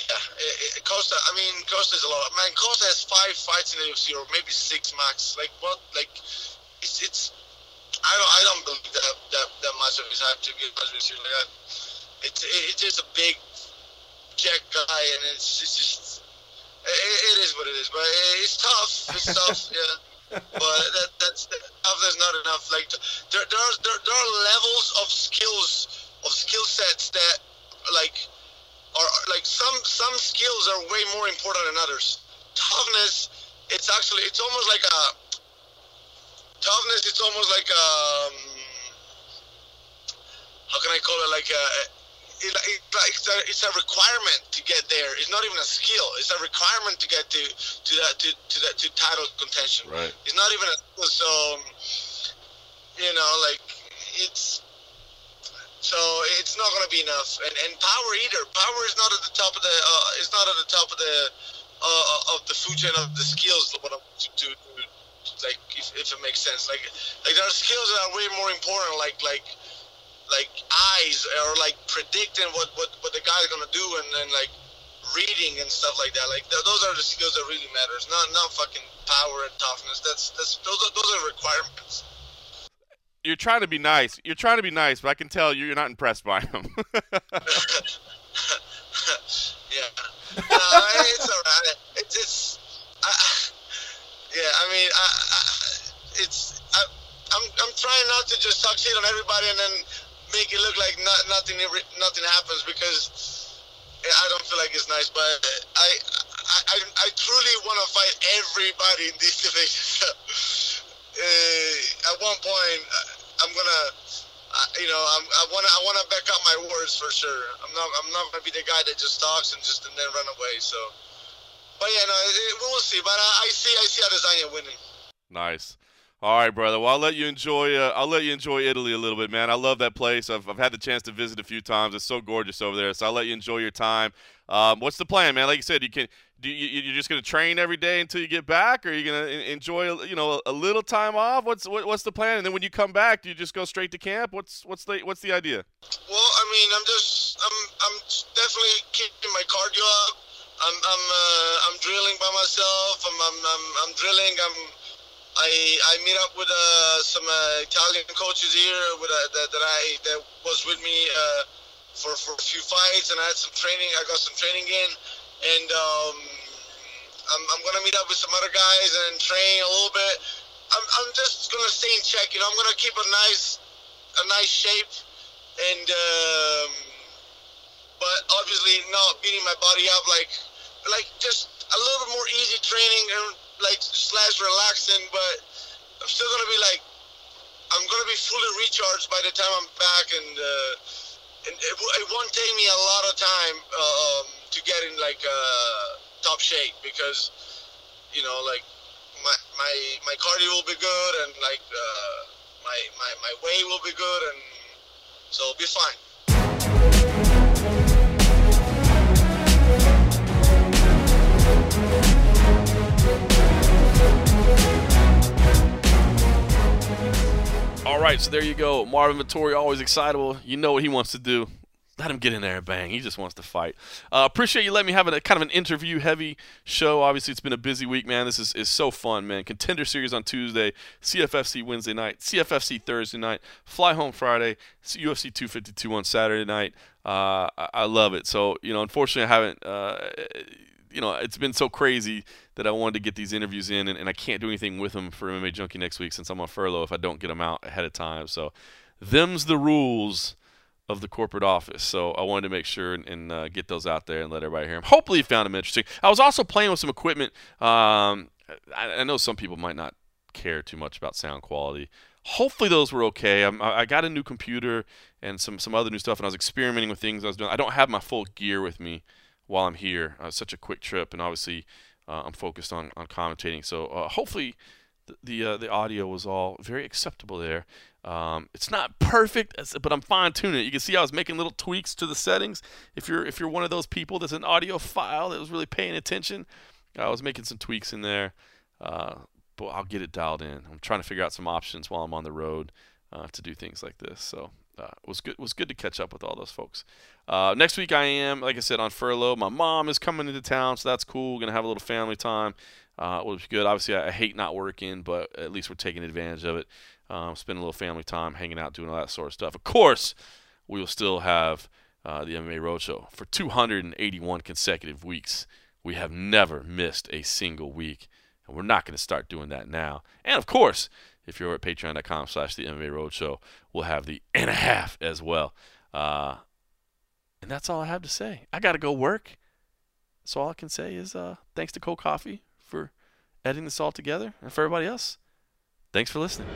yeah, it, it, Costa. I mean, Costa is a lot. Man, Costa has five fights in the UFC, or maybe six max. Like what? Like it's it's. I don't I don't believe that that that much of his hype to be honest with you. Like I, it's it's just a big jack guy, and it's it's just it, it is what it is. But it's tough. It's *laughs* tough. Yeah. but that, that's toughness is not enough. Like there, there are there, there are levels of skills of skill sets that like are like some some skills are way more important than others. Toughness, it's actually it's almost like a toughness. It's almost like um, how can I call it? Like a it, it, it's, a, it's a requirement to get there. It's not even a skill. It's a requirement to get to to that to, to that to title contention. Right. It's not even a so you know like it's so it's not going to be enough. And and power either. Power is not at the top of the uh, it's not at the top of the uh, of the food chain of the skills. What I'm to, to, to like if, if it makes sense. Like like there are skills that are way more important. Like like like eyes or like predicting what what what the guy's gonna do and then like reading and stuff like that. Like th- those are the skills that really matters. Not not fucking power and toughness. That's that's those are those are requirements. You're trying to be nice. You're trying to be nice, but I can tell you're not impressed by him. *laughs* *laughs* yeah. No, it's alright. It's it's. I, yeah, I mean, I, I, it's I, I'm I'm trying not to just talk shit on everybody and then make it look like not, nothing nothing happens because I don't feel like it's nice. But I I, I, truly want to fight everybody in this division. *laughs* uh, at one point, I'm gonna. Uh, you know, I'm, I want to I want to back up my words for sure. I'm not I'm not gonna be the guy that just talks and just and then run away. So, but yeah, no, it, we'll see. But I, I see I see Adesanya winning. Nice. All right, brother. Well, I'll let you enjoy. Uh, I'll let you enjoy Italy a little bit, man. I love that place. I've, I've had the chance to visit a few times. It's so gorgeous over there. So I'll let you enjoy your time. Um, what's the plan, man? Like you said, you can. Do you, you're just gonna train every day until you get back, or are you gonna enjoy, you know, a little time off? What's what, what's the plan? And then when you come back, do you just go straight to camp? What's what's the what's the idea? Well, I mean, I'm just I'm I'm definitely keeping my cardio up. I'm I'm uh, I'm drilling by myself. I'm I'm I'm, I'm drilling. I'm I I meet up with uh, some uh, Italian coaches here with uh, that, that I that was with me uh, for for a few fights, and I had some training. I got some training in, and um, I'm I'm gonna meet up with some other guys and train a little bit. I'm I'm just gonna stay in check. You know, I'm gonna keep a nice a nice shape, and um, but obviously not beating my body up like like just a little bit more easy training and like slash relaxing, but I'm still gonna be like, I'm gonna be fully recharged by the time I'm back, and uh, and it, it won't take me a lot of time um, to get in like uh, top shape because you know like my my my cardio will be good and like uh, my my my weight will be good and so it'll be fine. All right, so there you go. Marvin Vettori, always excitable. You know what he wants to do. Let him get in there and bang. He just wants to fight. Uh, appreciate you letting me have a kind of an interview heavy show. Obviously, it's been a busy week, man. This is, is so fun, man. Contender Series on Tuesday, CFFC Wednesday night, CFFC Thursday night, Fly Home Friday, UFC 252 on Saturday night. Uh, I, I love it. So, you know, unfortunately, I haven't. Uh, you know, it's been so crazy that I wanted to get these interviews in, and, and I can't do anything with them for MMA Junkie next week since I'm on furlough if I don't get them out ahead of time. So, them's the rules of the corporate office. So I wanted to make sure and, and uh, get those out there and let everybody hear them. Hopefully, you found them interesting. I was also playing with some equipment. Um, I, I, know some people might not care too much about sound quality. Hopefully, those were okay. I'm, I got a new computer and some some other new stuff, and I was experimenting with things I was doing. I don't have my full gear with me while I'm here. Uh, such a quick trip, and obviously uh, I'm focused on, on commentating. So uh, hopefully the the, uh, the, audio was all very acceptable there. Um, it's not perfect, but I'm fine tuning it. You can see I was making little tweaks to the settings. If you're if you're one of those people that's an audiophile that was really paying attention, I was making some tweaks in there. Uh, but I'll get it dialed in. I'm trying to figure out some options while I'm on the road uh, to do things like this. So uh, was good. Was good to catch up with all those folks. Uh, next week I am, like I said, on furlough. My mom is coming into town, so that's cool. Gonna have a little family time. Uh, be good. Obviously, I, I, hate not working, but at least we're taking advantage of it. Um, spending a little family time, hanging out, doing all that sort of stuff. Of course, we will still have uh, the MMA Roadshow for 281 consecutive weeks. We have never missed a single week. And we're not going to start doing that now. And of course, if you're at patreon.com slash the MMA Roadshow, we'll have the *clears throat* and a half as well. Uh, and that's all I have to say. I got to go work. So all I can say is uh, thanks to Cold Coffee for editing this all together. And for everybody else, thanks for listening.